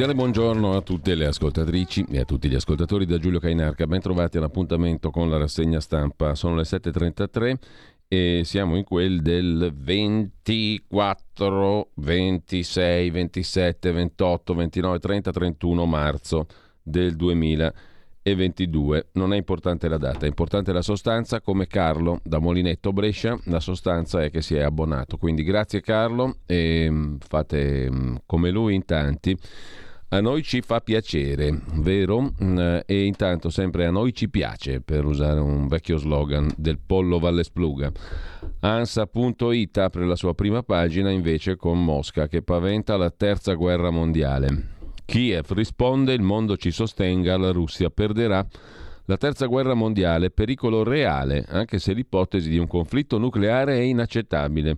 Cordiale buongiorno a tutte le ascoltatrici e a tutti gli ascoltatori da Giulio Cainarca. Ben trovati all'appuntamento con la rassegna stampa. Sono le 7.33 e siamo in quel del 24, 26, 27, 28, 29, 30, 31 marzo del 2022. Non è importante la data, è importante la sostanza, come Carlo da Molinetto Brescia, la sostanza è che si è abbonato. Quindi grazie Carlo e mm, fate mm, come lui in tanti a noi ci fa piacere, vero? Mm, e intanto sempre a noi ci piace, per usare un vecchio slogan del pollo Valle Spluga. Ansa.it apre la sua prima pagina invece con Mosca che paventa la terza guerra mondiale. Kiev risponde il mondo ci sostenga, la Russia perderà. La terza guerra mondiale, pericolo reale, anche se l'ipotesi di un conflitto nucleare è inaccettabile.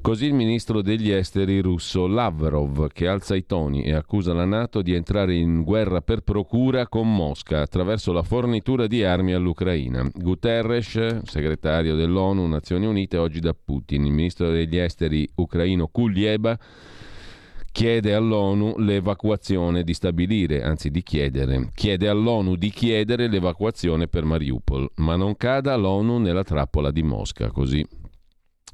Così il ministro degli esteri russo Lavrov, che alza i toni e accusa la Nato di entrare in guerra per procura con Mosca attraverso la fornitura di armi all'Ucraina. Guterres, segretario dell'ONU, Nazioni Unite, oggi da Putin. Il ministro degli esteri ucraino Kulieba chiede all'ONU l'evacuazione di stabilire, anzi di chiedere, chiede all'ONU di chiedere l'evacuazione per Mariupol, ma non cada l'ONU nella trappola di Mosca, così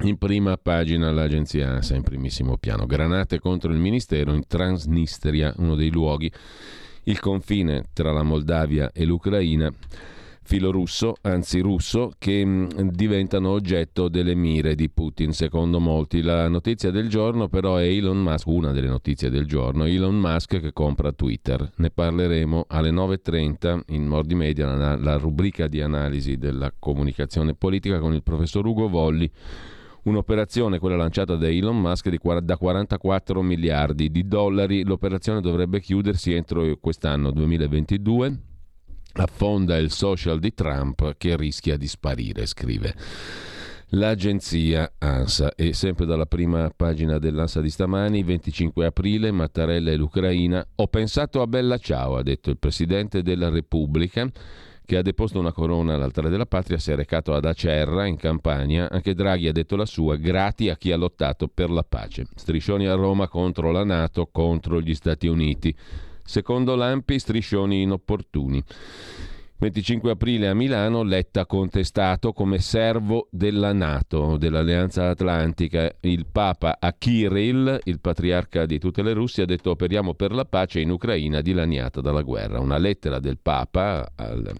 in prima pagina l'agenzia ANSA in primissimo piano. Granate contro il ministero in Transnistria, uno dei luoghi, il confine tra la Moldavia e l'Ucraina, filo russo, anzi russo, che mh, mm, diventano oggetto delle mire di Putin, secondo molti. La notizia del giorno però è Elon Musk, una delle notizie del giorno, Elon Musk che compra Twitter. Ne parleremo alle 9.30 in Mordi Media, la, la rubrica di analisi della comunicazione politica con il professor Ugo Volli Un'operazione, quella lanciata da Elon Musk, da 44 miliardi di dollari. L'operazione dovrebbe chiudersi entro quest'anno 2022. Affonda il social di Trump che rischia di sparire, scrive l'agenzia ANSA. E sempre dalla prima pagina dell'ANSA di stamani, 25 aprile, Mattarella e l'Ucraina. Ho pensato a Bella Ciao, ha detto il Presidente della Repubblica che ha deposto una corona all'altare della patria, si è recato ad Acerra, in Campania. Anche Draghi ha detto la sua, grati a chi ha lottato per la pace. Striscioni a Roma contro la Nato, contro gli Stati Uniti. Secondo Lampi, striscioni inopportuni. 25 aprile a Milano, Letta contestato come servo della Nato, dell'Alleanza Atlantica. Il Papa a Kirill, il patriarca di tutte le Russie, ha detto operiamo per la pace in Ucraina dilaniata dalla guerra. Una lettera del Papa al,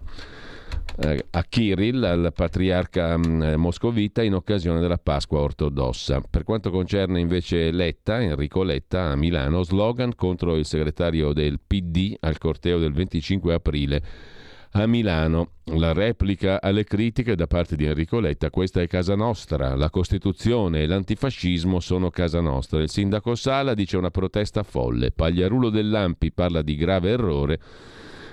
eh, a Kirill, al patriarca mm, moscovita, in occasione della Pasqua ortodossa. Per quanto concerne invece Letta, Enrico Letta, a Milano, slogan contro il segretario del PD al corteo del 25 aprile a Milano. La replica alle critiche da parte di Enrico Letta, questa è casa nostra, la Costituzione e l'antifascismo sono casa nostra. Il sindaco Sala dice una protesta folle, Pagliarulo dell'Ampi parla di grave errore,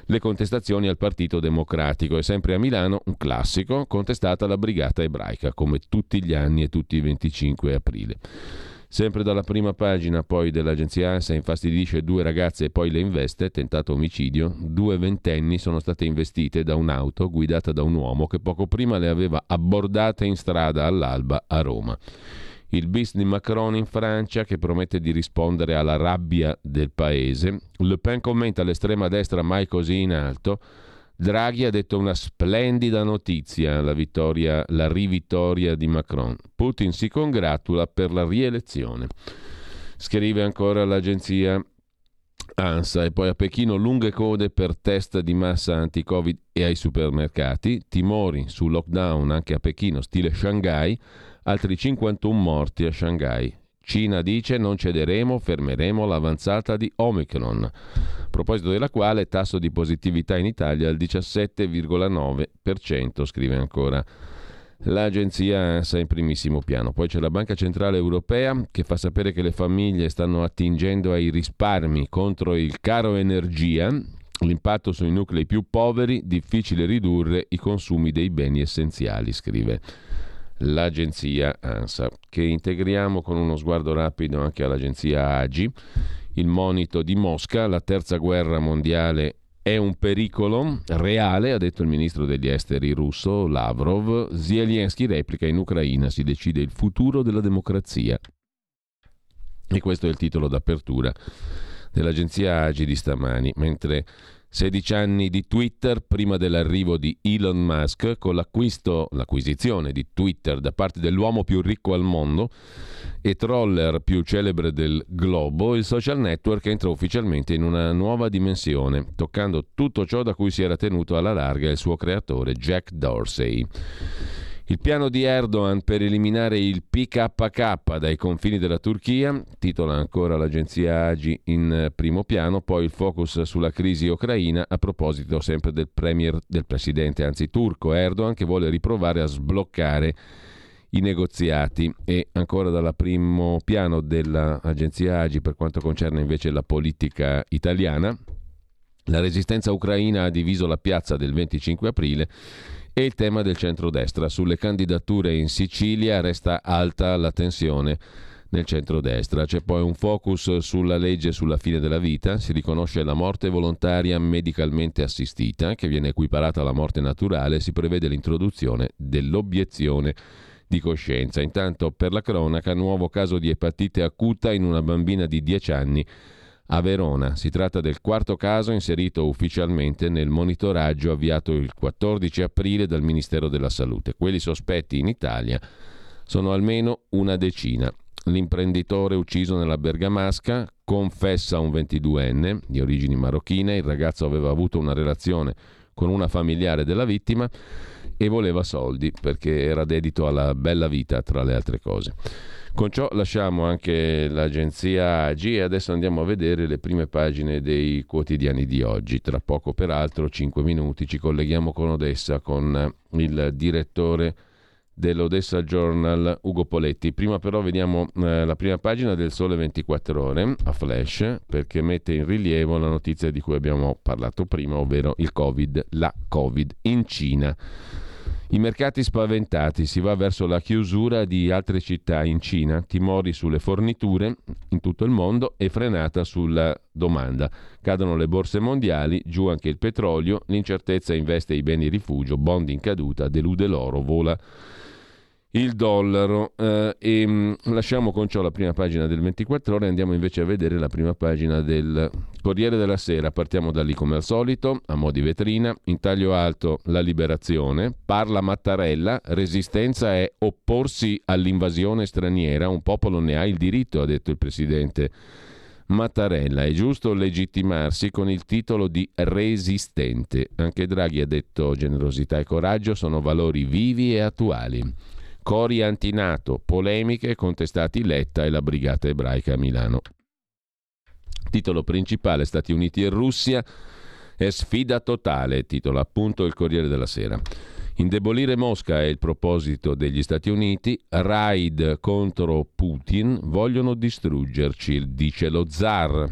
le contestazioni al Partito Democratico e sempre a Milano un classico, contestata la Brigata Ebraica, come tutti gli anni e tutti i 25 aprile. Sempre dalla prima pagina poi dell'agenzia ANSA infastidisce due ragazze e poi le investe, tentato omicidio. Due ventenni sono state investite da un'auto guidata da un uomo che poco prima le aveva abbordate in strada all'alba a Roma. Il bis di Macron in Francia che promette di rispondere alla rabbia del paese. Le Pen commenta l'estrema destra mai così in alto. Draghi ha detto una splendida notizia, la, vittoria, la rivittoria di Macron. Putin si congratula per la rielezione. Scrive ancora l'agenzia ANSA e poi a Pechino lunghe code per test di massa anti-Covid e ai supermercati, timori su lockdown anche a Pechino, stile Shanghai, altri 51 morti a Shanghai. Cina dice non cederemo, fermeremo l'avanzata di Omicron, a proposito della quale tasso di positività in Italia al 17,9%, scrive ancora l'agenzia ANSA in primissimo piano. Poi c'è la Banca Centrale Europea che fa sapere che le famiglie stanno attingendo ai risparmi contro il caro energia. L'impatto sui nuclei più poveri, difficile ridurre i consumi dei beni essenziali, scrive l'agenzia ANSA, che integriamo con uno sguardo rapido anche all'agenzia AGI. Il monito di Mosca, la terza guerra mondiale è un pericolo reale, ha detto il ministro degli esteri russo Lavrov. Zelensky replica in Ucraina si decide il futuro della democrazia. E questo è il titolo d'apertura dell'agenzia AGI di stamani, mentre 16 anni di Twitter prima dell'arrivo di Elon Musk con l'acquisizione di Twitter da parte dell'uomo più ricco al mondo e troller più celebre del globo, il social network entra ufficialmente in una nuova dimensione, toccando tutto ciò da cui si era tenuto alla larga il suo creatore Jack Dorsey. Il piano di Erdogan per eliminare il PKK dai confini della Turchia, titola ancora l'agenzia AGI in primo piano, poi il focus sulla crisi ucraina a proposito sempre del premier, del presidente anzi turco Erdogan che vuole riprovare a sbloccare i negoziati. E ancora dal primo piano dell'agenzia AGI per quanto concerne invece la politica italiana, la resistenza ucraina ha diviso la piazza del 25 aprile e il tema del centrodestra. Sulle candidature in Sicilia resta alta la tensione nel centrodestra. C'è poi un focus sulla legge sulla fine della vita, si riconosce la morte volontaria medicalmente assistita, che viene equiparata alla morte naturale, si prevede l'introduzione dell'obiezione di coscienza. Intanto per la cronaca, nuovo caso di epatite acuta in una bambina di 10 anni a Verona. Si tratta del quarto caso inserito ufficialmente nel monitoraggio avviato il 14 aprile dal Ministero della Salute. Quelli sospetti in Italia sono almeno una decina. L'imprenditore ucciso nella Bergamasca confessa un 22enne di origini marocchine, il ragazzo aveva avuto una relazione con una familiare della vittima e voleva soldi perché era dedito alla bella vita tra le altre cose. Con ciò lasciamo anche l'agenzia AGI e adesso andiamo a vedere le prime pagine dei quotidiani di oggi. Tra poco, peraltro, 5 minuti, ci colleghiamo con Odessa, con il direttore dell'Odessa Journal, Ugo Poletti. Prima però vediamo eh, la prima pagina del Sole 24 Ore, a flash, perché mette in rilievo la notizia di cui abbiamo parlato prima, ovvero il Covid, la Covid in Cina. I mercati spaventati, si va verso la chiusura di altre città in Cina, timori sulle forniture in tutto il mondo e frenata sulla domanda. Cadono le borse mondiali, giù anche il petrolio, l'incertezza investe i beni rifugio, bond in caduta, delude l'oro, vola il dollaro. Eh, e mm, lasciamo con ciò la prima pagina del 24 ore, andiamo invece a vedere la prima pagina del Corriere della Sera. Partiamo da lì come al solito, a mo' di vetrina, in taglio alto la liberazione, parla Mattarella, resistenza è opporsi all'invasione straniera, un popolo ne ha il diritto, ha detto il presidente. Mattarella. È giusto legittimarsi con il titolo di resistente. Anche Draghi ha detto generosità e coraggio sono valori vivi e attuali. Cori antinato, polemiche, contestati Letta e la brigata ebraica a Milano. Titolo principale Stati Uniti e Russia è sfida totale, titola appunto il Corriere della Sera. Indebolire Mosca è il proposito degli Stati Uniti, raid contro Putin, vogliono distruggerci, dice lo zar,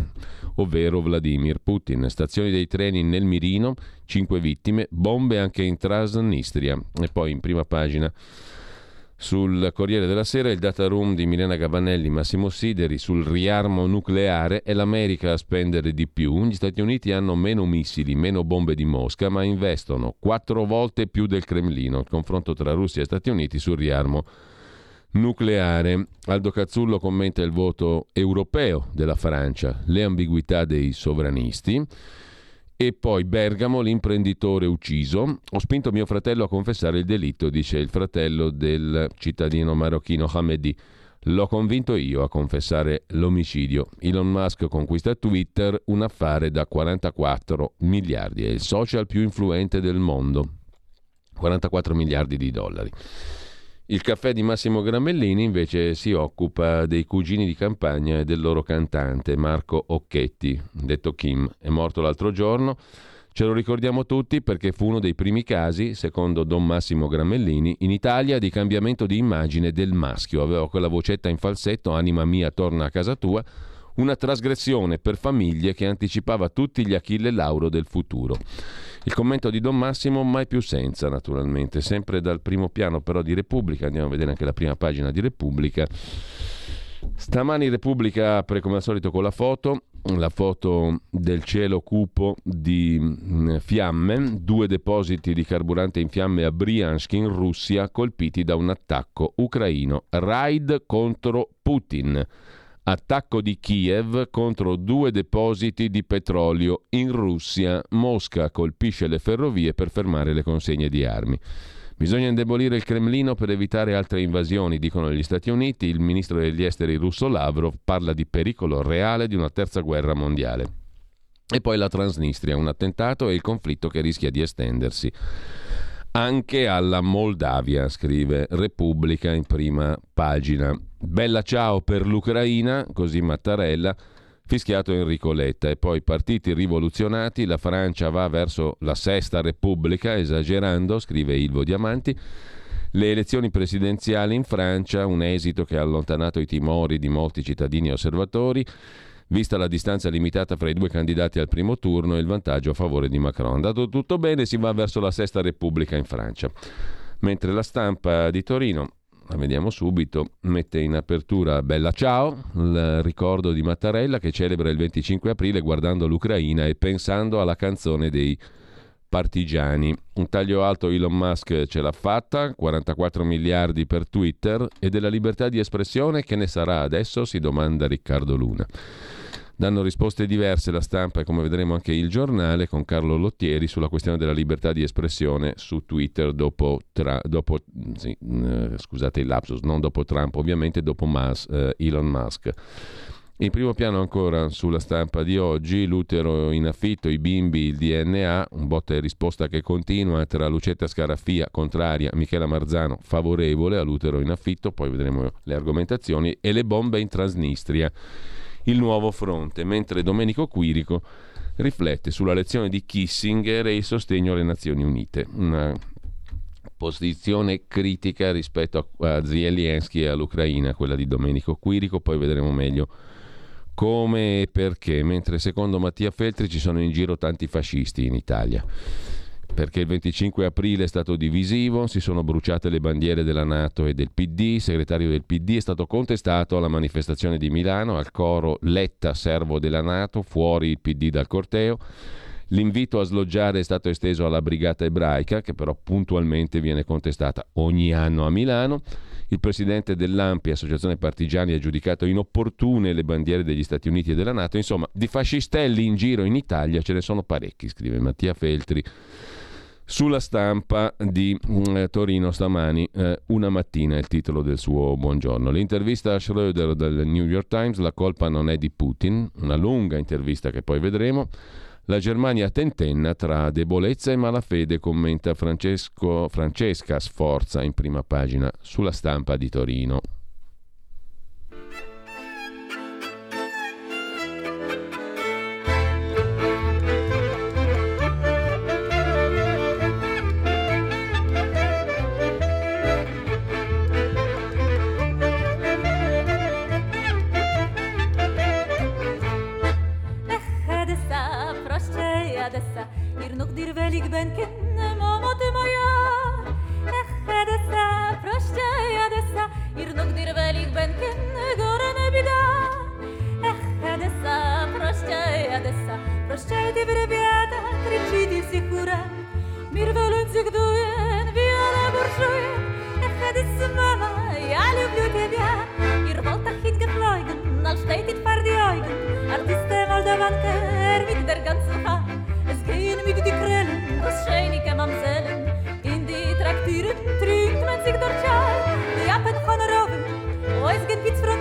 ovvero Vladimir Putin. Stazioni dei treni nel mirino, 5 vittime, bombe anche in Transnistria. E poi in prima pagina sul Corriere della Sera il data room di Milena Gabanelli, Massimo Sideri sul riarmo nucleare è l'America a spendere di più. Gli Stati Uniti hanno meno missili, meno bombe di Mosca, ma investono quattro volte più del Cremlino. Il confronto tra Russia e Stati Uniti sul riarmo nucleare. Aldo Cazzullo commenta il voto europeo della Francia, le ambiguità dei sovranisti. E poi Bergamo, l'imprenditore ucciso. Ho spinto mio fratello a confessare il delitto, dice il fratello del cittadino marocchino Hamedi. L'ho convinto io a confessare l'omicidio. Elon Musk conquista Twitter, un affare da 44 miliardi, è il social più influente del mondo. 44 miliardi di dollari. Il caffè di Massimo Gramellini invece si occupa dei cugini di campagna e del loro cantante Marco Occhetti, detto Kim, è morto l'altro giorno. Ce lo ricordiamo tutti perché fu uno dei primi casi, secondo Don Massimo Gramellini, in Italia di cambiamento di immagine del maschio. Aveva quella vocetta in falsetto, anima mia torna a casa tua, una trasgressione per famiglie che anticipava tutti gli Achille Lauro del futuro. Il commento di Don Massimo mai più senza, naturalmente, sempre dal primo piano però di Repubblica, andiamo a vedere anche la prima pagina di Repubblica. Stamani Repubblica apre come al solito con la foto, la foto del cielo cupo di mm, fiamme, due depositi di carburante in fiamme a Briansk in Russia colpiti da un attacco ucraino. Raid contro Putin. Attacco di Kiev contro due depositi di petrolio in Russia. Mosca colpisce le ferrovie per fermare le consegne di armi. Bisogna indebolire il Cremlino per evitare altre invasioni, dicono gli Stati Uniti. Il ministro degli esteri russo Lavrov parla di pericolo reale di una terza guerra mondiale. E poi la Transnistria, un attentato e il conflitto che rischia di estendersi anche alla Moldavia, scrive Repubblica in prima pagina. Bella ciao per l'Ucraina, così Mattarella, fischiato Enrico Letta. E poi partiti rivoluzionati, la Francia va verso la sesta Repubblica, esagerando, scrive Ilvo Diamanti. Le elezioni presidenziali in Francia, un esito che ha allontanato i timori di molti cittadini e osservatori, vista la distanza limitata fra i due candidati al primo turno e il vantaggio a favore di Macron. Andato tutto bene, si va verso la sesta Repubblica in Francia. Mentre la stampa di Torino la vediamo subito, mette in apertura Bella Ciao, il ricordo di Mattarella che celebra il 25 aprile guardando l'Ucraina e pensando alla canzone dei partigiani. Un taglio alto Elon Musk ce l'ha fatta, 44 miliardi per Twitter e della libertà di espressione che ne sarà adesso, si domanda Riccardo Luna. Danno risposte diverse la stampa e come vedremo anche il giornale con Carlo Lottieri sulla questione della libertà di espressione su Twitter dopo, tra, dopo sì, eh, scusate il lapsus, non dopo Trump ovviamente, dopo Mas, eh, Elon Musk. In primo piano ancora sulla stampa di oggi, l'utero in affitto, i bimbi, il DNA, un botta e risposta che continua tra Lucetta Scaraffia, contraria, Michela Marzano, favorevole all'utero in affitto, poi vedremo le argomentazioni, e le bombe in Transnistria il nuovo fronte, mentre Domenico Quirico riflette sulla lezione di Kissinger e il sostegno alle Nazioni Unite. Una posizione critica rispetto a Zelensky e all'Ucraina, quella di Domenico Quirico, poi vedremo meglio come e perché, mentre secondo Mattia Feltri ci sono in giro tanti fascisti in Italia perché il 25 aprile è stato divisivo, si sono bruciate le bandiere della Nato e del PD, il segretario del PD è stato contestato alla manifestazione di Milano, al coro Letta servo della Nato, fuori il PD dal corteo. L'invito a sloggiare è stato esteso alla brigata ebraica, che però puntualmente viene contestata ogni anno a Milano. Il presidente dell'AMPI, Associazione Partigiani, ha giudicato inopportune le bandiere degli Stati Uniti e della Nato. Insomma, di fascistelli in giro in Italia ce ne sono parecchi, scrive Mattia Feltri sulla stampa di eh, Torino stamani, eh, una mattina è il titolo del suo buongiorno. L'intervista a Schroeder del New York Times, la colpa non è di Putin, una lunga intervista che poi vedremo. La Germania tentenna tra debolezza e malafede, commenta Francesca Sforza in prima pagina sulla stampa di Torino. It's from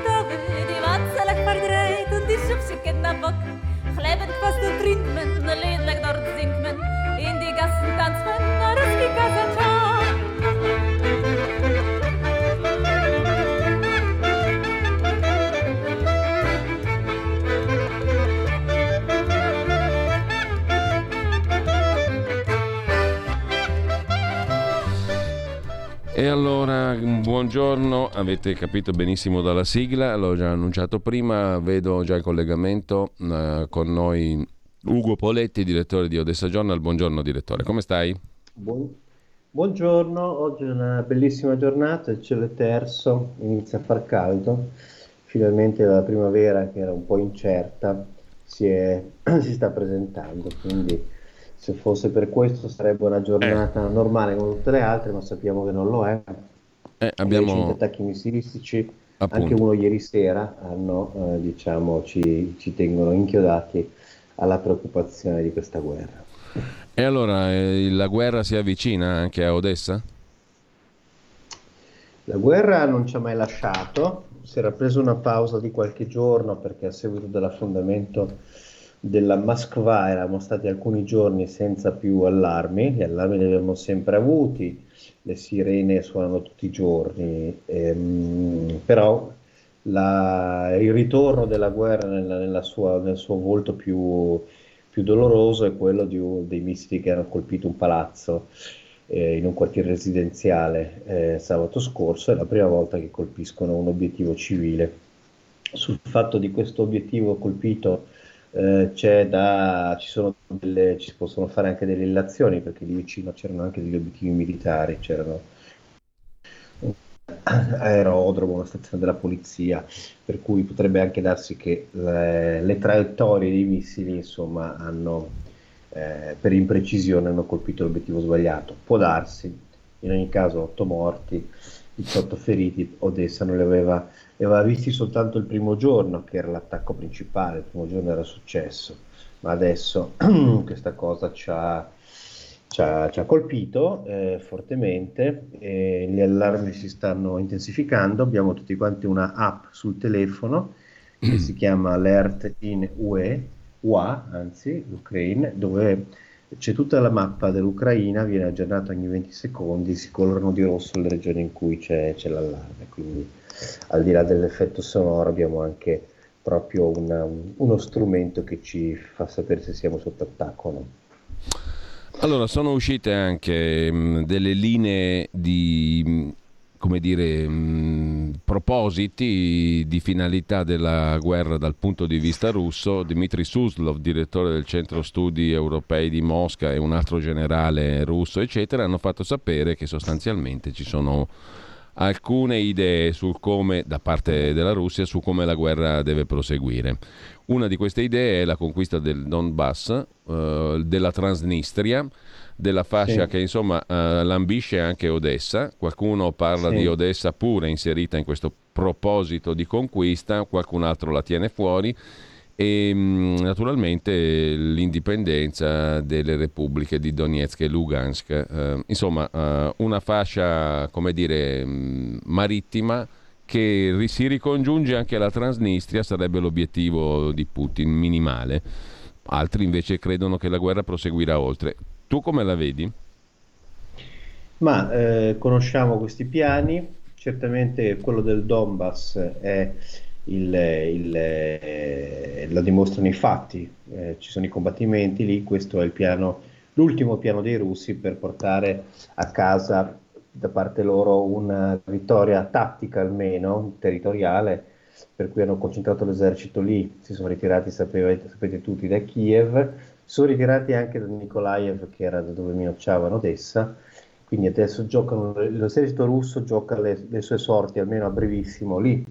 buongiorno, avete capito benissimo dalla sigla, l'ho già annunciato prima, vedo già in collegamento uh, con noi Ugo Poletti, direttore di Odessa Journal. Buongiorno direttore, come stai? Buon... Buongiorno, oggi è una bellissima giornata, il cielo è terzo, inizia a far caldo, finalmente la primavera che era un po' incerta si, è... si sta presentando, quindi se fosse per questo sarebbe una giornata eh. normale come tutte le altre, ma sappiamo che non lo è. Eh, abbiamo... attacchi missilistici, Appunto. anche uno ieri sera, hanno, eh, diciamo, ci, ci tengono inchiodati alla preoccupazione di questa guerra. E allora eh, la guerra si avvicina anche a Odessa? La guerra non ci ha mai lasciato, si era preso una pausa di qualche giorno perché a seguito dell'affondamento della Moskva eravamo stati alcuni giorni senza più allarmi, gli allarmi li abbiamo sempre avuti, le sirene suonano tutti i giorni, ehm, però la, il ritorno della guerra nella, nella sua, nel suo volto più, più doloroso è quello di, dei missili che hanno colpito un palazzo eh, in un quartiere residenziale eh, sabato scorso, è la prima volta che colpiscono un obiettivo civile. Sul fatto di questo obiettivo colpito eh, da, ci, delle, ci possono fare anche delle illazioni perché lì vicino c'erano anche degli obiettivi militari, c'erano un aerodromo, una stazione della polizia, per cui potrebbe anche darsi che le, le traiettorie dei missili insomma hanno eh, per imprecisione hanno colpito l'obiettivo sbagliato. Può darsi, in ogni caso 8 morti, 18 feriti, Odessa non li aveva li aveva visti soltanto il primo giorno, che era l'attacco principale, il primo giorno era successo, ma adesso questa cosa ci ha, ci ha, ci ha colpito eh, fortemente, e gli allarmi si stanno intensificando, abbiamo tutti quanti una app sul telefono che si chiama Alert in UE, UA, anzi, l'Ucraine, dove c'è tutta la mappa dell'Ucraina, viene aggiornata ogni 20 secondi, si colorano di rosso le regioni in cui c'è, c'è l'allarme, quindi al di là dell'effetto sonoro abbiamo anche proprio una, uno strumento che ci fa sapere se siamo sotto attacco o no. Allora, sono uscite anche mh, delle linee di mh, come dire, mh, propositi di finalità della guerra dal punto di vista russo. Dmitry Suslov, direttore del Centro Studi Europei di Mosca e un altro generale russo, eccetera, hanno fatto sapere che sostanzialmente ci sono alcune idee sul come, da parte della Russia, su come la guerra deve proseguire. Una di queste idee è la conquista del Donbass, eh, della Transnistria, della fascia sì. che insomma eh, lambisce anche Odessa. Qualcuno parla sì. di Odessa pure inserita in questo proposito di conquista, qualcun altro la tiene fuori e mm, naturalmente l'indipendenza delle repubbliche di Donetsk e Lugansk. Eh, insomma, eh, una fascia, come dire, mm, marittima che si ricongiunge anche alla Transnistria, sarebbe l'obiettivo di Putin minimale. Altri invece credono che la guerra proseguirà oltre. Tu come la vedi? Ma eh, conosciamo questi piani, certamente quello del Donbass è il, il, eh, lo dimostrano i fatti, eh, ci sono i combattimenti lì, questo è il piano, l'ultimo piano dei russi per portare a casa da parte loro una vittoria tattica almeno, territoriale, per cui hanno concentrato l'esercito lì, si sono ritirati, sapete, sapete tutti, da Kiev, sono ritirati anche da Nikolaev, che era da dove minacciavano Odessa, quindi adesso giocano, l'esercito russo gioca le, le sue sorti almeno a brevissimo lì,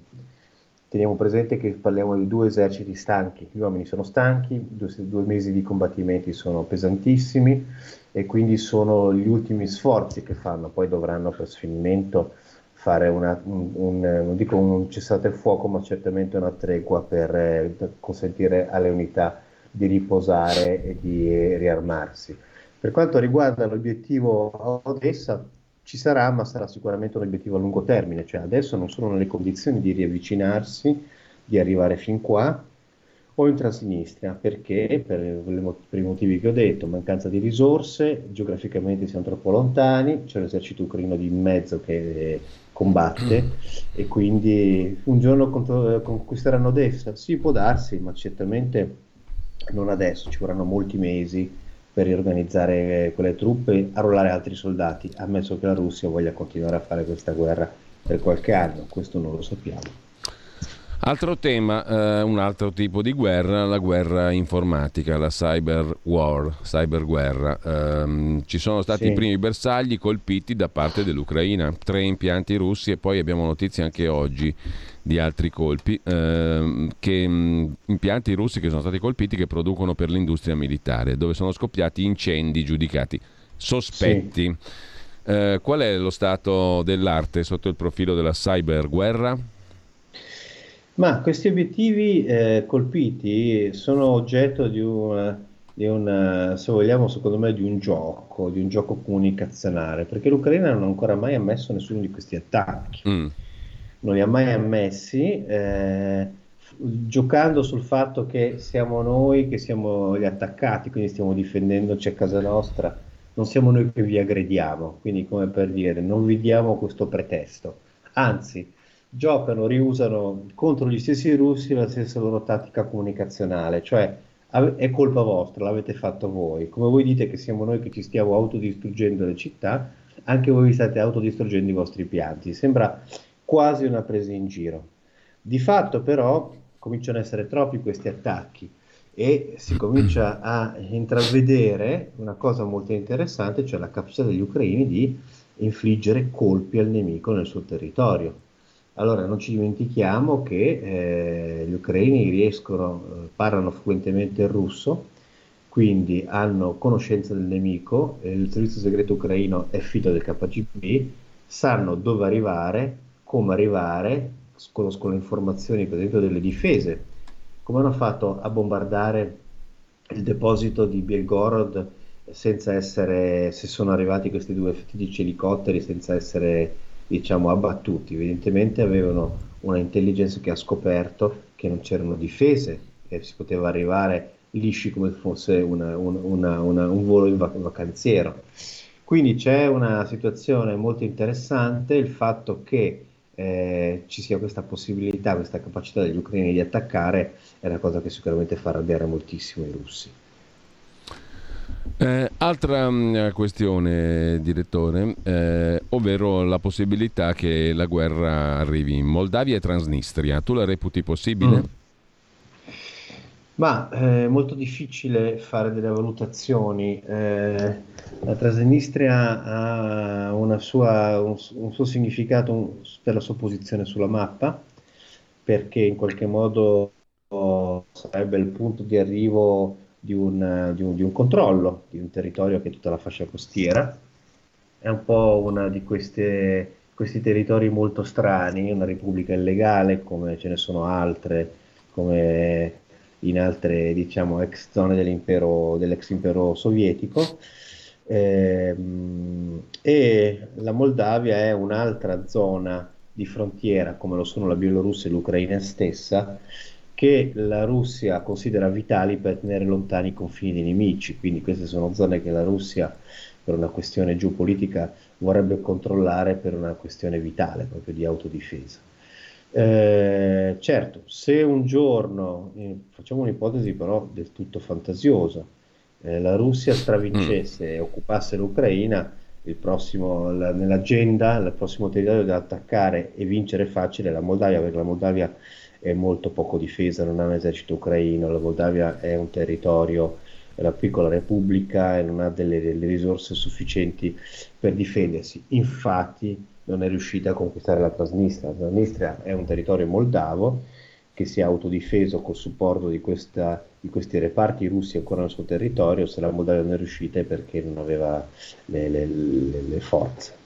Teniamo presente che parliamo di due eserciti stanchi, gli uomini sono stanchi, due, due, mesi di combattimenti sono pesantissimi e quindi sono gli ultimi sforzi che fanno, poi dovranno per sfinimento fare una, un, un, non dico un cessate il fuoco, ma certamente una tregua per eh, consentire alle unità di riposare e di riarmarsi. Per quanto riguarda l'obiettivo Odessa, ci sarà, ma sarà sicuramente un obiettivo a lungo termine, cioè adesso non sono nelle condizioni di riavvicinarsi, di arrivare fin qua o in Transnistria, perché? Per, per, i motivi che ho detto, mancanza di risorse, geograficamente siamo troppo lontani, c'è l'esercito ucraino di mezzo che combatte e quindi un giorno conquisteranno Odessa, sì può darsi, ma certamente non adesso, ci vorranno molti mesi per riorganizzare quelle truppe e arruolare altri soldati, ammesso che la Russia voglia continuare a fare questa guerra per qualche anno, questo non lo sappiamo. Altro tema, eh, un altro tipo di guerra, la guerra informatica, la cyber war, cyberguerra. Eh, ci sono stati sì. i primi bersagli colpiti da parte dell'Ucraina, tre impianti russi e poi abbiamo notizie anche oggi di altri colpi, eh, che, mh, impianti russi che sono stati colpiti che producono per l'industria militare, dove sono scoppiati incendi giudicati sospetti. Sì. Eh, qual è lo stato dell'arte sotto il profilo della cyberguerra? Ma questi obiettivi eh, colpiti sono oggetto di una, di una, se vogliamo, secondo me, di un gioco, di un gioco comunicazionale, perché l'Ucraina non ha ancora mai ammesso nessuno di questi attacchi. Mm. Non li ha mai ammessi, eh, giocando sul fatto che siamo noi che siamo gli attaccati, quindi stiamo difendendoci a casa nostra, non siamo noi che vi aggrediamo, quindi come per dire, non vi diamo questo pretesto. Anzi, giocano, riusano contro gli stessi russi la stessa loro tattica comunicazionale, cioè è colpa vostra, l'avete fatto voi. Come voi dite che siamo noi che ci stiamo autodistruggendo le città, anche voi vi state autodistruggendo i vostri pianti. Sembra quasi una presa in giro. Di fatto però cominciano ad essere troppi questi attacchi e si comincia a intravedere una cosa molto interessante, cioè la capacità degli ucraini di infliggere colpi al nemico nel suo territorio allora, non ci dimentichiamo che eh, gli ucraini riescono, eh, parlano fluentemente il russo, quindi hanno conoscenza del nemico, eh, il servizio segreto ucraino è figlio del KGB, sanno dove arrivare, come arrivare, conoscono le informazioni per esempio delle difese, come hanno fatto a bombardare il deposito di Belgorod senza essere, se sono arrivati questi due fatidici elicotteri senza essere diciamo, abbattuti. Evidentemente avevano una intelligence che ha scoperto che non c'erano difese, che si poteva arrivare lisci come fosse una, una, una, un volo in vacanziero. Quindi c'è una situazione molto interessante, il fatto che eh, ci sia questa possibilità, questa capacità degli ucraini di attaccare è una cosa che sicuramente fa arrabbiare moltissimo i russi. Eh, altra mh, mm, questione, direttore, eh, ovvero la possibilità che la guerra arrivi in Moldavia e Transnistria. Tu la reputi possibile? Mm. Ma è eh, molto difficile fare delle valutazioni. Eh, la Transnistria ha sua, un, un, suo significato per la sua posizione sulla mappa, perché in qualche modo sarebbe il punto di arrivo di un, di, un, di un, controllo di un territorio che è tutta la fascia costiera. È un po' una di queste, questi territori molto strani, una repubblica illegale come ce ne sono altre, come in altre diciamo, ex zone dell'impero, dell'ex impero sovietico. Eh, e la Moldavia è un'altra zona di frontiera, come lo sono la Bielorussia e l'Ucraina stessa, che la Russia considera vitali per tenere lontani i confini dei nemici, quindi queste sono zone che la Russia per una questione geopolitica vorrebbe controllare per una questione vitale, proprio di autodifesa. Eh, certo, se un giorno, eh, facciamo un'ipotesi però del tutto fantasiosa, eh, la Russia stravincesse mm. e occupasse l'Ucraina, il prossimo, la, nell'agenda, il prossimo territorio da attaccare e vincere facile è la Moldavia, perché la Moldavia è molto poco difesa, non ha un esercito ucraino, la Moldavia è un territorio, è una piccola repubblica e non ha delle, delle risorse sufficienti per difendersi. Infatti non è riuscita a conquistare la Transnistria. La Transnistria è un territorio moldavo che si è autodifeso col supporto di, questa, di, questi reparti russi ancora nel suo territorio, se la Moldavia non è riuscita è perché non aveva le, le, le, le forze.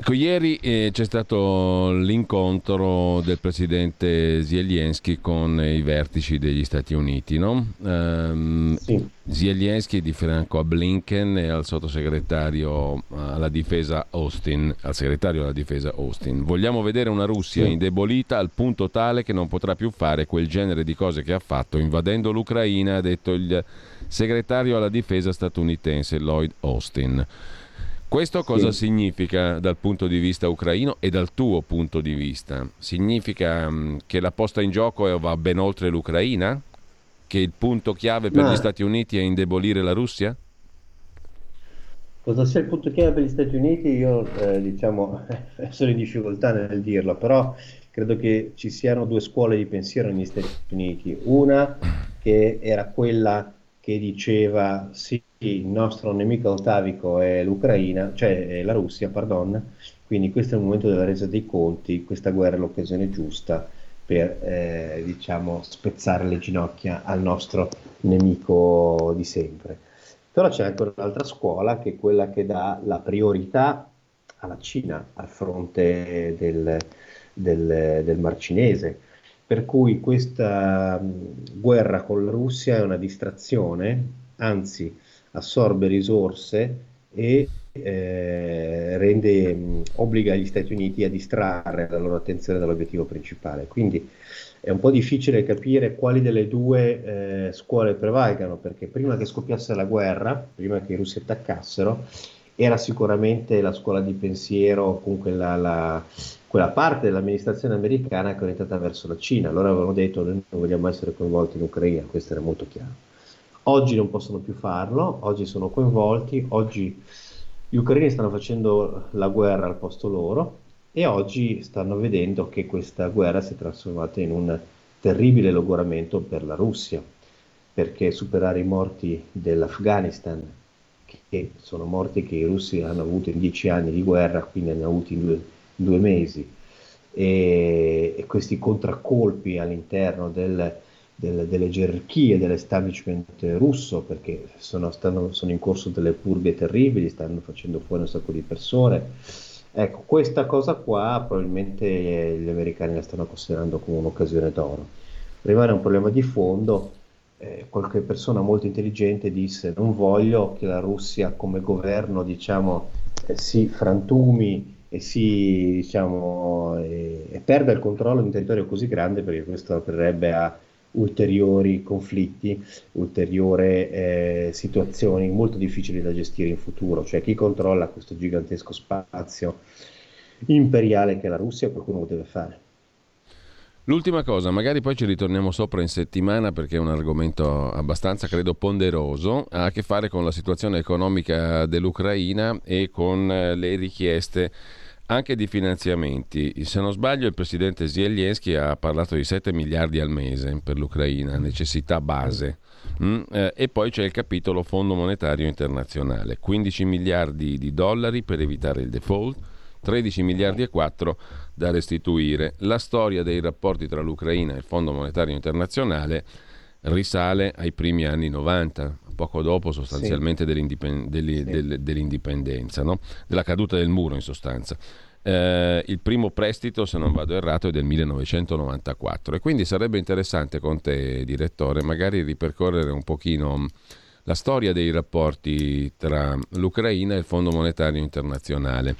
Ecco, ieri eh, c'è stato l'incontro del presidente Zelensky con i vertici degli Stati Uniti, no? Um, sì. Zelensky di fianco a Blinken e al sottosegretario alla difesa Austin, al segretario alla difesa Austin. Vogliamo vedere una Russia sì. indebolita al punto tale che non potrà più fare quel genere di cose che ha fatto invadendo l'Ucraina, ha detto il segretario alla difesa statunitense Lloyd Austin. Questo cosa sì. significa dal punto di vista ucraino e dal tuo punto di vista? Significa um, che la posta in gioco va ben oltre l'Ucraina? che il punto chiave per Ma- gli Stati Uniti è indebolire la Russia? Cosa sia il punto chiave per gli Stati Uniti, io eh, diciamo sono in difficoltà nel dirlo, però credo che ci siano due scuole di pensiero negli Stati Uniti. Una che era quella che diceva sì, il nostro nemico atavico è l'Ucraina, cioè è la Russia, pardon, quindi questo è il momento della resa dei conti, questa guerra è l'occasione giusta per eh, diciamo, spezzare le ginocchia al nostro nemico di sempre. Però c'è anche un'altra scuola che è quella che dà la priorità alla Cina al fronte del, del, del Mar Cinese. Per cui questa mh, guerra con la Russia è una distrazione, anzi assorbe risorse e eh, rende, mh, obbliga gli Stati Uniti a distrarre la loro attenzione dall'obiettivo principale. Quindi è un po' difficile capire quali delle due eh, scuole prevalgano, perché prima che scoppiasse la guerra, prima che i russi attaccassero, era sicuramente la scuola di pensiero, comunque la, la- quella parte dell'amministrazione americana che è orientata verso la Cina. Loro avevano detto noi non vogliamo essere coinvolti in Ucraina, questo era molto chiaro. Oggi non possono più farlo, oggi sono coinvolti, oggi gli ucraini stanno facendo la guerra al posto loro e oggi stanno vedendo che questa guerra si è trasformata in un terribile logoramento per la Russia, perché superare i morti dell'Afghanistan, che sono morti che i russi hanno avuto in dieci anni di guerra, quindi hanno avuti in due, in due mesi, e, e questi contraccolpi all'interno del- del- delle gerarchie dell'establishment russo, perché sono, stanno- sono in corso delle purghe terribili, stanno facendo fuori un sacco di persone. Ecco, questa cosa qua probabilmente gli americani la stanno considerando come un'occasione d'oro. Rimane un problema di fondo. Eh, qualche persona molto intelligente disse: Non voglio che la Russia come governo, diciamo, eh, si frantumi e si, diciamo, e, e perda il controllo di un territorio così grande perché questo aprirebbe a ulteriori conflitti, ulteriori eh, situazioni molto difficili da gestire in futuro. Cioè chi controlla questo gigantesco spazio imperiale che è la Russia, qualcuno lo deve fare. L'ultima cosa, magari poi ci ritorniamo sopra in settimana perché è un argomento abbastanza, credo, ponderoso, ha a che fare con la situazione economica dell'Ucraina e con eh, le richieste anche di finanziamenti. Se non sbaglio il presidente Zelensky ha parlato di 7 miliardi al mese per l'Ucraina, necessità base. Mm, eh, e poi c'è il capitolo Fondo Monetario Internazionale, 15 miliardi di dollari per evitare il default, 13 miliardi e 4 da restituire. La storia dei rapporti tra l'Ucraina e il Fondo Monetario Internazionale risale ai primi anni 90, poco dopo sostanzialmente dell'indipen- degli- Sì. del- dell'indipendenza, no? della caduta del muro in sostanza. Eh, il primo prestito, se non vado errato, è del 1994 e quindi sarebbe interessante con te, direttore, magari ripercorrere un pochino mh, la storia dei rapporti tra l'Ucraina e il Fondo Monetario Internazionale.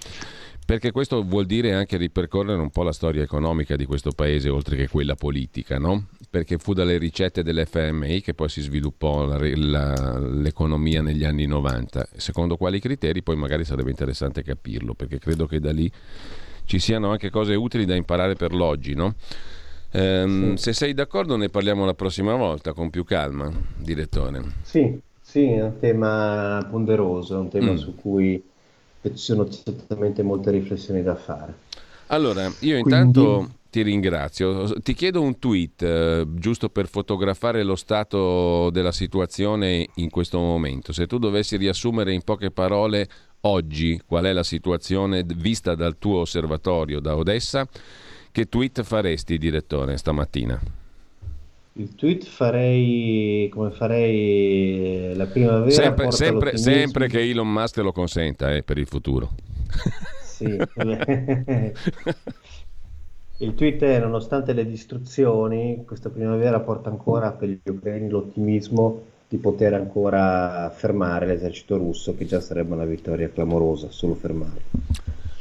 Perché questo vuol dire anche ripercorrere un po' la storia economica di questo paese, oltre che quella politica, no? Perché fu dalle ricette dell'FMI che poi si sviluppò la la- l'economia negli anni 90. Secondo quali criteri poi magari sarebbe interessante capirlo, perché credo che da lì ci siano anche cose utili da imparare per l'oggi, no? Ehm, Sì. Se sei d'accordo ne parliamo la prossima volta con più calma, direttore. Sì, sì, è un tema ponderoso, è un tema Mm. su cui ci sono certamente molte riflessioni da fare. Allora, io Quindi- intanto ti ringrazio. Ti chiedo un tweet, eh, giusto per fotografare lo stato della situazione in questo momento. Se tu dovessi riassumere in poche parole oggi qual è la situazione vista dal tuo osservatorio da Odessa, che tweet faresti, direttore, stamattina? Il tweet farei come farei la primavera Sempre, sempre- sempre che Elon Musk lo consenta eh, per il futuro. Sì. Il tweet è, nonostante le distruzioni, questa primavera porta ancora per gli ucraini l'ottimismo di poter ancora fermare l'esercito russo, che già sarebbe una vittoria clamorosa, solo fermarlo.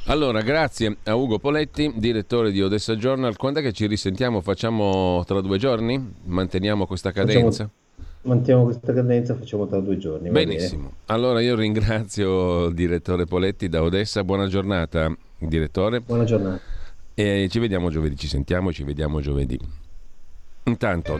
Allora, grazie a Ugo Poletti, direttore di Odessa Journal. Quando è che ci risentiamo? Facciamo tra due giorni? Manteniamo questa cadenza? Manteniamo questa cadenza, facciamo tra due giorni. Benissimo. Allora io ringrazio il direttore Poletti da Odessa. Buona giornata, direttore. Buona giornata. E ci vediamo giovedì, ci sentiamo e ci vediamo giovedì. Intanto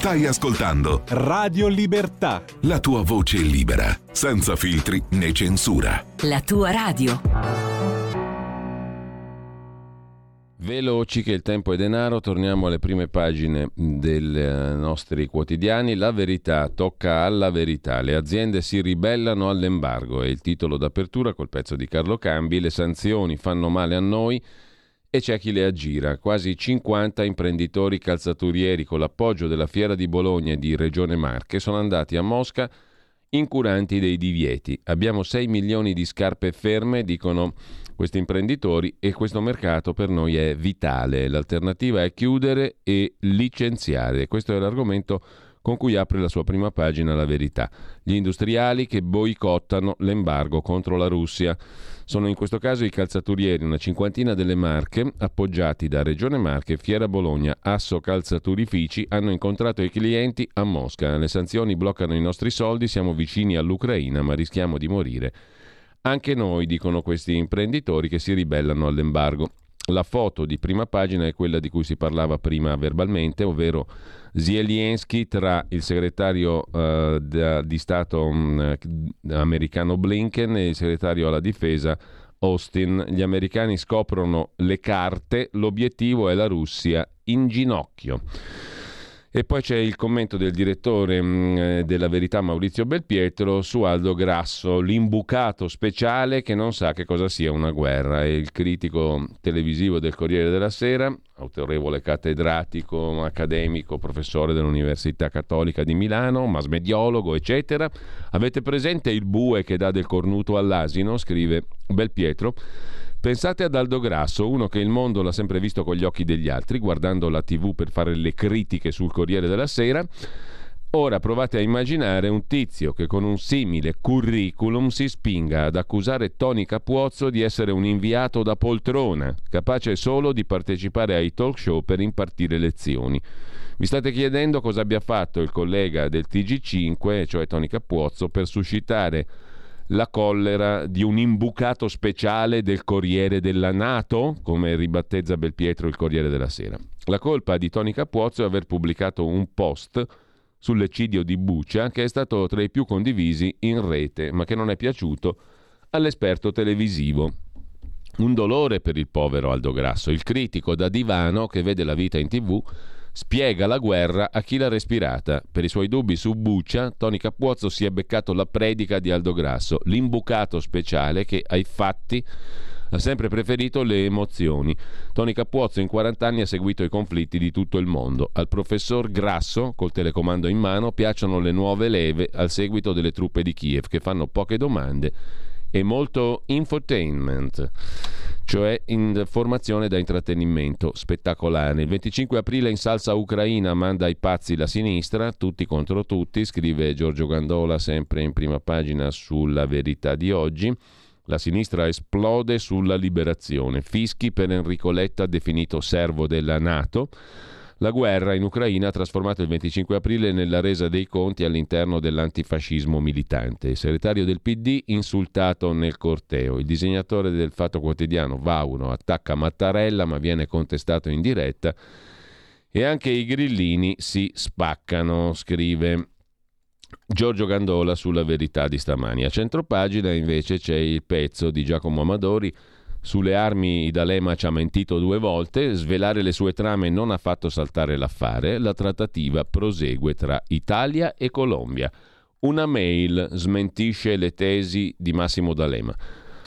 Stai ascoltando Radio Libertà. la tua voce libera, senza filtri né censura. La tua radio. Veloci che il tempo è denaro, torniamo alle prime pagine dei nostri quotidiani. La verità tocca alla verità. Le aziende si ribellano all'embargo. È il titolo d'apertura col pezzo di Carlo Cambi. Le sanzioni fanno male a noi e c'è chi le aggira. Quasi 50 imprenditori calzaturieri con l'appoggio della Fiera di Bologna e di Regione Marche sono andati a Mosca incuranti dei divieti. Abbiamo 6 milioni di scarpe ferme, dicono questi imprenditori, e questo mercato per noi è vitale. L'alternativa è chiudere e licenziare. Questo è l'argomento con cui apre la sua prima pagina La Verità. Gli industriali che boicottano l'embargo contro la Russia. Sono in questo caso i calzaturieri, una cinquantina delle marche, appoggiati da Regione Marche, Fiera Bologna, Asso Calzaturifici, hanno incontrato i clienti a Mosca. Le sanzioni bloccano i nostri soldi, siamo vicini all'Ucraina, ma rischiamo di morire. Anche noi, dicono questi imprenditori che si ribellano all'embargo. La foto di prima pagina è quella di cui si parlava prima verbalmente, ovvero Zelensky tra il segretario eh, da- di Stato mh, americano Blinken e il segretario alla difesa Austin. Gli americani scoprono le carte, l'obiettivo è la Russia in ginocchio. E poi c'è il commento del direttore mh, eh, della Verità Maurizio Belpietro su Aldo Grasso, l'imbucato speciale che non sa che cosa sia una guerra. È il critico televisivo del Corriere della Sera, autorevole cattedratico, accademico, professore dell'Università Cattolica di Milano, masmediologo, eccetera. Avete presente il bue che dà del cornuto all'asino? scrive Belpietro. Pensate ad Aldo Grasso, uno che il mondo l'ha sempre visto con gli occhi degli altri, guardando la TV per fare le critiche sul Corriere della Sera. Ora provate a immaginare un tizio che con un simile curriculum si spinga ad accusare Tony Capuozzo di essere un inviato da poltrona, capace solo di partecipare ai talk show per impartire lezioni. Vi state chiedendo cosa abbia fatto il collega del TG5, cioè Tony Capuozzo, per suscitare la collera di un imbucato speciale del Corriere della Nato, come ribattezza Belpietro il Corriere della Sera. La colpa di Tony Capuozzo è aver pubblicato un post sull'eccidio di Buccia che è stato tra i più condivisi in rete, ma che non è piaciuto all'esperto televisivo. Un dolore per il povero Aldo Grasso, il critico da divano che vede la vita in tv spiega la guerra a chi l'ha respirata. Per i suoi dubbi su Buccia, Tony Capuozzo si è beccato la predica di Aldo Grasso, l'imbucato speciale che ai fatti ha sempre preferito le emozioni. Tony Capuozzo in 40 anni ha seguito i conflitti di tutto il mondo. Al professor Grasso, col telecomando in mano, piacciono le nuove leve al seguito delle truppe di Kiev che fanno poche domande e molto infotainment, cioè informazione da intrattenimento spettacolare. Il 25 aprile in salsa ucraina manda ai pazzi la sinistra, tutti contro tutti, scrive Giorgio Gandola sempre in prima pagina sulla verità di oggi. La sinistra esplode sulla liberazione. Fischi per Enrico Letta, definito servo della Nato. La guerra in Ucraina ha trasformato il 25 aprile nella resa dei conti all'interno dell'antifascismo militante. Il segretario del PD insultato nel corteo. Il disegnatore del Fatto Quotidiano, Vauro, attacca Mattarella ma viene contestato in diretta. E anche i grillini si spaccano, scrive Giorgio Gandola sulla verità di stamani. A centropagina invece c'è il pezzo di Giacomo Amadori sulle armi D'Alema ci ha mentito due volte, svelare le sue trame non ha fatto saltare l'affare, la trattativa prosegue tra Italia e Colombia. Una mail smentisce le tesi di Massimo D'Alema.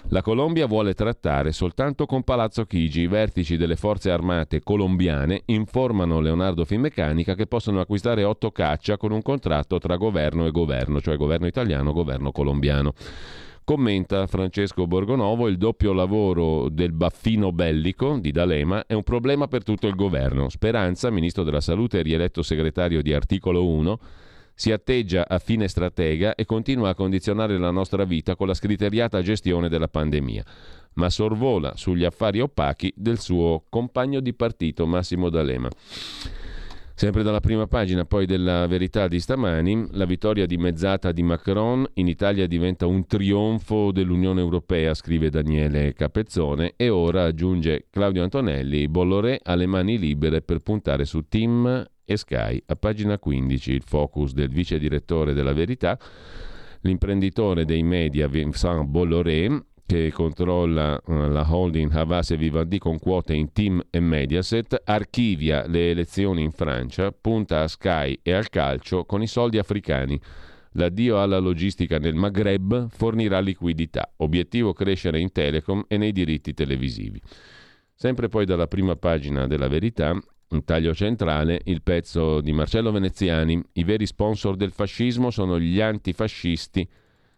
La Colombia vuole trattare soltanto con Palazzo Chigi. I vertici delle forze armate colombiane informano Leonardo Finmeccanica che possono acquistare otto caccia con un contratto tra governo e governo, cioè governo italiano e governo colombiano. Commenta Francesco Borgonovo, il doppio lavoro del baffino bellico di D'Alema è un problema per tutto il governo. Speranza, ministro della Salute e rieletto segretario di Articolo 1, si atteggia a fine stratega e continua a condizionare la nostra vita con la scriteriata gestione della pandemia, ma sorvola sugli affari opachi del suo compagno di partito Massimo D'Alema. Sempre dalla prima pagina poi della verità di stamani, la vittoria dimezzata di Macron in Italia diventa un trionfo dell'Unione Europea, scrive Daniele Capezzone, e ora aggiunge Claudio Antonelli, Bolloré ha le mani libere per puntare su Tim e Sky. A pagina 15 il focus del vice direttore della verità, l'imprenditore dei media Vincent Bolloré, che controlla uh, la holding Havas e Vivendi con quote in Team e Mediaset, archivia le elezioni in Francia, punta a Sky e al calcio con i soldi africani. L'addio alla logistica nel Maghreb fornirà liquidità. Obiettivo crescere in telecom e nei diritti televisivi. Sempre poi dalla prima pagina della verità, un taglio centrale, il pezzo di Marcello Veneziani. I veri sponsor del fascismo sono gli antifascisti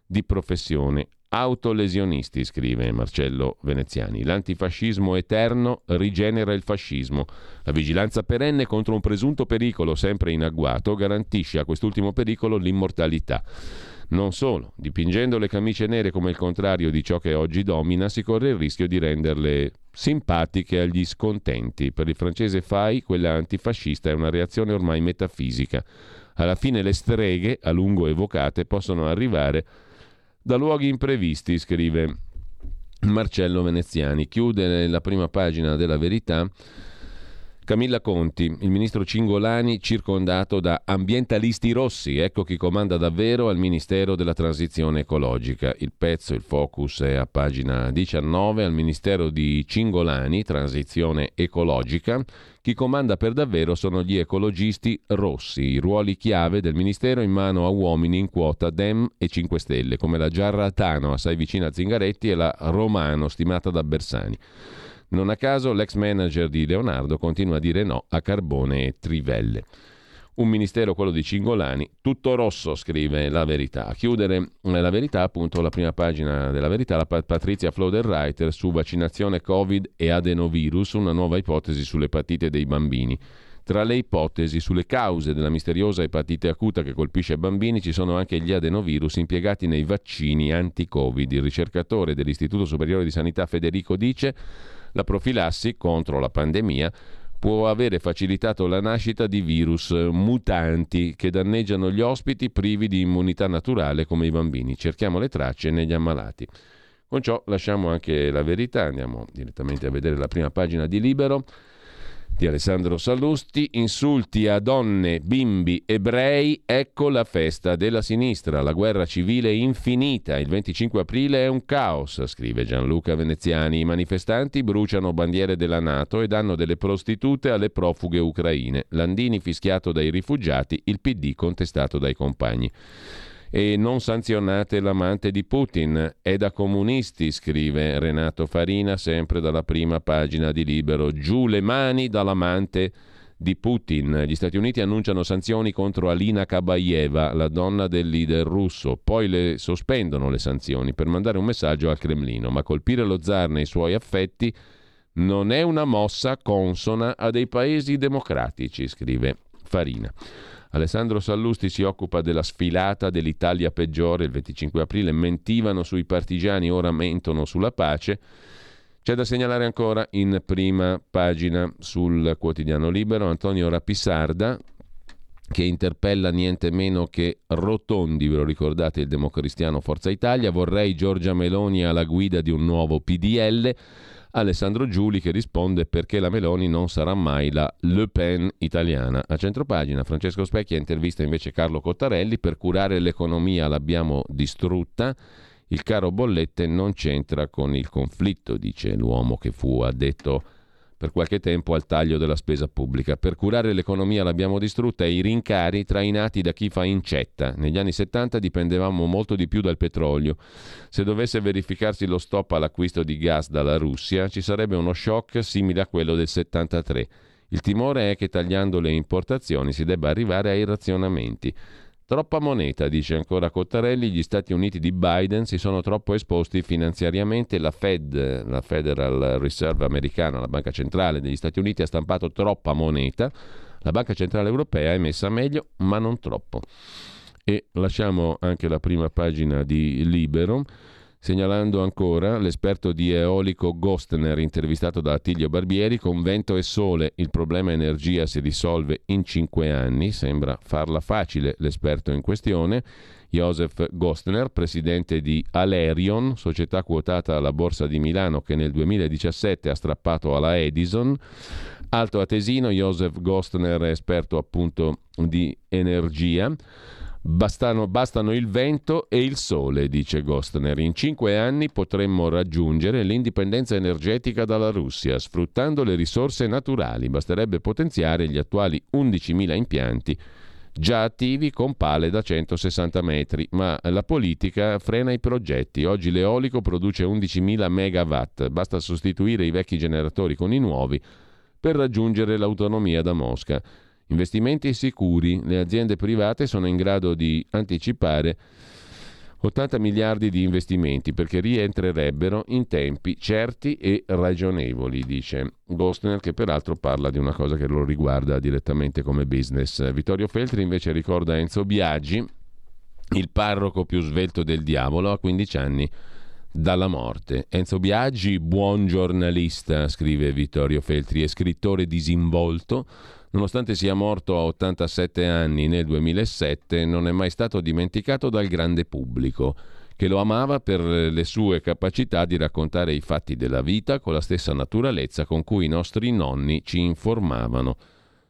di professione autolesionisti, scrive Marcello Veneziani. L'antifascismo eterno rigenera il fascismo. La vigilanza perenne contro un presunto pericolo sempre in agguato garantisce a quest'ultimo pericolo l'immortalità. Non solo, dipingendo le camicie nere come il contrario di ciò che oggi domina, si corre il rischio di renderle simpatiche agli scontenti. Per il francese Fai, quella antifascista è una reazione ormai metafisica. Alla fine le streghe, a lungo evocate, possono arrivare da luoghi imprevisti, scrive Marcello Veneziani. Chiude la prima pagina della verità. Camilla Conti, il ministro Cingolani circondato da ambientalisti rossi, ecco chi comanda davvero al Ministero della Transizione Ecologica. Il pezzo, il focus è a pagina 19 al Ministero di Cingolani, Transizione Ecologica. Chi comanda per davvero sono gli ecologisti rossi, i ruoli chiave del Ministero in mano a uomini in quota Dem e 5 Stelle, come la Giarratano, assai vicina a Zingaretti, e la Romano, stimata da Bersani. Non a caso l'ex manager di Leonardo continua a dire no a Carbone e Trivelle. Un ministero, quello di Cingolani, tutto rosso, scrive la verità. A chiudere la verità, appunto, la prima pagina della verità, la Patrizia Floderreiter su vaccinazione Covid e adenovirus, una nuova ipotesi sull'epatite dei bambini. Tra le ipotesi sulle cause della misteriosa epatite acuta che colpisce bambini ci sono anche gli adenovirus impiegati nei vaccini anti-Covid. Il ricercatore dell'Istituto Superiore di Sanità Federico dice la profilassi contro la pandemia può avere facilitato la nascita di virus mutanti che danneggiano gli ospiti privi di immunità naturale come i bambini. Cerchiamo le tracce negli ammalati. Con ciò lasciamo anche la verità, andiamo direttamente a vedere la prima pagina di Libero di Alessandro Sallusti, insulti a donne, bimbi, ebrei, ecco la festa della sinistra, la guerra civile infinita, il 25 aprile è un caos, scrive Gianluca Veneziani, i manifestanti bruciano bandiere della Nato e danno delle prostitute alle profughe ucraine, Landini fischiato dai rifugiati, il PD contestato dai compagni e non sanzionate l'amante di Putin. È da comunisti, scrive Renato Farina, sempre dalla prima pagina di Libero. Giù le mani dall'amante di Putin. Gli Stati Uniti annunciano sanzioni contro Alina Kabayeva, la donna del leader russo. Poi le sospendono le sanzioni per mandare un messaggio al Cremlino. Ma colpire lo zar nei suoi affetti non è una mossa consona a dei paesi democratici, scrive Farina. Alessandro Sallusti si occupa della sfilata dell'Italia peggiore il 25 aprile, mentivano sui partigiani, ora mentono sulla pace. C'è da segnalare ancora in prima pagina sul quotidiano libero Antonio Rapisarda che interpella niente meno che Rotondi, ve lo ricordate il democristiano Forza Italia, vorrei Giorgia Meloni alla guida di un nuovo PDL. Alessandro Giuli che risponde perché la Meloni non sarà mai la Le Pen italiana. A centropagina Francesco Specchia intervista invece Carlo Cottarelli per curare l'economia l'abbiamo distrutta. Il caro bollette non c'entra con il conflitto, dice l'uomo che fu addetto per qualche tempo al taglio della spesa pubblica. Per curare l'economia l'abbiamo distrutta e i rincari trainati da chi fa incetta. Negli anni 70 dipendevamo molto di più dal petrolio. Se dovesse verificarsi lo stop all'acquisto di gas dalla Russia, ci sarebbe uno shock simile a quello del 73. Il timore è che tagliando le importazioni si debba arrivare ai razionamenti. Troppa moneta, dice ancora Cottarelli, gli Stati Uniti di Biden si sono troppo esposti finanziariamente, la Fed, la Federal Reserve americana, la banca centrale degli Stati Uniti ha stampato troppa moneta, la banca centrale europea è messa meglio, ma non troppo. E lasciamo anche la prima pagina di Libero segnalando ancora l'esperto di eolico Gostner intervistato da Attilio Barbieri con vento e sole il problema energia si risolve in cinque anni, sembra farla facile l'esperto in questione. Josef Gostner, presidente di Alerion, società quotata alla Borsa di Milano che nel 2017 ha strappato alla Edison. Alto Atesino, Josef Gostner, esperto appunto di energia. Bastano, bastano, il vento e il sole, dice Gostner. In cinque anni potremmo raggiungere l'indipendenza energetica dalla Russia, sfruttando le risorse naturali. Basterebbe potenziare gli attuali 11.000 impianti già attivi con pale da 160 metri, ma la politica frena i progetti. Oggi l'eolico produce 11.000 megawatt, basta sostituire i vecchi generatori con i nuovi per raggiungere l'autonomia da Mosca. Investimenti sicuri. Le aziende private sono in grado di anticipare 80 miliardi di investimenti perché rientrerebbero in tempi certi e ragionevoli, dice Gostner, che peraltro parla di una cosa che lo riguarda direttamente come business. Vittorio Feltri invece ricorda Enzo Biaggi, il parroco più svelto del diavolo, a 15 anni dalla morte. Enzo Biaggi, buon giornalista, scrive Vittorio Feltri, è scrittore disinvolto Nonostante sia morto a 87 anni nel 2007, non è mai stato dimenticato dal grande pubblico, che lo amava per le sue capacità di raccontare i fatti della vita con la stessa naturalezza con cui i nostri nonni ci informavano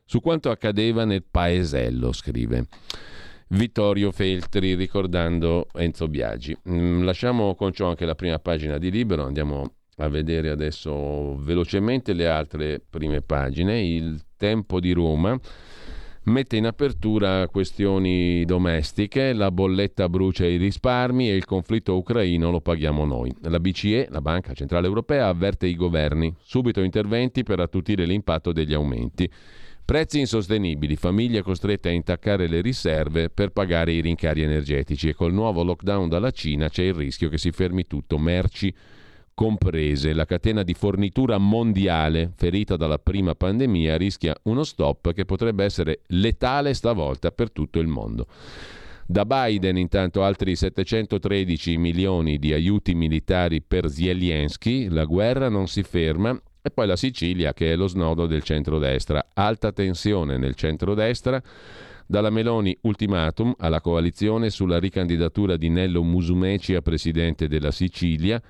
su quanto accadeva nel paesello, scrive. Vittorio Feltri ricordando Enzo Biagi. Mm, lasciamo con ciò anche la prima pagina di Libero, andiamo a vedere adesso velocemente le altre prime pagine. Il Tempo di Roma mette in apertura questioni domestiche, la bolletta brucia i risparmi e il conflitto ucraino lo paghiamo noi. La BCE, la Banca Centrale Europea, avverte i governi, subito interventi per attutire l'impatto degli aumenti. Prezzi insostenibili, famiglie costrette a intaccare le riserve per pagare i rincari energetici e col nuovo lockdown dalla Cina c'è il rischio che si fermi tutto, merci comprese. La catena di fornitura mondiale, ferita dalla prima pandemia, rischia uno stop che potrebbe essere letale stavolta per tutto il mondo. Da Biden intanto altri 713 milioni di aiuti militari per Zelensky, la guerra non si ferma e poi la Sicilia che è lo snodo del centrodestra. Alta tensione nel centrodestra. Dalla Meloni ultimatum alla coalizione sulla ricandidatura di Nello Musumeci a presidente della Sicilia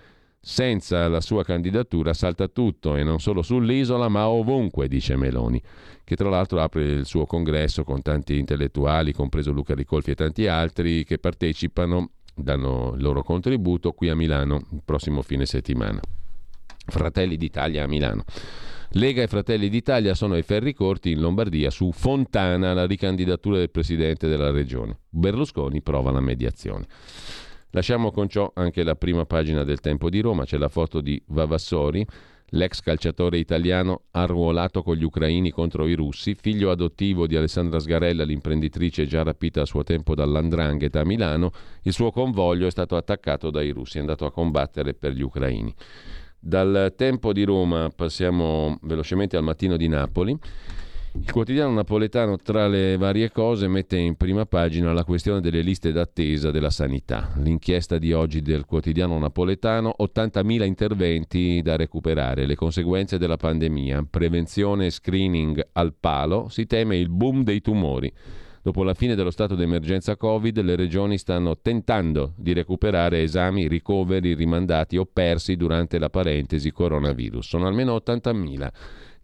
senza la sua candidatura salta tutto e non solo sull'isola ma ovunque, dice Meloni, che tra l'altro apre il suo congresso con tanti intellettuali, compreso Luca Ricolfi e tanti altri, che partecipano, danno il loro contributo qui a Milano il prossimo fine settimana. Fratelli d'Italia a Milano. Lega e Fratelli d'Italia sono ai ferri corti in Lombardia su Fontana, la ricandidatura del presidente della regione. Berlusconi prova la mediazione. Lasciamo con ciò anche la prima pagina del Tempo di Roma, c'è la foto di Vavassori, l'ex calciatore italiano arruolato con gli ucraini contro i russi, figlio adottivo di Alessandra Sgarella, l'imprenditrice già rapita a suo tempo dall'Andrangheta a Milano, il suo convoglio è stato attaccato dai russi, è andato a combattere per gli ucraini. Dal Tempo di Roma passiamo velocemente al Mattino di Napoli. Il quotidiano napoletano, tra le varie cose, mette in prima pagina la questione delle liste d'attesa della sanità. L'inchiesta di oggi del quotidiano napoletano, 80.000 interventi da recuperare, le conseguenze della pandemia, prevenzione e screening al palo, si teme il boom dei tumori. Dopo la fine dello stato d'emergenza Covid, le regioni stanno tentando di recuperare esami, ricoveri rimandati o persi durante la parentesi coronavirus. Sono almeno 80.000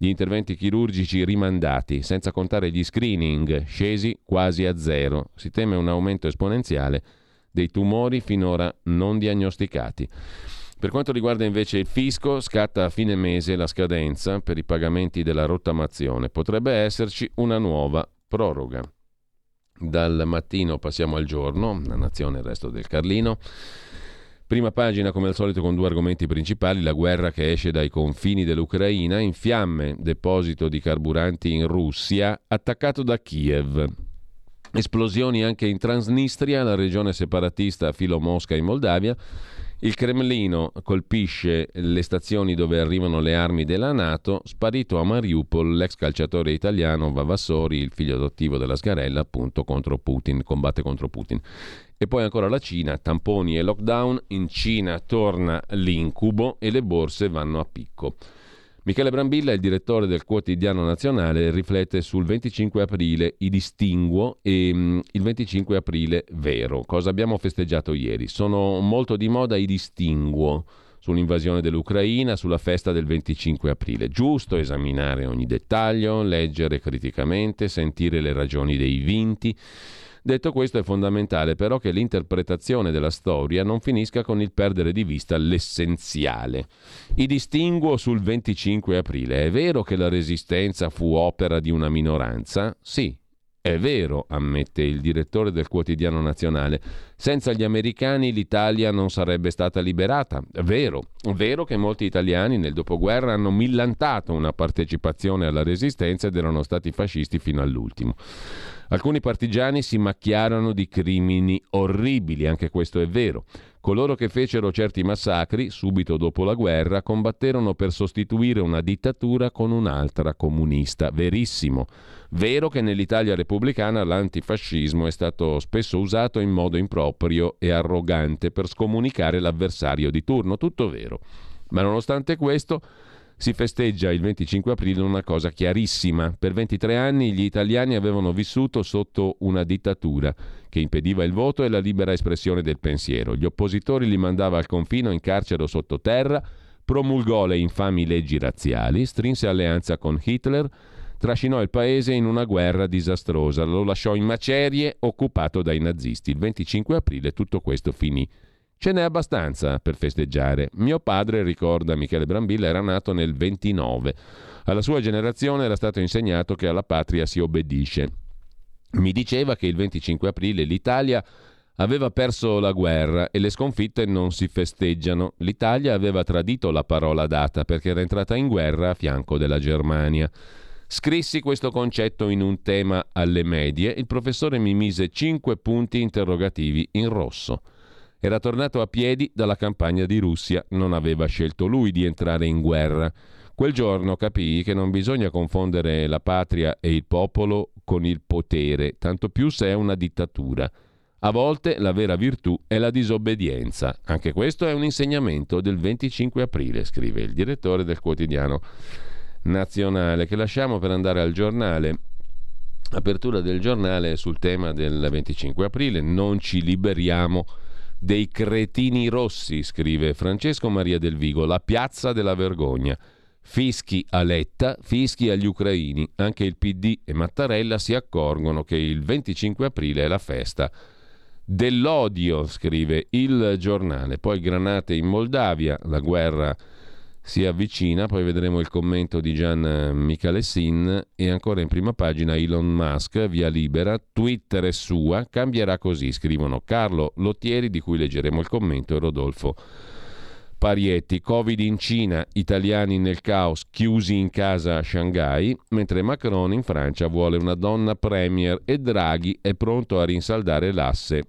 gli interventi chirurgici rimandati, senza contare gli screening scesi quasi a zero. Si teme un aumento esponenziale dei tumori finora non diagnosticati. Per quanto riguarda invece il fisco, scatta a fine mese la scadenza per i pagamenti della rottamazione. Potrebbe esserci una nuova proroga. Dal mattino passiamo al giorno, la nazione e il resto del Carlino. Prima pagina, come al solito, con due argomenti principali: la guerra che esce dai confini dell'Ucraina, in fiamme, deposito di carburanti in Russia, attaccato da Kiev. Esplosioni anche in Transnistria, la regione separatista filo Mosca in Moldavia. Il Cremlino colpisce le stazioni dove arrivano le armi della Nato. Sparito a Mariupol l'ex calciatore italiano Vavassori, il figlio adottivo della Sgarella, appunto contro Putin, combatte contro Putin. E poi ancora la Cina, tamponi e lockdown. In Cina torna l'incubo e le borse vanno a picco. Michele Brambilla, il direttore del quotidiano nazionale, riflette sul 25 aprile, i distinguo e mm, il 25 aprile vero. Cosa abbiamo festeggiato ieri? Sono molto di moda i distinguo sull'invasione dell'Ucraina, sulla festa del 25 aprile. Giusto esaminare ogni dettaglio, leggere criticamente, sentire le ragioni dei vinti Detto questo è fondamentale però che l'interpretazione della storia non finisca con il perdere di vista l'essenziale. I distinguo sul 25 aprile. È vero che la resistenza fu opera di una minoranza? Sì, è vero, ammette il direttore del quotidiano nazionale, senza gli americani l'Italia non sarebbe stata liberata. Vero, vero che molti italiani nel dopoguerra hanno millantato una partecipazione alla resistenza ed erano stati fascisti fino all'ultimo. Alcuni partigiani si macchiarono di crimini orribili, anche questo è vero. Coloro che fecero certi massacri, subito dopo la guerra, combatterono per sostituire una dittatura con un'altra comunista. Verissimo. Vero che nell'Italia repubblicana l'antifascismo è stato spesso usato in modo improprio e arrogante per scomunicare l'avversario di turno. Tutto vero. Ma nonostante questo si festeggia il 25 aprile una cosa chiarissima. Per 23 anni gli italiani avevano vissuto sotto una dittatura che impediva il voto e la libera espressione del pensiero. Gli oppositori li mandava al confino in carcere o sottoterra, promulgò le infami leggi razziali, strinse alleanza con Hitler, trascinò il paese in una guerra disastrosa, lo lasciò in macerie occupato dai nazisti. Il 25 aprile tutto questo finì. Ce n'è abbastanza per festeggiare. Mio padre, ricorda Michele Brambilla, era nato nel 29. Alla sua generazione era stato insegnato che alla patria si obbedisce. Mi diceva che il 25 aprile l'Italia aveva perso la guerra e le sconfitte non si festeggiano. L'Italia aveva tradito la parola data perché era entrata in guerra a fianco della Germania. Scrissi questo concetto in un tema alle medie, il professore mi mise cinque punti interrogativi in rosso. Era tornato a piedi dalla campagna di Russia, non aveva scelto lui di entrare in guerra. Quel giorno capii che non bisogna confondere la patria e il popolo con il potere, tanto più se è una dittatura. A volte la vera virtù è la disobbedienza. Anche questo è un insegnamento del 25 aprile, scrive il direttore del quotidiano nazionale, che lasciamo per andare al giornale. Apertura del giornale sul tema del 25 aprile, non ci liberiamo dei cretini rossi, scrive Francesco Maria del Vigo, la piazza della vergogna. Fischi a Letta, fischi agli ucraini. Anche il PD e Mattarella si accorgono che il 25 aprile è la festa dell'odio, scrive il giornale. Poi granate in Moldavia, la guerra si avvicina, poi vedremo il commento di Gian Michalessin e ancora in prima pagina Elon Musk, via libera, Twitter è sua, cambierà così, scrivono Carlo Lottieri di cui leggeremo il commento e Rodolfo Parietti, Covid in Cina, italiani nel caos chiusi in casa a Shanghai, mentre Macron in Francia vuole una donna premier e Draghi è pronto a rinsaldare l'asse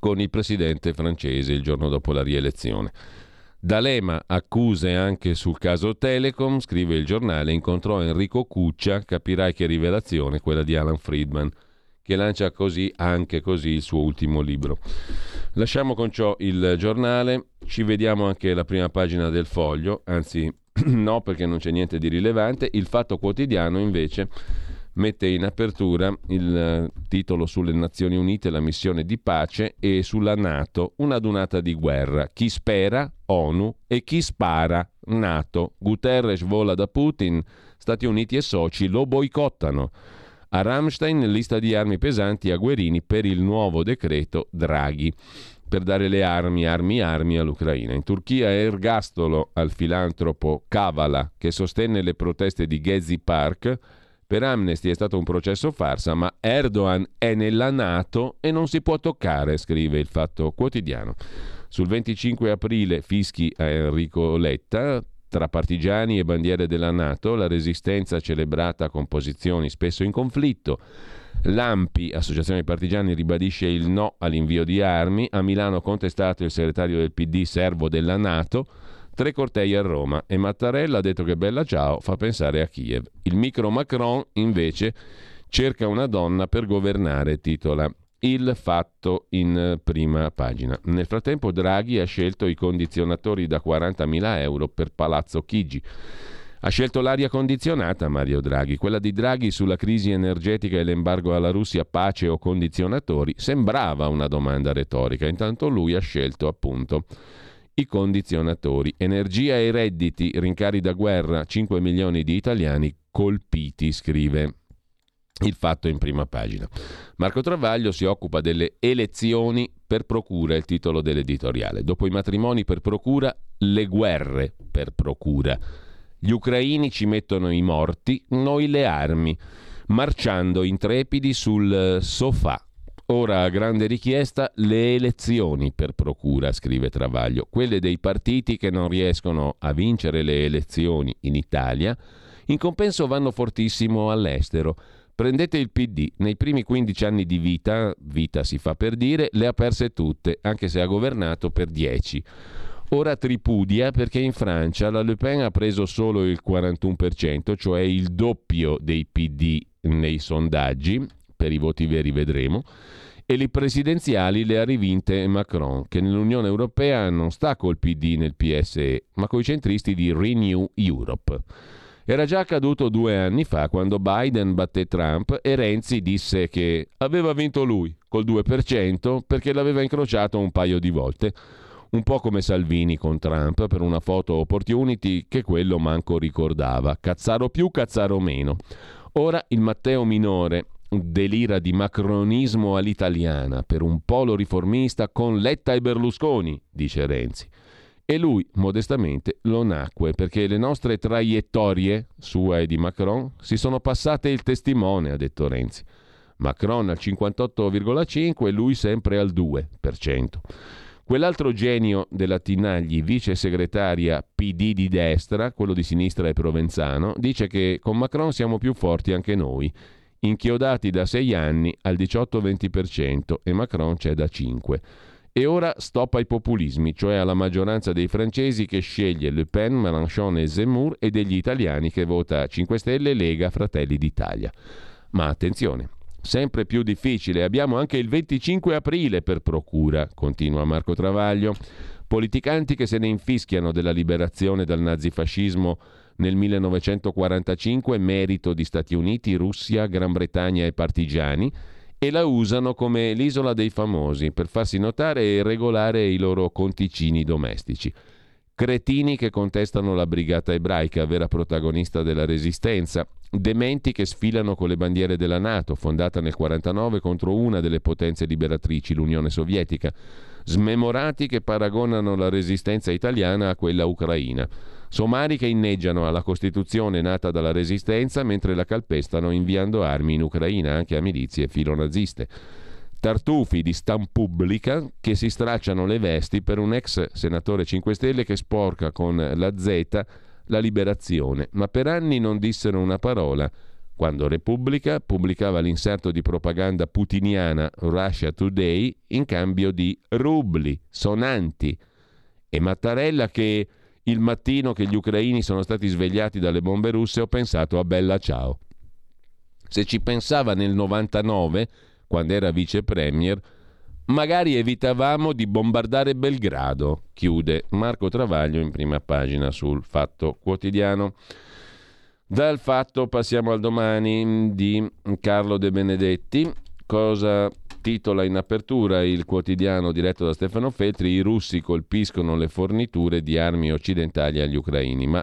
con il presidente francese il giorno dopo la rielezione. D'Alema accuse anche sul caso Telecom, scrive il giornale, incontrò Enrico Cuccia, capirai che rivelazione quella di Alan Friedman, che lancia così anche così il suo ultimo libro. Lasciamo con ciò il giornale, ci vediamo anche la prima pagina del foglio, anzi no perché non c'è niente di rilevante, il fatto quotidiano invece mette in apertura il eh, titolo sulle Nazioni Unite, la missione di pace e sulla Nato, una dunata di guerra. Chi spera, ONU, e chi spara, Nato. Guterres vola da Putin, Stati Uniti e soci lo boicottano. A Ramstein lista di armi pesanti a Guerini per il nuovo decreto Draghi per dare le armi, armi, armi all'Ucraina. In Turchia è ergastolo al filantropo Kavala che sostenne le proteste di Gezi Park per Amnesty è stato un processo farsa, ma Erdogan è nella Nato e non si può toccare, scrive il Fatto Quotidiano. Sul 25 aprile fischi a Enrico Letta, tra partigiani e bandiere della Nato, la resistenza celebrata con posizioni spesso in conflitto. L'AMPI, Associazione Partigiani, ribadisce il no all'invio di armi. A Milano contestato il segretario del PD, servo della Nato. Tre cortei a Roma e Mattarella ha detto che Bella Ciao fa pensare a Kiev. Il micro Macron invece cerca una donna per governare, titola il fatto in prima pagina. Nel frattempo Draghi ha scelto i condizionatori da 40.000 euro per Palazzo Chigi. Ha scelto l'aria condizionata Mario Draghi, quella di Draghi sulla crisi energetica e l'embargo alla Russia, pace o condizionatori, sembrava una domanda retorica, intanto lui ha scelto appunto i condizionatori. Energia e redditi, rincari da guerra, 5 milioni di italiani colpiti, scrive il fatto in prima pagina. Marco Travaglio si occupa delle elezioni per procura, il titolo dell'editoriale. Dopo i matrimoni per procura, le guerre per procura. Gli ucraini ci mettono i morti, noi le armi, marciando intrepidi sul sofà Ora, a grande richiesta, le elezioni per procura, scrive Travaglio, quelle dei partiti che non riescono a vincere le elezioni in Italia, in compenso vanno fortissimo all'estero. Prendete il PD, nei primi 15 anni di vita, vita si fa per dire, le ha perse tutte, anche se ha governato per 10. Ora tripudia perché in Francia la Le Pen ha preso solo il 41%, cioè il doppio dei PD nei sondaggi, per i voti veri vedremo, e le presidenziali le ha rivinte Macron, che nell'Unione Europea non sta col PD nel PSE, ma coi centristi di Renew Europe. Era già accaduto due anni fa quando Biden batté Trump e Renzi disse che aveva vinto lui col 2% perché l'aveva incrociato un paio di volte. Un po' come Salvini con Trump per una foto opportunity che quello manco ricordava. Cazzaro più, cazzaro meno. Ora il Matteo minore delira di macronismo all'italiana per un polo riformista con Letta e Berlusconi, dice Renzi. E lui, modestamente, lo nacque perché le nostre traiettorie, sua e di Macron, si sono passate il testimone, ha detto Renzi. Macron al 58,5 e lui sempre al 2%. Quell'altro genio della Tinagli, vice segretaria PD di destra, quello di sinistra e Provenzano, dice che con Macron siamo più forti anche noi inchiodati da 6 anni al 18-20% e Macron c'è da 5. E ora stop ai populismi, cioè alla maggioranza dei francesi che sceglie Le Pen, Mélenchon e Zemmour e degli italiani che vota 5 Stelle, Lega, Fratelli d'Italia. Ma attenzione, sempre più difficile, abbiamo anche il 25 aprile per procura, continua Marco Travaglio. Politicanti che se ne infischiano della liberazione dal nazifascismo nel 1945 merito di Stati Uniti, Russia, Gran Bretagna e partigiani e la usano come l'isola dei famosi per farsi notare e regolare i loro conticini domestici. Cretini che contestano la brigata ebraica, vera protagonista della resistenza, dementi che sfilano con le bandiere della Nato, fondata nel 1949 contro una delle potenze liberatrici, l'Unione Sovietica, smemorati che paragonano la resistenza italiana a quella ucraina Somari che inneggiano alla Costituzione nata dalla Resistenza mentre la calpestano inviando armi in Ucraina anche a milizie filonaziste. Tartufi di Stampubblica che si stracciano le vesti per un ex senatore 5 Stelle che sporca con la Z la liberazione, ma per anni non dissero una parola. Quando Repubblica pubblicava l'inserto di propaganda putiniana Russia Today in cambio di rubli sonanti. E Mattarella che il mattino che gli ucraini sono stati svegliati dalle bombe russe ho pensato a Bella Ciao. Se ci pensava nel 99, quando era vice premier, magari evitavamo di bombardare Belgrado, chiude Marco Travaglio in prima pagina sul Fatto Quotidiano. Dal fatto passiamo al domani di Carlo De Benedetti. Cosa titola in apertura il quotidiano diretto da Stefano Feltri, i russi colpiscono le forniture di armi occidentali agli ucraini, ma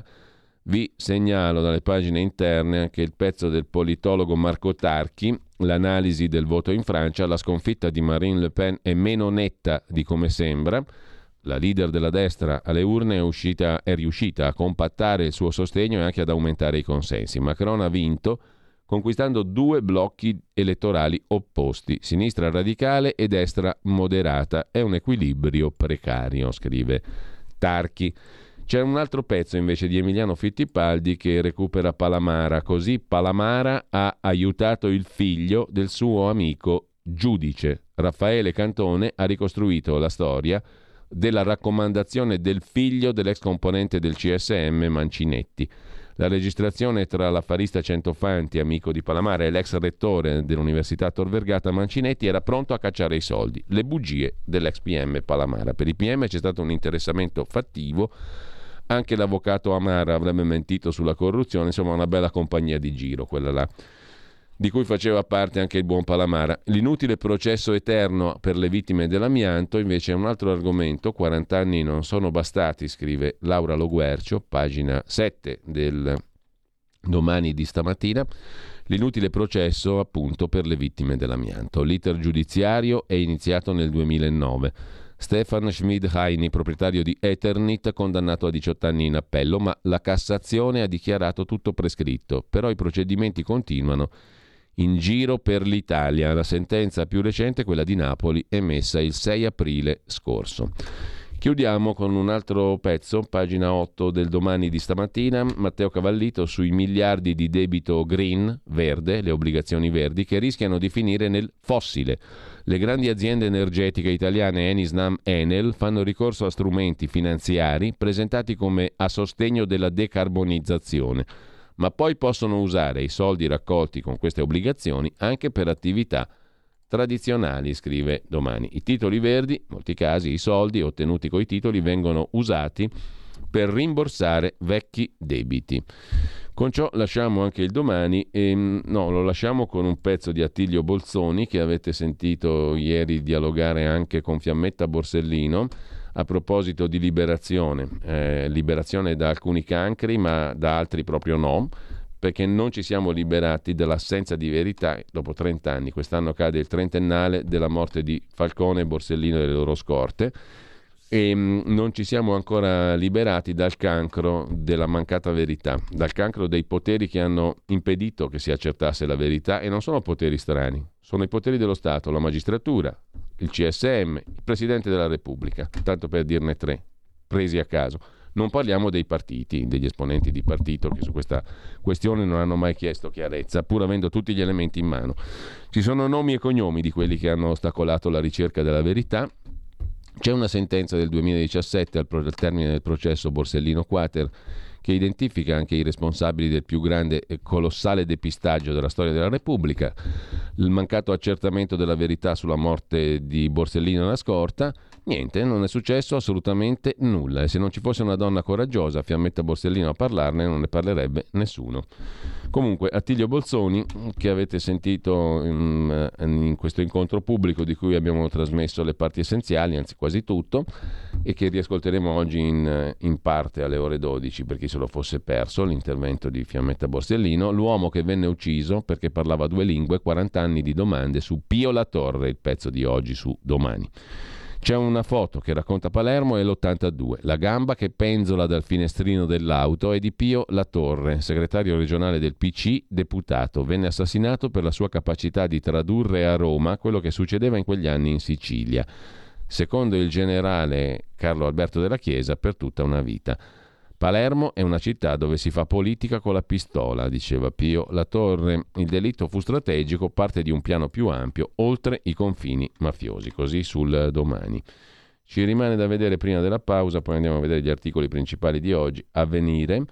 vi segnalo dalle pagine interne anche il pezzo del politologo Marco Tarchi, l'analisi del voto in Francia, la sconfitta di Marine Le Pen è meno netta di come sembra, la leader della destra alle urne è, uscita, è riuscita a compattare il suo sostegno e anche ad aumentare i consensi. Macron ha vinto conquistando due blocchi elettorali opposti, sinistra radicale e destra moderata. È un equilibrio precario, scrive Tarchi. C'è un altro pezzo invece di Emiliano Fittipaldi che recupera Palamara, così Palamara ha aiutato il figlio del suo amico giudice. Raffaele Cantone ha ricostruito la storia della raccomandazione del figlio dell'ex componente del CSM Mancinetti. La registrazione tra l'affarista Centofanti, amico di Palamara, e l'ex rettore dell'Università Tor Vergata Mancinetti era pronto a cacciare i soldi, le bugie dell'ex PM Palamara. Per i PM c'è stato un interessamento fattivo, anche l'avvocato Amara avrebbe mentito sulla corruzione, insomma una bella compagnia di giro quella là di cui faceva parte anche il buon Palamara. L'inutile processo eterno per le vittime dell'amianto invece è un altro argomento, 40 anni non sono bastati, scrive Laura Loguercio, pagina 7 del domani di stamattina. L'inutile processo appunto per le vittime dell'amianto. L'iter giudiziario è iniziato nel 2009. Stefan Schmid-Heini, proprietario di Eternit, condannato a 18 anni in appello, ma la Cassazione ha dichiarato tutto prescritto. Però i procedimenti continuano in giro per l'Italia. La sentenza più recente, quella di Napoli, emessa il 6 aprile scorso. Chiudiamo con un altro pezzo, pagina 8 del domani di stamattina, Matteo Cavallito sui miliardi di debito green, verde, le obbligazioni verdi, che rischiano di finire nel fossile. Le grandi aziende energetiche italiane Enisnam Enel fanno ricorso a strumenti finanziari presentati come a sostegno della decarbonizzazione ma poi possono usare i soldi raccolti con queste obbligazioni anche per attività tradizionali, scrive domani. I titoli verdi, in molti casi i soldi ottenuti con i titoli vengono usati per rimborsare vecchi debiti. Con ciò lasciamo anche il domani, e, no, lo lasciamo con un pezzo di Attilio Bolzoni che avete sentito ieri dialogare anche con Fiammetta Borsellino a proposito di liberazione, eh, liberazione da alcuni cancri ma da altri proprio no, perché non ci siamo liberati dall'assenza di verità dopo 30 anni. Quest'anno cade il trentennale della morte di Falcone Borsellino e delle loro scorte e mm, non ci siamo ancora liberati dal cancro della mancata verità, dal cancro dei poteri che hanno impedito che si accertasse la verità e non sono poteri strani, sono i poteri dello Stato, la magistratura, il CSM, il Presidente della Repubblica, tanto per dirne tre, presi a caso. Non parliamo dei partiti, degli esponenti di partito che su questa questione non hanno mai chiesto chiarezza, pur avendo tutti gli elementi in mano. Ci sono nomi e cognomi di quelli che hanno ostacolato la ricerca della verità. C'è una sentenza del 2017 al, termine del processo Borsellino Quater che identifica anche i responsabili del più grande e colossale depistaggio della storia della Repubblica, il mancato accertamento della verità sulla morte di Borsellino alla scorta, niente, non è successo assolutamente nulla e se non ci fosse una donna coraggiosa, Fiammetta Borsellino a parlarne, non ne parlerebbe nessuno. Comunque, Attilio Bolzoni, che avete sentito in, in, questo incontro pubblico di cui abbiamo trasmesso le parti essenziali, anzi quasi tutto, e che riascolteremo oggi in, in parte alle ore 12 per chi se lo fosse perso, l'intervento di Fiammetta Borsellino, l'uomo che venne ucciso perché parlava due lingue, 40 anni di domande su Pio La Torre, il pezzo di oggi su Domani. C'è una foto che racconta Palermo e l'82. La gamba che penzola dal finestrino dell'auto è di Pio La Torre, segretario regionale del PC, deputato. Venne assassinato per la sua capacità di tradurre a Roma quello che succedeva in quegli anni in Sicilia. Secondo il generale Carlo Alberto della Chiesa, per tutta una vita. Palermo è una città dove si fa politica con la pistola, diceva Pio La Torre. Il delitto fu strategico, parte di un piano più ampio, oltre i confini mafiosi. Così sul domani. Ci rimane da vedere prima della pausa, poi andiamo a vedere gli articoli principali di oggi. Avvenire,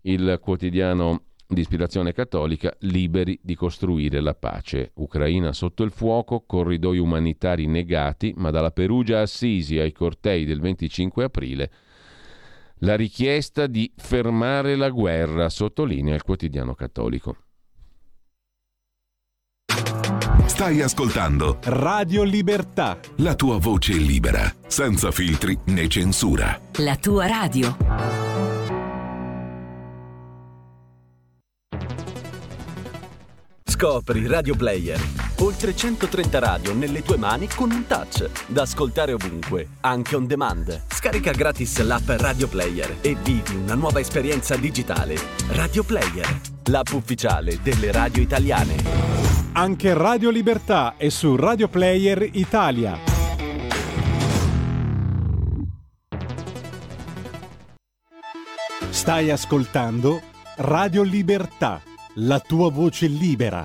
il quotidiano di ispirazione cattolica, liberi di costruire la pace. Ucraina sotto il fuoco, corridoi umanitari negati, ma dalla Perugia a Assisi ai cortei del 25 aprile la richiesta di fermare la guerra, sottolinea il quotidiano cattolico. Stai ascoltando Radio Libertà. La tua voce libera, senza filtri né censura. La tua radio. Scopri Radio Player. Oltre 130 radio nelle tue mani con un touch. Da ascoltare ovunque, anche on demand. Scarica gratis l'app Radio Player e vivi una nuova esperienza digitale. Radio Player, l'app ufficiale delle radio italiane. Anche Radio Libertà è su Radio Player Italia. Stai ascoltando Radio Libertà, la tua voce libera,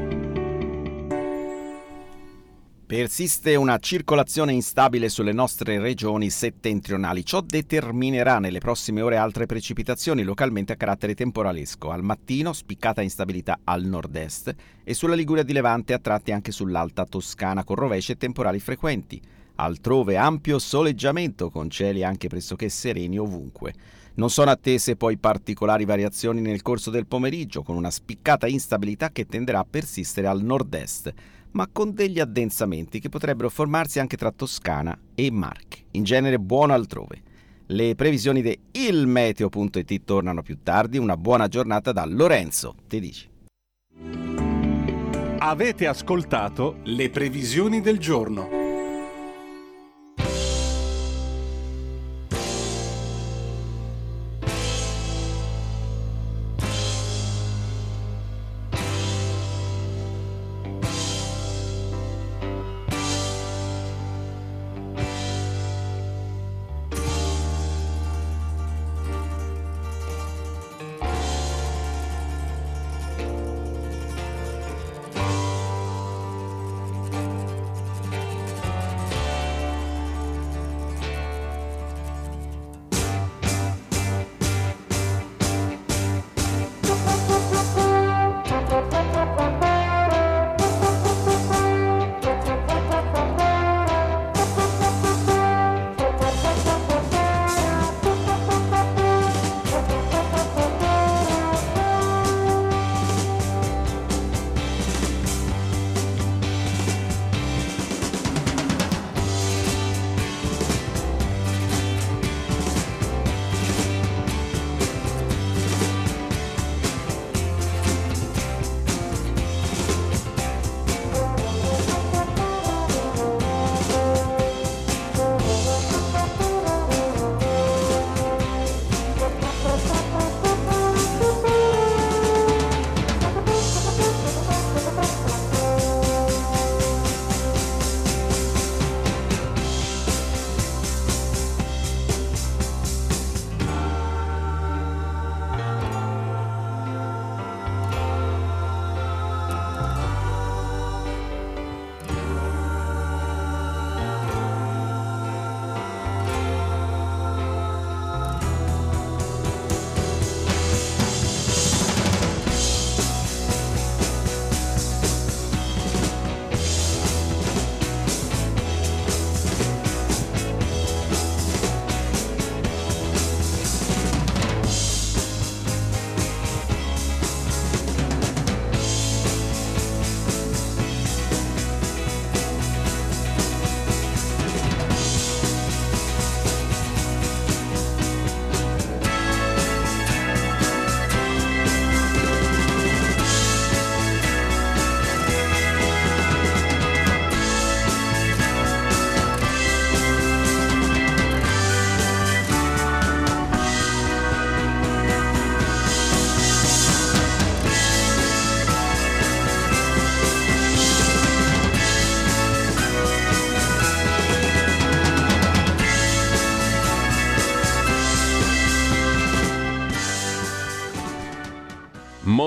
Persiste una circolazione instabile sulle nostre regioni settentrionali. Ciò determinerà nelle prossime ore altre precipitazioni localmente a carattere temporalesco. Al mattino spiccata instabilità al nord-est e sulla Liguria di Levante a tratti anche sull'alta Toscana con rovesci e temporali frequenti. Altrove ampio soleggiamento con cieli anche pressoché sereni ovunque. Non sono attese poi particolari variazioni nel corso del pomeriggio con una spiccata instabilità che tenderà a persistere al nord-est ma con degli addensamenti che potrebbero formarsi anche tra Toscana e Marche, in genere buono altrove. Le previsioni di ilmeteo.it tornano più tardi. Una buona giornata da Lorenzo Tedici. Avete ascoltato le previsioni del giorno.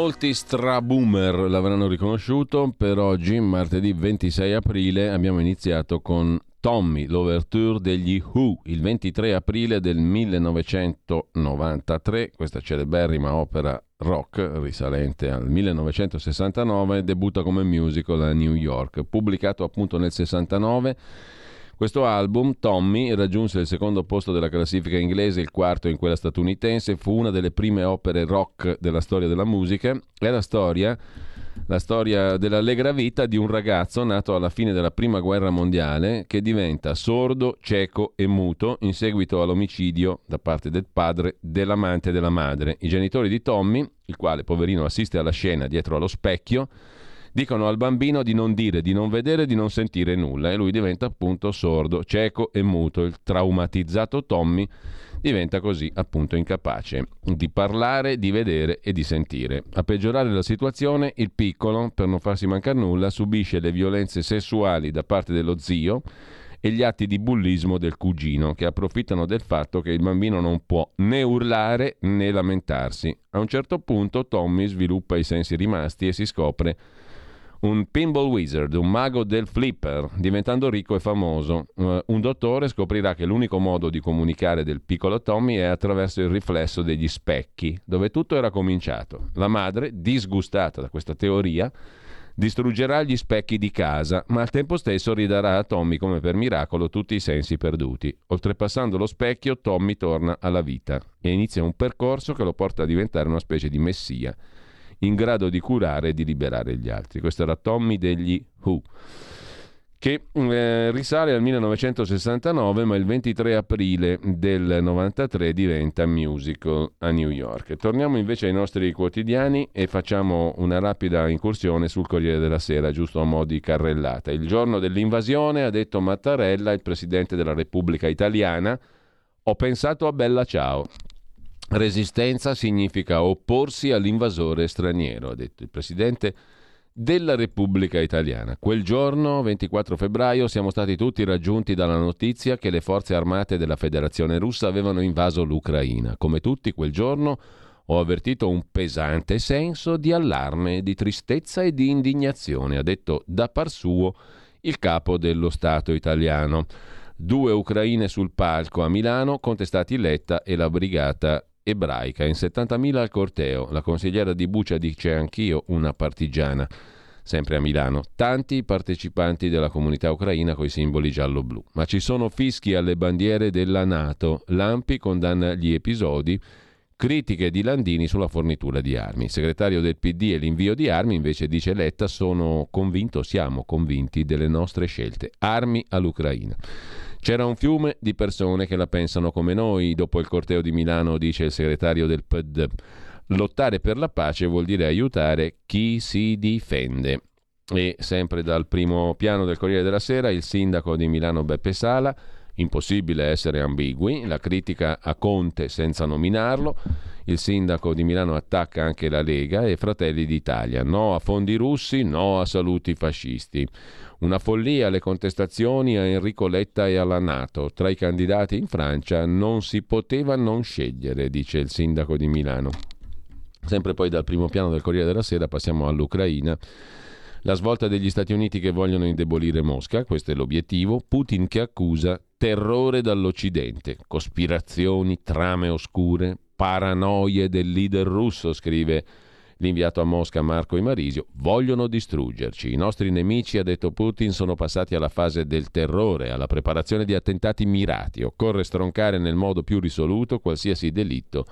Molti straboomer l'avranno riconosciuto, per oggi, martedì 26 aprile, abbiamo iniziato con Tommy, l'ouverture degli Who, il 23 aprile del 1993, questa celeberrima opera rock risalente al 1969, debutta come musical a New York, pubblicato appunto nel 69 questo album, Tommy, raggiunse il secondo posto della classifica inglese, il quarto in quella statunitense, fu una delle prime opere rock della storia della musica. È la storia, la storia dell'allegra vita di un ragazzo nato alla fine della prima guerra mondiale che diventa sordo, cieco e muto in seguito all'omicidio da parte del padre dell'amante della madre. I genitori di Tommy, il quale poverino assiste alla scena dietro allo specchio, Dicono al bambino di non dire, di non vedere, di non sentire nulla e lui diventa appunto sordo, cieco e muto. Il traumatizzato Tommy diventa così appunto incapace di parlare, di vedere e di sentire. A peggiorare la situazione, il piccolo, per non farsi mancare nulla, subisce le violenze sessuali da parte dello zio e gli atti di bullismo del cugino, che approfittano del fatto che il bambino non può né urlare né lamentarsi. A un certo punto Tommy sviluppa i sensi rimasti e si scopre un pinball wizard, un mago del flipper, diventando ricco e famoso. Uh, un dottore scoprirà che l'unico modo di comunicare del piccolo Tommy è attraverso il riflesso degli specchi, dove tutto era cominciato. La madre, disgustata da questa teoria, distruggerà gli specchi di casa, ma al tempo stesso ridarà a Tommy come per miracolo tutti i sensi perduti. Oltrepassando lo specchio, Tommy torna alla vita e inizia un percorso che lo porta a diventare una specie di messia in grado di curare e di liberare gli altri. Questo era Tommy degli Who che eh, risale al 1969, ma il 23 aprile del 93 diventa musical a New York. Torniamo invece ai nostri quotidiani e facciamo una rapida incursione sul Corriere della Sera, giusto a mo' di carrellata. Il giorno dell'invasione, ha detto Mattarella, il presidente della Repubblica Italiana, ho pensato a Bella Ciao. Resistenza significa opporsi all'invasore straniero, ha detto il presidente della Repubblica Italiana. Quel giorno, 24 febbraio, siamo stati tutti raggiunti dalla notizia che le forze armate della Federazione russa avevano invaso l'Ucraina. Come tutti quel giorno ho avvertito un pesante senso di allarme, di tristezza e di indignazione, ha detto da par suo il capo dello Stato italiano. Due ucraine sul palco a Milano, contestati Letta e la brigata ebraica, in 70.000 al corteo. La consigliera di Bucia dice anch'io una partigiana. Sempre a Milano, tanti partecipanti della comunità ucraina coi simboli giallo-blu. Ma ci sono fischi alle bandiere della Nato. Lampi condanna gli episodi critiche di Landini sulla fornitura di armi. Il segretario del PD e l'invio di armi, invece, dice Letta, sono convinto, siamo convinti delle nostre scelte. Armi all'Ucraina. C'era un fiume di persone che la pensano come noi, dopo il corteo di Milano, dice il segretario del PD. Lottare per la pace vuol dire aiutare chi si difende. E sempre dal primo piano del Corriere della Sera, il sindaco di Milano Beppe Sala, impossibile essere ambigui, la critica a Conte senza nominarlo, il sindaco di Milano attacca anche la Lega e Fratelli d'Italia, no a fondi russi, no a saluti fascisti. Una follia le contestazioni a Enrico Letta e alla Nato. Tra i candidati in Francia non si poteva non scegliere, dice il sindaco di Milano. Sempre poi dal primo piano del Corriere della Sera passiamo all'Ucraina. La svolta degli Stati Uniti che vogliono indebolire Mosca, questo è l'obiettivo. Putin che accusa terrore dall'Occidente, cospirazioni, trame oscure, paranoie del leader russo, scrive L'inviato a Mosca Marco Imarisio vogliono distruggerci. I nostri nemici, ha detto Putin, sono passati alla fase del terrore, alla preparazione di attentati mirati. Occorre stroncare nel modo più risoluto qualsiasi delitto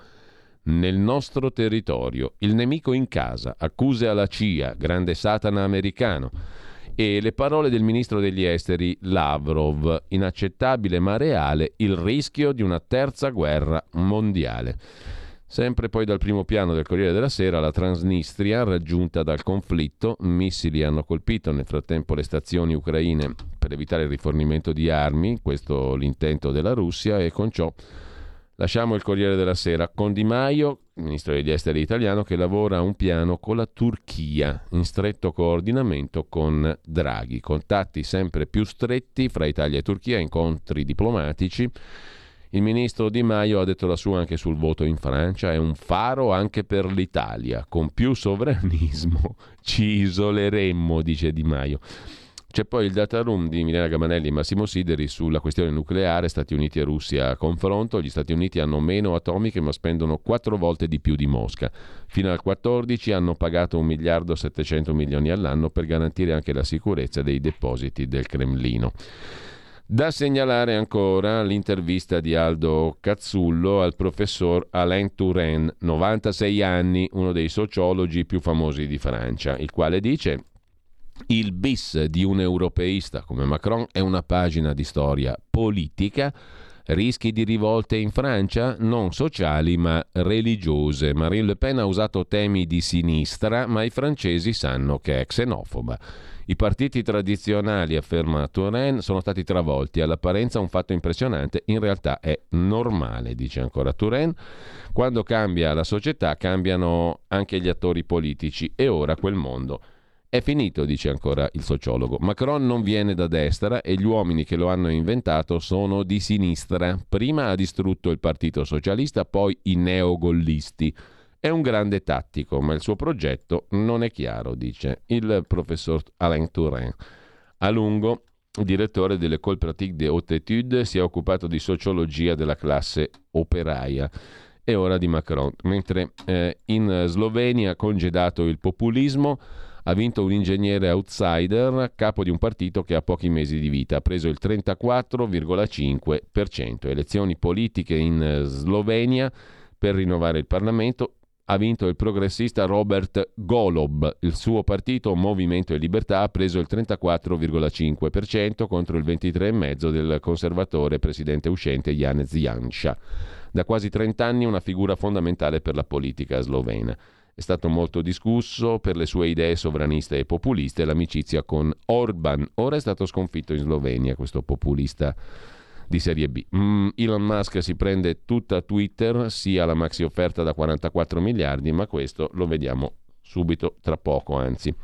nel nostro territorio. Il nemico in casa, accuse alla CIA, grande satana americano. E le parole del ministro degli esteri Lavrov, inaccettabile ma reale, il rischio di una terza guerra mondiale. Sempre poi dal primo piano del Corriere della Sera, la Transnistria, raggiunta dal conflitto, missili hanno colpito nel frattempo le stazioni ucraine per evitare il rifornimento di armi, questo l'intento della Russia, e con ciò lasciamo il Corriere della Sera con Di Maio, ministro degli esteri italiano, che lavora a un piano con la Turchia, in stretto coordinamento con Draghi. Contatti sempre più stretti fra Italia e Turchia, incontri diplomatici il ministro Di Maio ha detto la sua anche sul voto in Francia, è un faro anche per l'Italia. Con più sovranismo ci isoleremmo, dice Di Maio. C'è poi il data room di Milena Gamanelli e Massimo Sideri sulla questione nucleare, Stati Uniti e Russia a confronto. Gli Stati Uniti hanno meno atomiche ma spendono quattro volte di più di Mosca. Fino al 14 hanno pagato 1 miliardo 700 milioni all'anno per garantire anche la sicurezza dei depositi del Cremlino. Da segnalare ancora l'intervista di Aldo Cazzullo al professor Alain Touraine, 96 anni, uno dei sociologi più famosi di Francia, il quale dice il bis di un europeista come Macron è una pagina di storia politica Rischi di rivolte in Francia? Non sociali ma religiose. Marine Le Pen ha usato temi di sinistra, ma i francesi sanno che è xenofoba. I partiti tradizionali, afferma Touraine, sono stati travolti. All'apparenza un fatto impressionante, in realtà è normale, dice ancora Touraine. Quando cambia la società cambiano anche gli attori politici e ora quel mondo è finito, dice ancora il sociologo. Macron non viene da destra e gli uomini che lo hanno inventato sono di sinistra. Prima ha distrutto il Partito Socialista, poi i neogollisti. È un grande tattico, ma il suo progetto non è chiaro, dice il professor Alain Tourain. A lungo, direttore dell'École pratique des hautes études si è occupato di sociologia della classe operaia e ora di Macron, mentre eh, in Slovenia congedato il populismo ha vinto un ingegnere outsider, capo di un partito che ha pochi mesi di vita, ha preso il 34,5%. Elezioni politiche in Slovenia per rinnovare il Parlamento. Ha vinto il progressista Robert Golob. Il suo partito Movimento e Libertà ha preso il 34,5% contro il 23,5% del conservatore presidente uscente Janez Janša. Da quasi 30 anni una figura fondamentale per la politica slovena. È stato molto discusso per le sue idee sovraniste e populiste l'amicizia con Orban. Ora è stato sconfitto in Slovenia questo populista di serie B. Mm, Elon Musk si prende tutta Twitter, sia la maxi offerta da 44 miliardi, ma questo lo vediamo subito, tra poco anzi.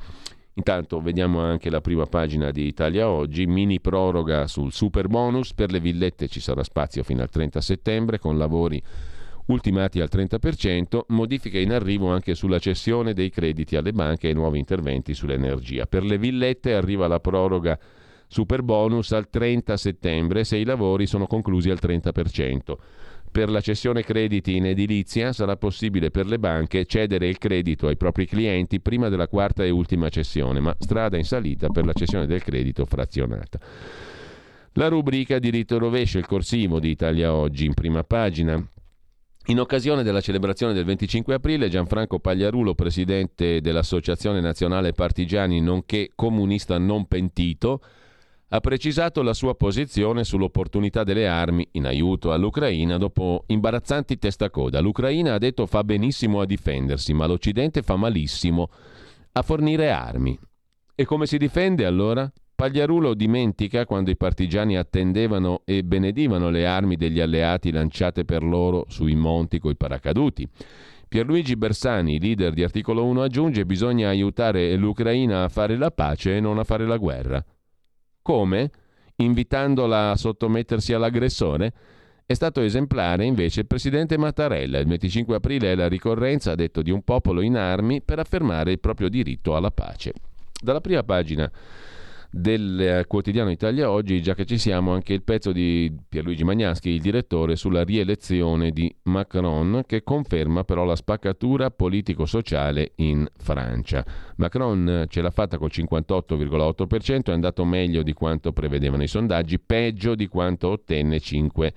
Intanto vediamo anche la prima pagina di Italia Oggi, mini proroga sul super bonus, per le villette ci sarà spazio fino al 30 settembre con lavori ultimati al 30%, modifiche in arrivo anche sulla cessione dei crediti alle banche e nuovi interventi sull'energia. Per le villette arriva la proroga super bonus al 30 settembre se i lavori sono conclusi al 30%. Per la cessione crediti in edilizia sarà possibile per le banche cedere il credito ai propri clienti prima della quarta e ultima cessione, ma strada in salita per la cessione del credito frazionata. La rubrica diritto rovescio, il corsivo di Italia Oggi in prima pagina. In occasione della celebrazione del 25 aprile, Gianfranco Pagliarulo, presidente dell'Associazione Nazionale Partigiani, nonché comunista non pentito, ha precisato la sua posizione sull'opportunità delle armi in aiuto all'Ucraina dopo imbarazzanti testacoda. L'Ucraina ha detto fa benissimo a difendersi, ma l'Occidente fa malissimo a fornire armi. E come si difende allora? Pagliarulo dimentica quando i partigiani attendevano e benedivano le armi degli alleati lanciate per loro sui monti coi paracaduti. Pierluigi Bersani, leader di Articolo 1, aggiunge bisogna aiutare l'Ucraina a fare la pace e non a fare la guerra. Come? Invitandola a sottomettersi all'aggressore? È stato esemplare invece il presidente Mattarella. Il 25 aprile è la ricorrenza, ha detto, di un popolo in armi per affermare il proprio diritto alla pace. Dalla prima pagina del eh, quotidiano Italia Oggi, già che ci siamo, anche il pezzo di Pierluigi Magnaschi, il direttore, sulla rielezione di Macron, che conferma però la spaccatura politico-sociale in Francia. Macron ce l'ha fatta col 58,8%, è andato meglio di quanto prevedevano i sondaggi, peggio di quanto ottenne 5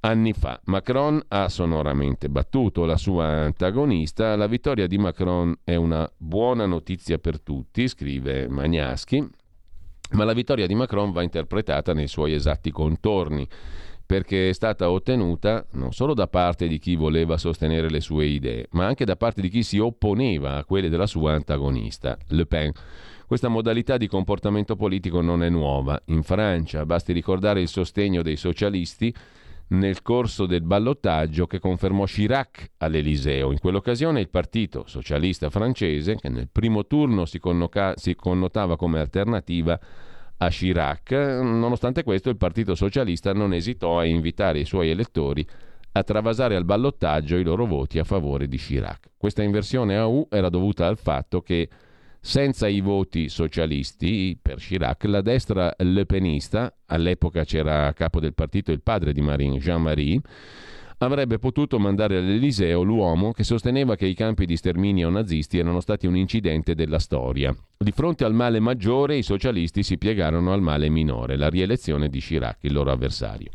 anni fa. Macron ha sonoramente battuto la sua antagonista. La vittoria di Macron è una buona notizia per tutti, scrive Magnaschi. Ma la vittoria di Macron va interpretata nei suoi esatti contorni, perché è stata ottenuta non solo da parte di chi voleva sostenere le sue idee, ma anche da parte di chi si opponeva a quelle della sua antagonista, Le Pen. Questa modalità di comportamento politico non è nuova. In Francia basti ricordare il sostegno dei socialisti nel corso del ballottaggio che confermò Chirac all'Eliseo. In quell'occasione il partito socialista francese, che nel primo turno si, connoca- si connotava come alternativa a Chirac, nonostante questo il partito socialista non esitò a invitare i suoi elettori a travasare al ballottaggio i loro voti a favore di Chirac. Questa inversione a U era dovuta al fatto che senza i voti socialisti per Chirac, la destra lepenista, all'epoca c'era a capo del partito il padre di Marine, Jean-Marie, avrebbe potuto mandare all'Eliseo l'uomo che sosteneva che i campi di sterminio nazisti erano stati un incidente della storia. Di fronte al male maggiore i socialisti si piegarono al male minore, la rielezione di Chirac, il loro avversario.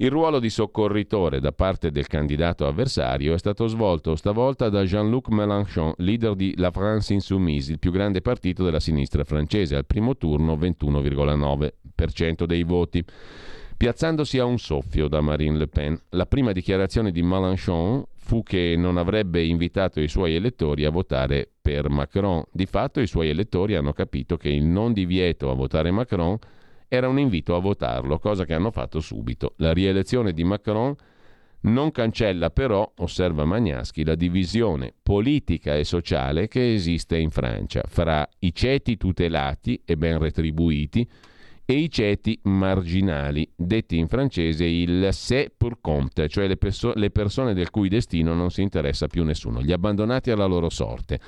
Il ruolo di soccorritore da parte del candidato avversario è stato svolto stavolta da Jean-Luc Mélenchon, leader di La France Insoumise, il più grande partito della sinistra francese, al primo turno 21,9% dei voti. Piazzandosi a un soffio da Marine Le Pen. La prima dichiarazione di Mélenchon fu che non avrebbe invitato i suoi elettori a votare per Macron. Di fatto i suoi elettori hanno capito che il non divieto a votare Macron era un invito a votarlo, cosa che hanno fatto subito. La rielezione di Macron non cancella però, osserva Magnaschi, la divisione politica e sociale che esiste in Francia fra i ceti tutelati e ben retribuiti e i ceti marginali, detti in francese il c'est pour compte, cioè le, perso- le persone del cui destino non si interessa più nessuno, gli abbandonati alla loro sorte.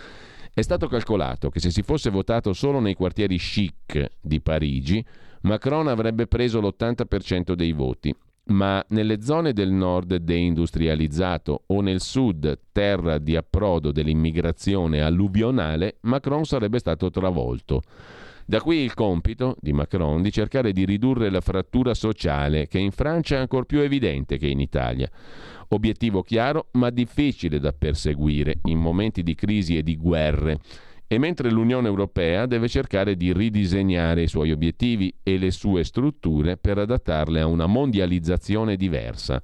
È stato calcolato che se si fosse votato solo nei quartieri chic di Parigi, Macron avrebbe preso l'80% dei voti ma nelle zone del nord deindustrializzato o nel sud, terra di approdo dell'immigrazione alluvionale, Macron sarebbe stato travolto. Da qui il compito di Macron di cercare di ridurre la frattura sociale, che in Francia è ancora più evidente che in Italia. Obiettivo chiaro, ma difficile da perseguire in momenti di crisi e di guerre e mentre l'Unione Europea deve cercare di ridisegnare i suoi obiettivi e le sue strutture per adattarle a una mondializzazione diversa,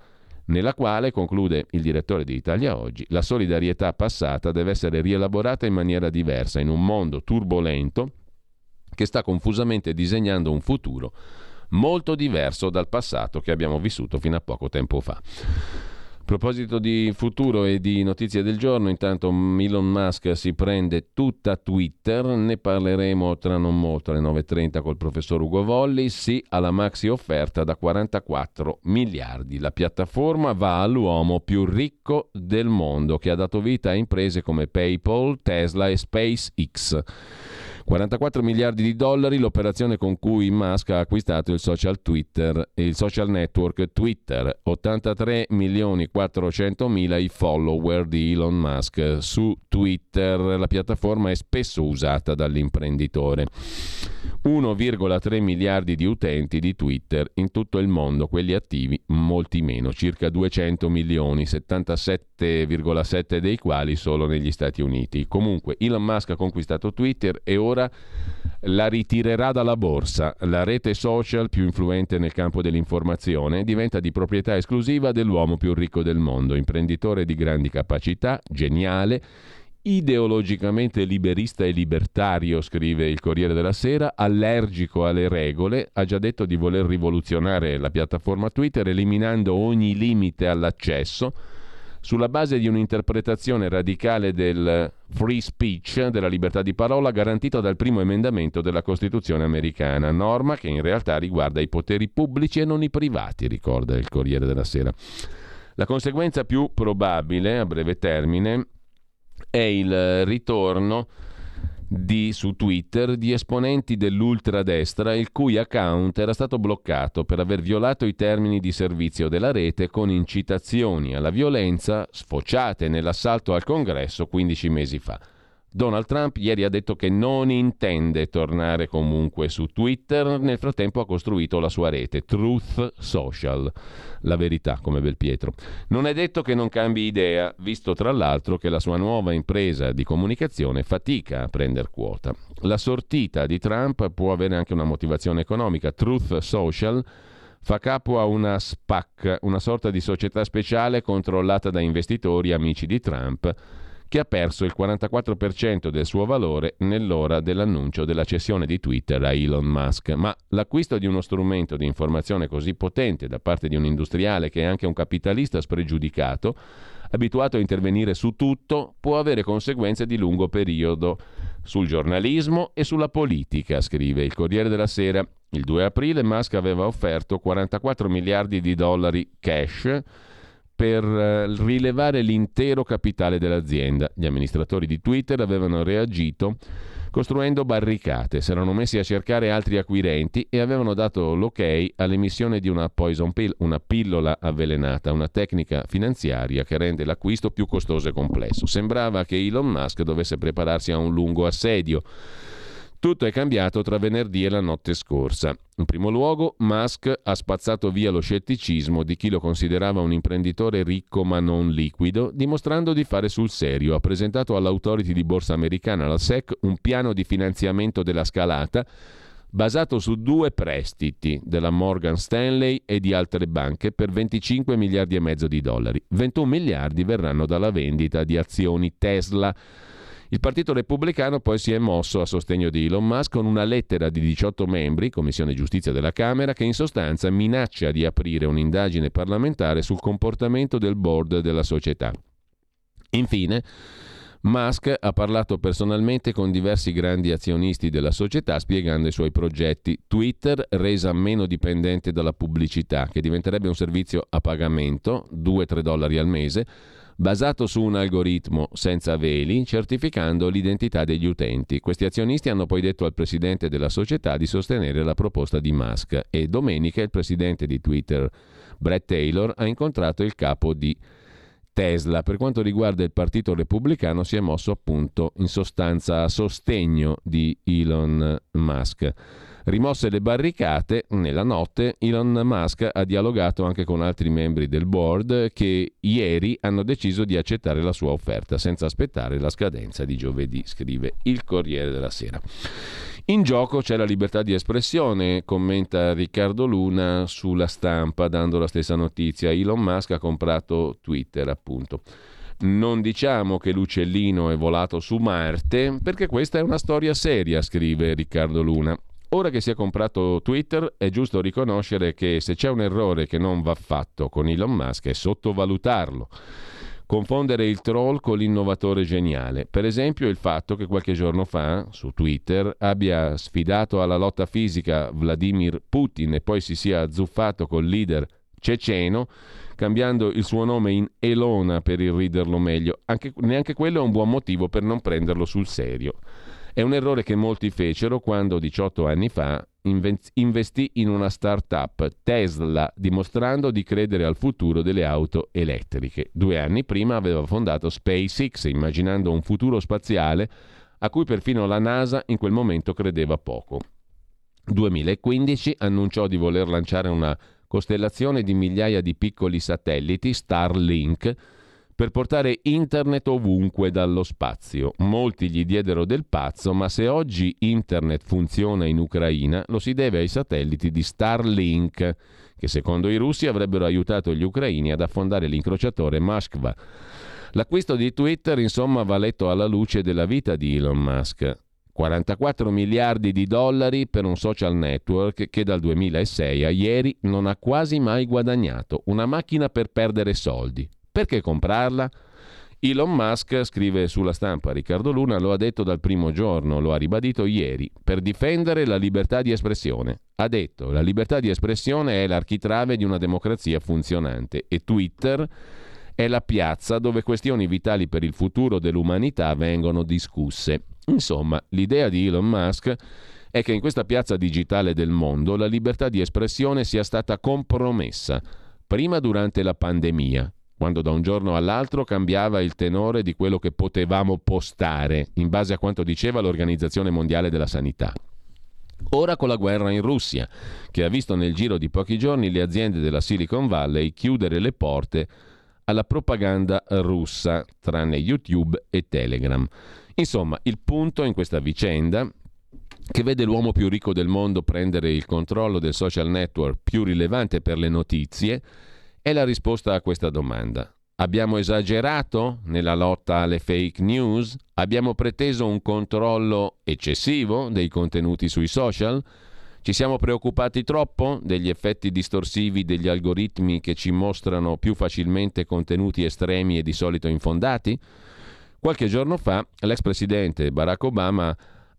nella quale, conclude il direttore di Italia Oggi, la solidarietà passata deve essere rielaborata in maniera diversa in un mondo turbolento che sta confusamente disegnando un futuro molto diverso dal passato che abbiamo vissuto fino a poco tempo fa. A proposito di futuro e di notizie del giorno, intanto Elon Musk si prende tutta Twitter, ne parleremo tra non molto alle 9.30 col professor Ugo Volli, sì alla maxi offerta da 44 miliardi. La piattaforma va all'uomo più ricco del mondo che ha dato vita a imprese come PayPal, Tesla e SpaceX. 44 miliardi di dollari l'operazione con cui Musk ha acquistato il social Twitter il social network Twitter. 83 milioni 400 mila i follower di Elon Musk su Twitter. La piattaforma è spesso usata dall'imprenditore. 1,3 miliardi di utenti di Twitter in tutto il mondo, quelli attivi molti meno, circa 200 milioni, 77,7 dei quali solo negli Stati Uniti. Comunque Elon Musk ha conquistato Twitter e ora la ritirerà dalla borsa. La rete social più influente nel campo dell'informazione diventa di proprietà esclusiva dell'uomo più ricco del mondo, imprenditore di grandi capacità, geniale, ideologicamente liberista e libertario, scrive il Corriere della Sera, allergico alle regole, ha già detto di voler rivoluzionare la piattaforma Twitter eliminando ogni limite all'accesso sulla base di un'interpretazione radicale del free speech, della libertà di parola, garantita dal primo emendamento della Costituzione americana, norma che in realtà riguarda i poteri pubblici e non i privati, ricorda il Corriere della Sera. La conseguenza più probabile, a breve termine, è il ritorno di, su Twitter di esponenti dell'ultradestra il cui account era stato bloccato per aver violato i termini di servizio della rete con incitazioni alla violenza sfociate nell'assalto al congresso 15 mesi fa. Donald Trump ieri ha detto che non intende tornare comunque su Twitter, nel frattempo ha costruito la sua rete, Truth Social, la verità come Belpietro. Non è detto che non cambi idea, visto tra l'altro che la sua nuova impresa di comunicazione fatica a prendere quota. La sortita di Trump può avere anche una motivazione economica, Truth Social fa capo a una SPAC, una sorta di società speciale controllata da investitori amici di Trump che ha perso il 44% del suo valore nell'ora dell'annuncio della cessione di Twitter a Elon Musk. Ma l'acquisto di uno strumento di informazione così potente da parte di un industriale che è anche un capitalista spregiudicato, abituato a intervenire su tutto, può avere conseguenze di lungo periodo sul giornalismo e sulla politica, scrive il Corriere della Sera. Il 2 aprile Musk aveva offerto 44 miliardi di dollari cash per eh, rilevare l'intero capitale dell'azienda. Gli amministratori di Twitter avevano reagito costruendo barricate, si erano messi a cercare altri acquirenti e avevano dato l'ok all'emissione di una poison pill, una pillola avvelenata, una tecnica finanziaria che rende l'acquisto più costoso e complesso. Sembrava che Elon Musk dovesse prepararsi a un lungo assedio tutto è cambiato tra venerdì e la notte scorsa. In primo luogo, Musk ha spazzato via lo scetticismo di chi lo considerava un imprenditore ricco ma non liquido, dimostrando di fare sul serio. Ha presentato all'autority di borsa americana, la SEC, un piano di finanziamento della scalata basato su due prestiti della Morgan Stanley e di altre banche per 25 miliardi e mezzo di dollari. 21 miliardi verranno dalla vendita di azioni Tesla. Il Partito Repubblicano poi si è mosso a sostegno di Elon Musk con una lettera di 18 membri, Commissione Giustizia della Camera, che in sostanza minaccia di aprire un'indagine parlamentare sul comportamento del board della società. Infine, Musk ha parlato personalmente con diversi grandi azionisti della società spiegando i suoi progetti. Twitter resa meno dipendente dalla pubblicità, che diventerebbe un servizio a pagamento, 2-3 dollari al mese, basato su un algoritmo senza veli, certificando l'identità degli utenti. Questi azionisti hanno poi detto al presidente della società di sostenere la proposta di Musk e domenica il presidente di Twitter, Brett Taylor, ha incontrato il capo di Tesla. Per quanto riguarda il Partito Repubblicano si è mosso appunto in sostanza a sostegno di Elon Musk. Rimosse le barricate, nella notte Elon Musk ha dialogato anche con altri membri del board che ieri hanno deciso di accettare la sua offerta senza aspettare la scadenza di giovedì, scrive il Corriere della Sera. In gioco c'è la libertà di espressione, commenta Riccardo Luna sulla stampa dando la stessa notizia. Elon Musk ha comprato Twitter, appunto. Non diciamo che l'uccellino è volato su Marte, perché questa è una storia seria, scrive Riccardo Luna. Ora che si è comprato Twitter è giusto riconoscere che se c'è un errore che non va fatto con Elon Musk è sottovalutarlo confondere il troll con l'innovatore geniale. Per esempio il fatto che qualche giorno fa su Twitter abbia sfidato alla lotta fisica Vladimir Putin e poi si sia azzuffato col leader ceceno cambiando il suo nome in Elona per irriderlo meglio. Anche, neanche quello è un buon motivo per non prenderlo sul serio. È un errore che molti fecero quando 18 anni fa investì in una start-up, Tesla, dimostrando di credere al futuro delle auto elettriche. Due anni prima aveva fondato SpaceX, immaginando un futuro spaziale a cui perfino la NASA in quel momento credeva poco. 2015 annunciò di voler lanciare una costellazione di migliaia di piccoli satelliti, Starlink, per portare internet ovunque dallo spazio. Molti gli diedero del pazzo, ma se oggi internet funziona in Ucraina lo si deve ai satelliti di Starlink, che secondo i russi avrebbero aiutato gli ucraini ad affondare l'incrociatore Moskva. L'acquisto di Twitter, insomma, va letto alla luce della vita di Elon Musk. 44 miliardi di dollari per un social network che dal 2006 a ieri non ha quasi mai guadagnato, una macchina per perdere soldi. Perché comprarla? Elon Musk, scrive sulla stampa Riccardo Luna, lo ha detto dal primo giorno, lo ha ribadito ieri, per difendere la libertà di espressione. Ha detto la libertà di espressione è l'architrave di una democrazia funzionante e Twitter è la piazza dove questioni vitali per il futuro dell'umanità vengono discusse. Insomma, l'idea di Elon Musk è che in questa piazza digitale del mondo la libertà di espressione sia stata compromessa, prima durante la pandemia, quando da un giorno all'altro cambiava il tenore di quello che potevamo postare, in base a quanto diceva l'Organizzazione Mondiale della Sanità. Ora con la guerra in Russia, che ha visto nel giro di pochi giorni le aziende della Silicon Valley chiudere le porte alla propaganda russa, tranne YouTube e Telegram. Insomma, il punto in questa vicenda, che vede l'uomo più ricco del mondo prendere il controllo del social network più rilevante per le notizie, è la risposta a questa domanda. Abbiamo esagerato nella lotta alle fake news? Abbiamo preteso un controllo eccessivo dei contenuti sui social? Ci siamo preoccupati troppo degli effetti distorsivi degli algoritmi che ci mostrano più facilmente contenuti estremi e di solito infondati? Qualche giorno fa l'ex presidente Barack Obama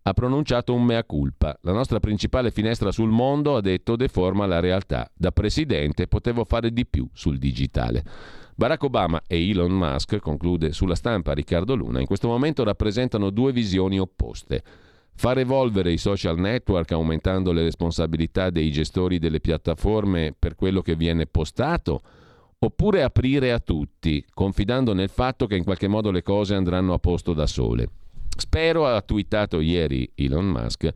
ha pronunciato un mea culpa. La nostra principale finestra sul mondo, ha detto, deforma la realtà. Da presidente potevo fare di più sul digitale. Barack Obama e Elon Musk, conclude sulla stampa Riccardo Luna, in questo momento rappresentano due visioni opposte. Far evolvere i social network aumentando le responsabilità dei gestori delle piattaforme per quello che viene postato? Oppure aprire a tutti, confidando nel fatto che in qualche modo le cose andranno a posto da sole? Spero, ha twittato ieri Elon Musk,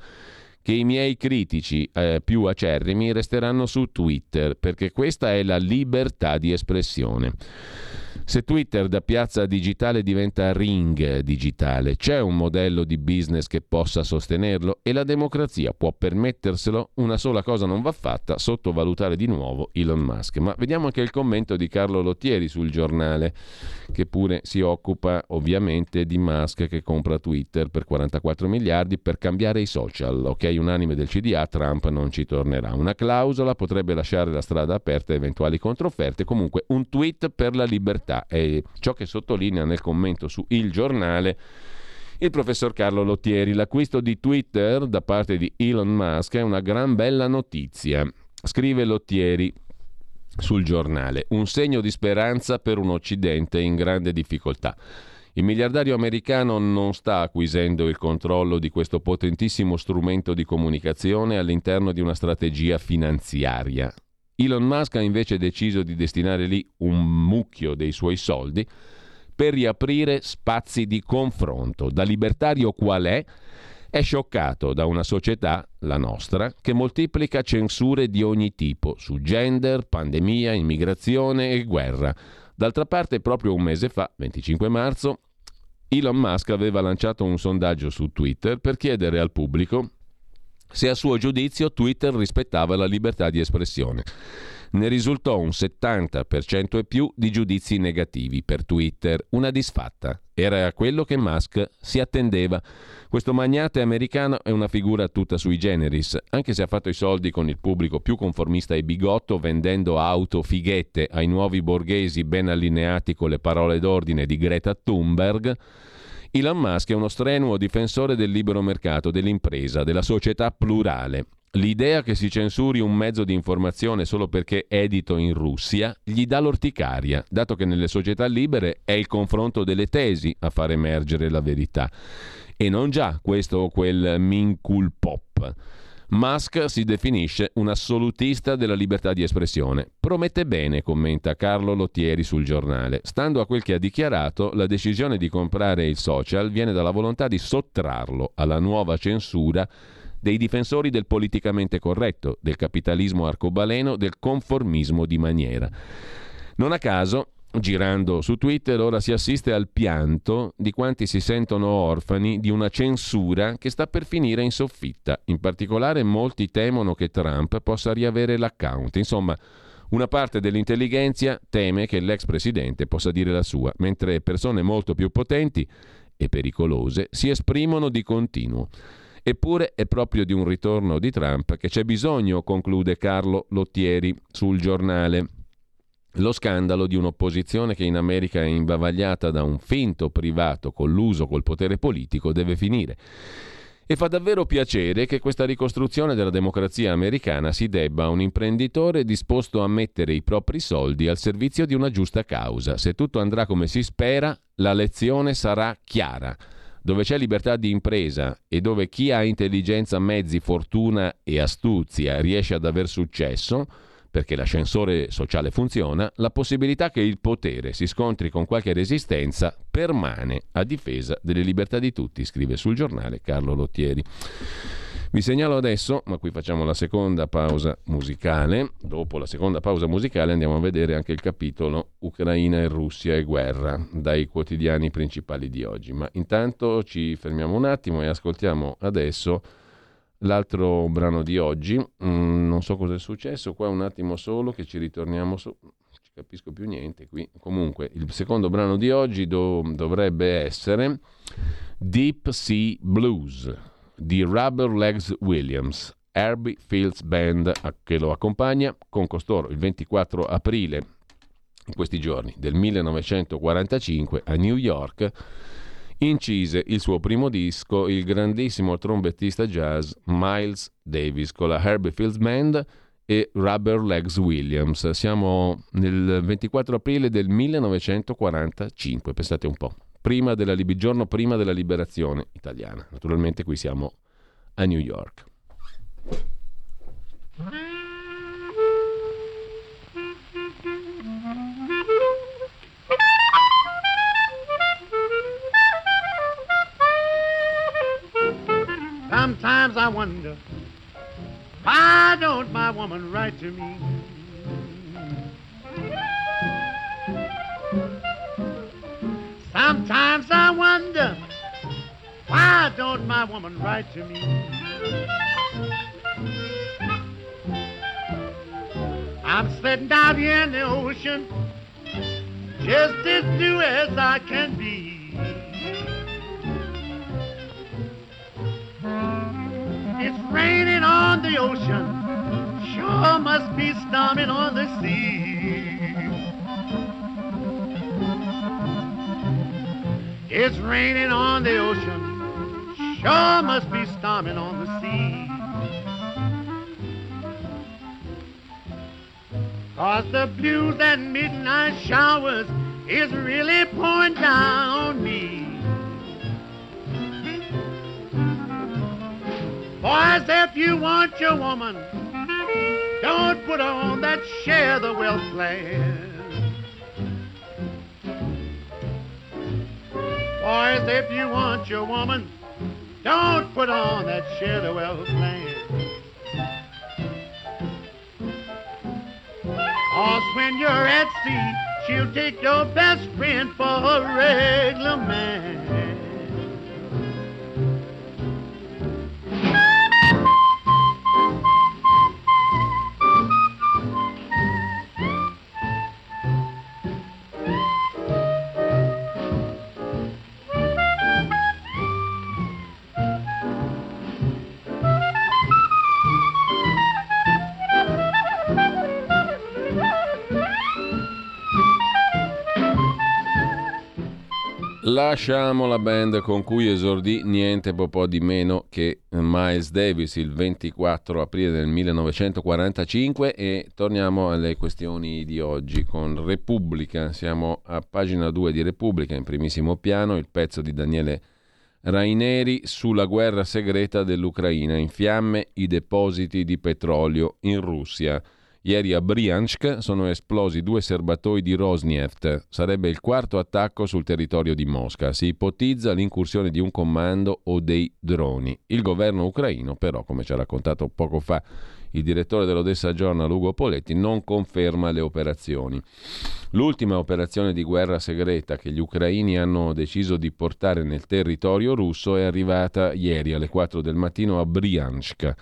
che i miei critici eh, più acerrimi resteranno su Twitter, perché questa è la libertà di espressione. Se Twitter da piazza digitale diventa ring digitale, c'è un modello di business che possa sostenerlo e la democrazia può permetterselo? Una sola cosa non va fatta, sottovalutare di nuovo Elon Musk. Ma vediamo anche il commento di Carlo Lottieri sul giornale, che pure si occupa ovviamente di Musk che compra Twitter per 44 miliardi per cambiare i social. Ok, unanime del CDA, Trump non ci tornerà. Una clausola potrebbe lasciare la strada aperta a eventuali controfferte, comunque un tweet per la libertà verità. È ciò che sottolinea nel commento su Il Giornale il professor Carlo Lottieri. L'acquisto di Twitter da parte di Elon Musk è una gran bella notizia. Scrive Lottieri sul giornale, un segno di speranza per un Occidente in grande difficoltà. Il miliardario americano non sta acquisendo il controllo di questo potentissimo strumento di comunicazione all'interno di una strategia finanziaria. Elon Musk ha invece deciso di destinare lì un mucchio dei suoi soldi per riaprire spazi di confronto. Da libertario qual è? È scioccato da una società, la nostra, che moltiplica censure di ogni tipo su gender, pandemia, immigrazione e guerra. D'altra parte, proprio un mese fa, 25 marzo, Elon Musk aveva lanciato un sondaggio su Twitter per chiedere al pubblico se a suo giudizio Twitter rispettava la libertà di espressione. Ne risultò un 70% e più di giudizi negativi per Twitter, una disfatta. Era quello che Musk si attendeva. Questo magnate americano è una figura tutta sui generis, anche se ha fatto i soldi con il pubblico più conformista e bigotto vendendo auto fighette ai nuovi borghesi ben allineati con le parole d'ordine di Greta Thunberg. Elon Musk è uno strenuo difensore del libero mercato, dell'impresa, della società plurale. L'idea che si censuri un mezzo di informazione solo perché edito in Russia gli dà l'orticaria, dato che nelle società libere è il confronto delle tesi a far emergere la verità e non già questo o quel mincul pop. Musk si definisce un assolutista della libertà di espressione. Promette bene, commenta Carlo Lottieri sul giornale. Stando a quel che ha dichiarato, la decisione di comprare il social viene dalla volontà di sottrarlo alla nuova censura dei difensori del politicamente corretto, del capitalismo arcobaleno, del conformismo di maniera. Non a caso, Girando su Twitter ora si assiste al pianto di quanti si sentono orfani di una censura che sta per finire in soffitta. In particolare molti temono che Trump possa riavere l'account. Insomma, una parte dell'intelligenza teme che l'ex presidente possa dire la sua, mentre persone molto più potenti e pericolose si esprimono di continuo. Eppure è proprio di un ritorno di Trump che c'è bisogno, conclude Carlo Lottieri sul giornale. Lo scandalo di un'opposizione che in America è imbavagliata da un finto privato colluso col potere politico deve finire. E fa davvero piacere che questa ricostruzione della democrazia americana si debba a un imprenditore disposto a mettere i propri soldi al servizio di una giusta causa. Se tutto andrà come si spera, la lezione sarà chiara. Dove c'è libertà di impresa e dove chi ha intelligenza, mezzi, fortuna e astuzia riesce ad aver successo, perché l'ascensore sociale funziona, la possibilità che il potere si scontri con qualche resistenza permane a difesa delle libertà di tutti, scrive sul giornale Carlo Lottieri. Vi segnalo adesso, ma qui facciamo la seconda pausa musicale. Dopo la seconda pausa musicale andiamo a vedere anche il capitolo Ucraina e Russia e guerra dai quotidiani principali di oggi. Ma intanto ci fermiamo un attimo e ascoltiamo adesso L'altro brano di oggi, mm, non so cosa è successo, qua un attimo solo che ci ritorniamo su, non ci capisco più niente qui. Comunque, il secondo brano di oggi do, dovrebbe essere Deep Sea Blues di Rubber Legs Williams, Herbie Fields Band che lo accompagna con costoro il 24 aprile, in questi giorni del 1945 a New York incise il suo primo disco il grandissimo trombettista jazz Miles Davis con la Herbie Fields Band e Rubber Legs Williams. Siamo nel 24 aprile del 1945, pensate un po', prima della, giorno prima della liberazione italiana. Naturalmente qui siamo a New York. I wonder, why don't my woman write to me? Sometimes I wonder why don't my woman write to me? I'm sitting down here in the ocean, just as new as I can be. The ocean, sure must be storming on the sea. It's raining on the ocean, sure must be storming on the sea. Cause the blues and midnight showers is really pouring down Boys, if you want your woman, don't put on that share the wealth plan. Boys, if you want your woman, don't put on that share the wealth plan. Cause when you're at sea, she'll take your best friend for a regular man. Lasciamo la band con cui esordì niente po' di meno che Miles Davis il 24 aprile del 1945 e torniamo alle questioni di oggi con Repubblica. Siamo a pagina 2 di Repubblica, in primissimo piano, il pezzo di Daniele Raineri sulla guerra segreta dell'Ucraina. In fiamme i depositi di petrolio in Russia. Ieri a Briansk sono esplosi due serbatoi di Rosneft. Sarebbe il quarto attacco sul territorio di Mosca. Si ipotizza l'incursione di un comando o dei droni. Il governo ucraino, però, come ci ha raccontato poco fa il direttore dell'Odessa Journal Ugo Poletti, non conferma le operazioni. L'ultima operazione di guerra segreta che gli ucraini hanno deciso di portare nel territorio russo è arrivata ieri alle 4 del mattino a Briansk.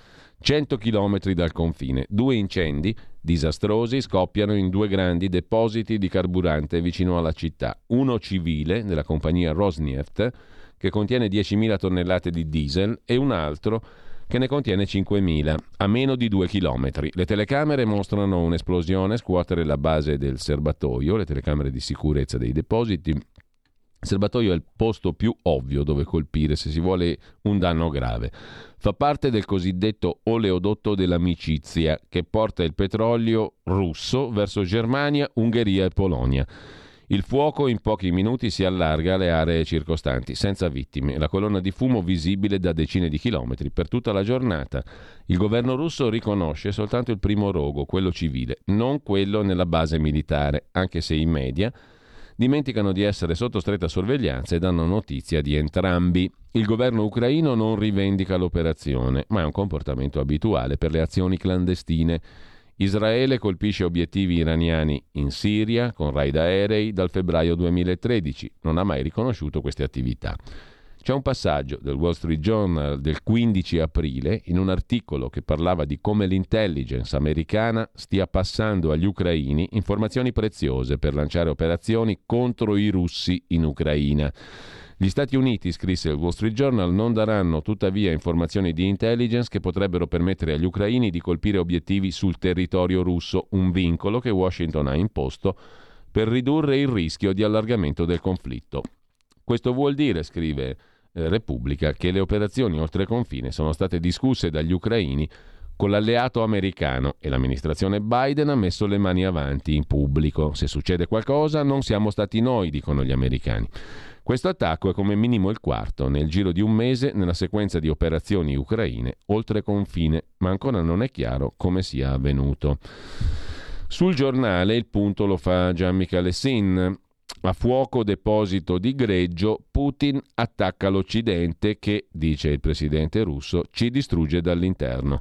100 km dal confine. Due incendi disastrosi scoppiano in due grandi depositi di carburante vicino alla città. Uno civile della compagnia Rosneft che contiene 10.000 tonnellate di diesel e un altro che ne contiene 5.000, a meno di 2 km. Le telecamere mostrano un'esplosione scuotere la base del serbatoio, le telecamere di sicurezza dei depositi. Il serbatoio è il posto più ovvio dove colpire se si vuole un danno grave. Fa parte del cosiddetto oleodotto dell'amicizia che porta il petrolio russo verso Germania, Ungheria e Polonia. Il fuoco in pochi minuti si allarga alle aree circostanti, senza vittime. La colonna di fumo visibile da decine di chilometri per tutta la giornata. Il governo russo riconosce soltanto il primo rogo, quello civile, non quello nella base militare, anche se i media dimenticano di essere sotto stretta sorveglianza e danno notizia di entrambi. Il governo ucraino non rivendica l'operazione, ma è un comportamento abituale per le azioni clandestine. Israele colpisce obiettivi iraniani in Siria con raid aerei dal febbraio 2013. Non ha mai riconosciuto queste attività. C'è un passaggio del Wall Street Journal del 15 aprile in un articolo che parlava di come l'intelligence americana stia passando agli ucraini informazioni preziose per lanciare operazioni contro i russi in Ucraina. Gli Stati Uniti, scrisse il Wall Street Journal, non daranno tuttavia informazioni di intelligence che potrebbero permettere agli ucraini di colpire obiettivi sul territorio russo, un vincolo che Washington ha imposto per ridurre il rischio di allargamento del conflitto. Questo vuol dire, scrive Repubblica che le operazioni oltre confine sono state discusse dagli ucraini con l'alleato americano e l'amministrazione Biden ha messo le mani avanti in pubblico. Se succede qualcosa non siamo stati noi, dicono gli americani. Questo attacco è come minimo il quarto nel giro di un mese nella sequenza di operazioni ucraine oltre confine, ma ancora non è chiaro come sia avvenuto. Sul giornale il punto lo fa Gian Michele Sin. A fuoco deposito di greggio, Putin attacca l'Occidente che, dice il presidente russo, ci distrugge dall'interno.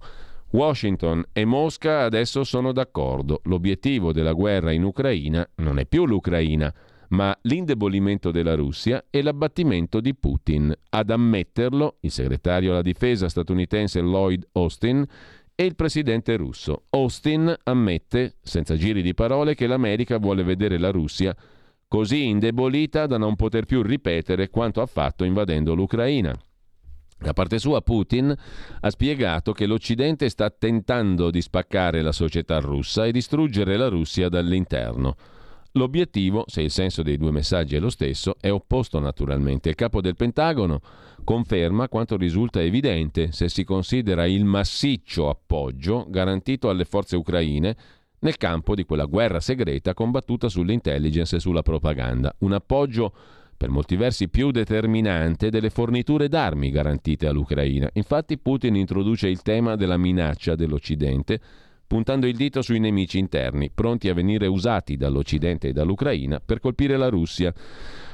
Washington e Mosca adesso sono d'accordo. L'obiettivo della guerra in Ucraina non è più l'Ucraina, ma l'indebolimento della Russia e l'abbattimento di Putin. Ad ammetterlo il segretario alla difesa statunitense Lloyd Austin e il presidente russo. Austin ammette, senza giri di parole, che l'America vuole vedere la Russia così indebolita da non poter più ripetere quanto ha fatto invadendo l'Ucraina. Da parte sua Putin ha spiegato che l'Occidente sta tentando di spaccare la società russa e distruggere la Russia dall'interno. L'obiettivo, se il senso dei due messaggi è lo stesso, è opposto naturalmente. Il capo del Pentagono conferma quanto risulta evidente se si considera il massiccio appoggio garantito alle forze ucraine nel campo di quella guerra segreta combattuta sull'intelligence e sulla propaganda. Un appoggio per molti versi più determinante delle forniture d'armi garantite all'Ucraina. Infatti Putin introduce il tema della minaccia dell'Occidente, puntando il dito sui nemici interni, pronti a venire usati dall'Occidente e dall'Ucraina per colpire la Russia.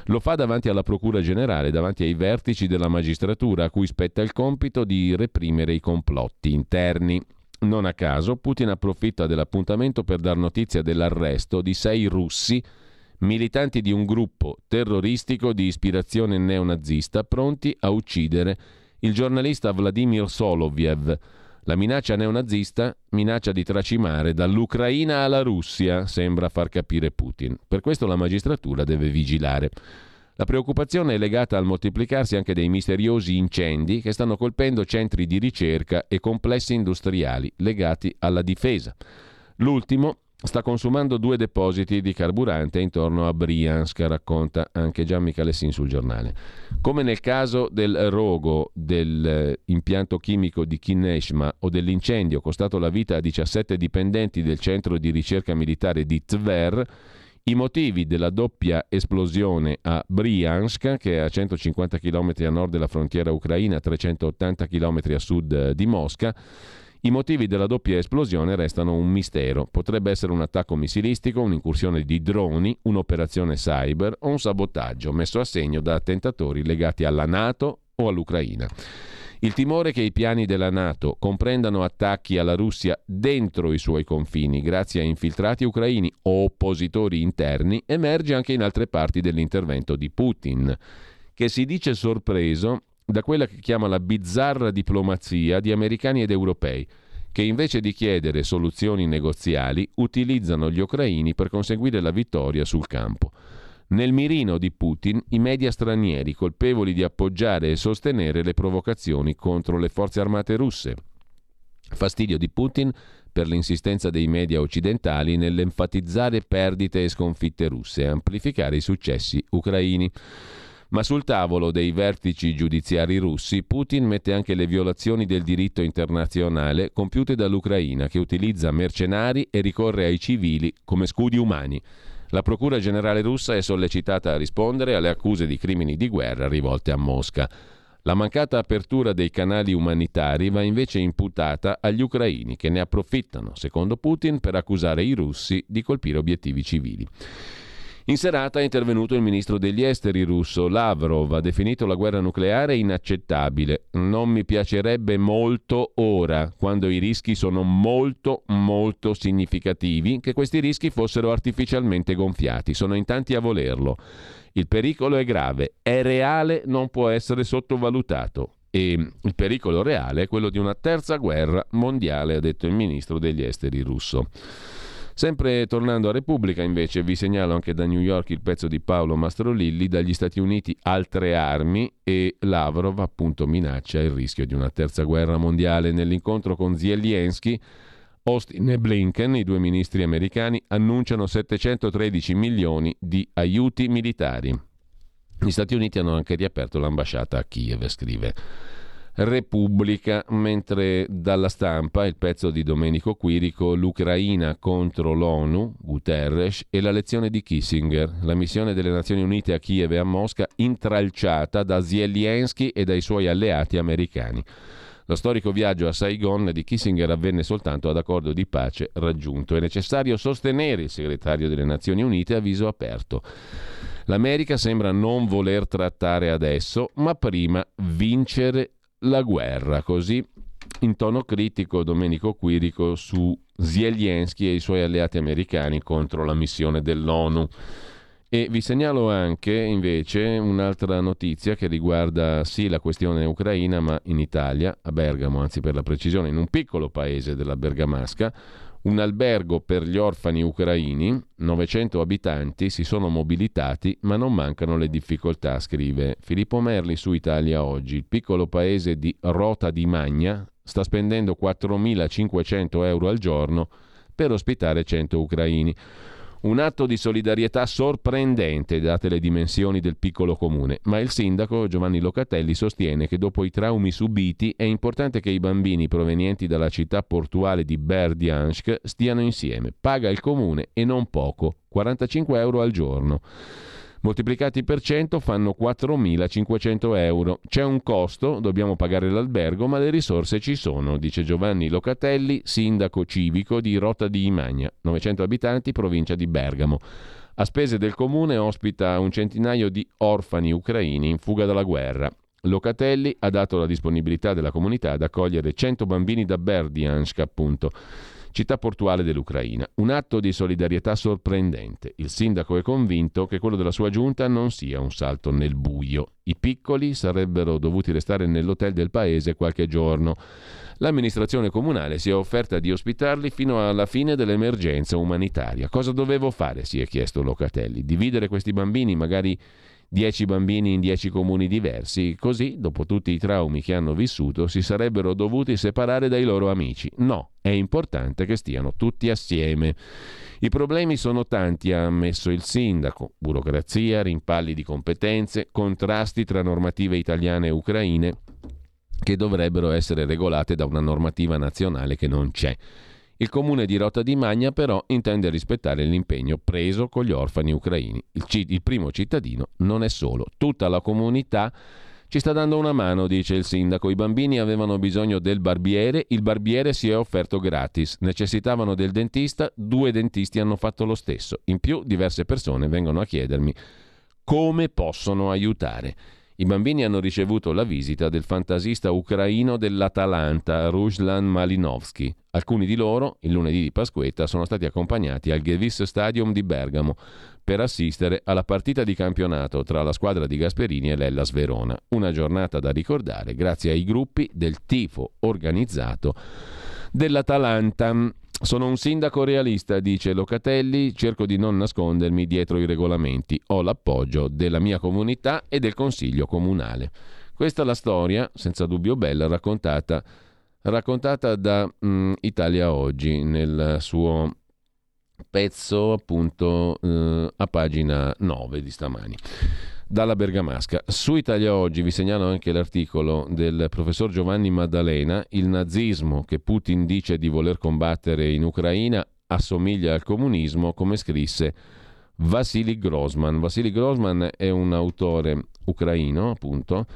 Lo fa davanti alla Procura Generale, davanti ai vertici della magistratura a cui spetta il compito di reprimere i complotti interni. Non a caso Putin approfitta dell'appuntamento per dar notizia dell'arresto di sei russi militanti di un gruppo terroristico di ispirazione neonazista pronti a uccidere il giornalista Vladimir Soloviev. La minaccia neonazista minaccia di tracimare dall'Ucraina alla Russia, sembra far capire Putin. Per questo la magistratura deve vigilare. La preoccupazione è legata al moltiplicarsi anche dei misteriosi incendi che stanno colpendo centri di ricerca e complessi industriali legati alla difesa. L'ultimo sta consumando due depositi di carburante intorno a Briansk, racconta anche Gianni Calessin sul giornale. Come nel caso del rogo dell'impianto chimico di Kineshma o dell'incendio costato la vita a 17 dipendenti del centro di ricerca militare di Tver, i motivi della doppia esplosione a Briansk, che è a 150 km a nord della frontiera ucraina, 380 km a sud di Mosca, i motivi della doppia esplosione restano un mistero. Potrebbe essere un attacco missilistico, un'incursione di droni, un'operazione cyber o un sabotaggio messo a segno da attentatori legati alla Nato o all'Ucraina. Il timore che i piani della Nato comprendano attacchi alla Russia dentro i suoi confini grazie a infiltrati ucraini o oppositori interni emerge anche in altre parti dell'intervento di Putin, che si dice sorpreso da quella che chiama la bizzarra diplomazia di americani ed europei, che invece di chiedere soluzioni negoziali utilizzano gli ucraini per conseguire la vittoria sul campo. Nel mirino di Putin i media stranieri colpevoli di appoggiare e sostenere le provocazioni contro le forze armate russe. Fastidio di Putin per l'insistenza dei media occidentali nell'enfatizzare perdite e sconfitte russe e amplificare i successi ucraini. Ma sul tavolo dei vertici giudiziari russi Putin mette anche le violazioni del diritto internazionale compiute dall'Ucraina che utilizza mercenari e ricorre ai civili come scudi umani. La Procura generale russa è sollecitata a rispondere alle accuse di crimini di guerra rivolte a Mosca. La mancata apertura dei canali umanitari va invece imputata agli ucraini che ne approfittano, secondo Putin, per accusare i russi di colpire obiettivi civili. In serata è intervenuto il ministro degli esteri russo Lavrov, ha definito la guerra nucleare inaccettabile. Non mi piacerebbe molto ora, quando i rischi sono molto molto significativi, che questi rischi fossero artificialmente gonfiati. Sono in tanti a volerlo. Il pericolo è grave, è reale, non può essere sottovalutato. E il pericolo reale è quello di una terza guerra mondiale, ha detto il ministro degli esteri russo. Sempre tornando a Repubblica, invece, vi segnalo anche da New York il pezzo di Paolo Mastrolilli, dagli Stati Uniti altre armi e Lavrov appunto minaccia il rischio di una terza guerra mondiale. Nell'incontro con Zelensky, Austin e Blinken, i due ministri americani, annunciano 713 milioni di aiuti militari. Gli Stati Uniti hanno anche riaperto l'ambasciata a Kiev, scrive. Repubblica, mentre dalla stampa il pezzo di Domenico Quirico, l'Ucraina contro l'ONU, Guterres, e la lezione di Kissinger, la missione delle Nazioni Unite a Kiev e a Mosca intralciata da Zelensky e dai suoi alleati americani. Lo storico viaggio a Saigon di Kissinger avvenne soltanto ad accordo di pace raggiunto. È necessario sostenere il segretario delle Nazioni Unite a viso aperto. L'America sembra non voler trattare adesso, ma prima vincere la guerra. Così in tono critico Domenico Quirico su Zelensky e i suoi alleati americani contro la missione dell'ONU. E vi segnalo anche invece un'altra notizia che riguarda sì la questione ucraina, ma in Italia, a Bergamo, anzi per la precisione, in un piccolo paese della Bergamasca, un albergo per gli orfani ucraini, 900 abitanti si sono mobilitati, ma non mancano le difficoltà, scrive Filippo Merli su Italia Oggi. Il piccolo paese di Rota di Magna sta spendendo 4.500 euro al giorno per ospitare 100 ucraini. Un atto di solidarietà sorprendente date le dimensioni del piccolo comune, ma il sindaco Giovanni Locatelli sostiene che dopo i traumi subiti è importante che i bambini provenienti dalla città portuale di Berdiansk stiano insieme. Paga il comune e non poco, 45 euro al giorno moltiplicati per 100 fanno 4.500 euro. C'è un costo, dobbiamo pagare l'albergo, ma le risorse ci sono, dice Giovanni Locatelli, sindaco civico di Rota di Imagna, 900 abitanti, provincia di Bergamo. A spese del comune ospita un centinaio di orfani ucraini in fuga dalla guerra. Locatelli ha dato la disponibilità della comunità ad accogliere 100 bambini da Berdiansk, appunto città portuale dell'Ucraina. Un atto di solidarietà sorprendente. Il sindaco è convinto che quello della sua giunta non sia un salto nel buio. I piccoli sarebbero dovuti restare nell'hotel del paese qualche giorno. L'amministrazione comunale si è offerta di ospitarli fino alla fine dell'emergenza umanitaria. Cosa dovevo fare? si è chiesto Locatelli. Dividere questi bambini magari 10 bambini in 10 comuni diversi, così, dopo tutti i traumi che hanno vissuto, si sarebbero dovuti separare dai loro amici. No, è importante che stiano tutti assieme. I problemi sono tanti, ha ammesso il sindaco. Burocrazia, rimpalli di competenze, contrasti tra normative italiane e ucraine che dovrebbero essere regolate da una normativa nazionale che non c'è. Il comune di Rota di Magna però intende rispettare l'impegno preso con gli orfani ucraini. Il, c- il primo cittadino non è solo, tutta la comunità ci sta dando una mano, dice il sindaco. I bambini avevano bisogno del barbiere, il barbiere si è offerto gratis. Necessitavano del dentista, due dentisti hanno fatto lo stesso. In più, diverse persone vengono a chiedermi come possono aiutare. I bambini hanno ricevuto la visita del fantasista ucraino dell'Atalanta, Ruslan Malinovsky. Alcuni di loro, il lunedì di Pasquetta, sono stati accompagnati al Gevis Stadium di Bergamo per assistere alla partita di campionato tra la squadra di Gasperini e l'Ellas Verona. Una giornata da ricordare grazie ai gruppi del tifo organizzato dell'Atalanta. Sono un sindaco realista, dice Locatelli, cerco di non nascondermi dietro i regolamenti. Ho l'appoggio della mia comunità e del Consiglio comunale. Questa è la storia, senza dubbio bella, raccontata, raccontata da um, Italia Oggi nel suo pezzo appunto eh, a pagina 9 di stamani dalla Bergamasca. Su Italia Oggi vi segnalo anche l'articolo del professor Giovanni Maddalena, il nazismo che Putin dice di voler combattere in Ucraina assomiglia al comunismo, come scrisse Vasily Grossman. Vasily Grossman è un autore ucraino, appunto,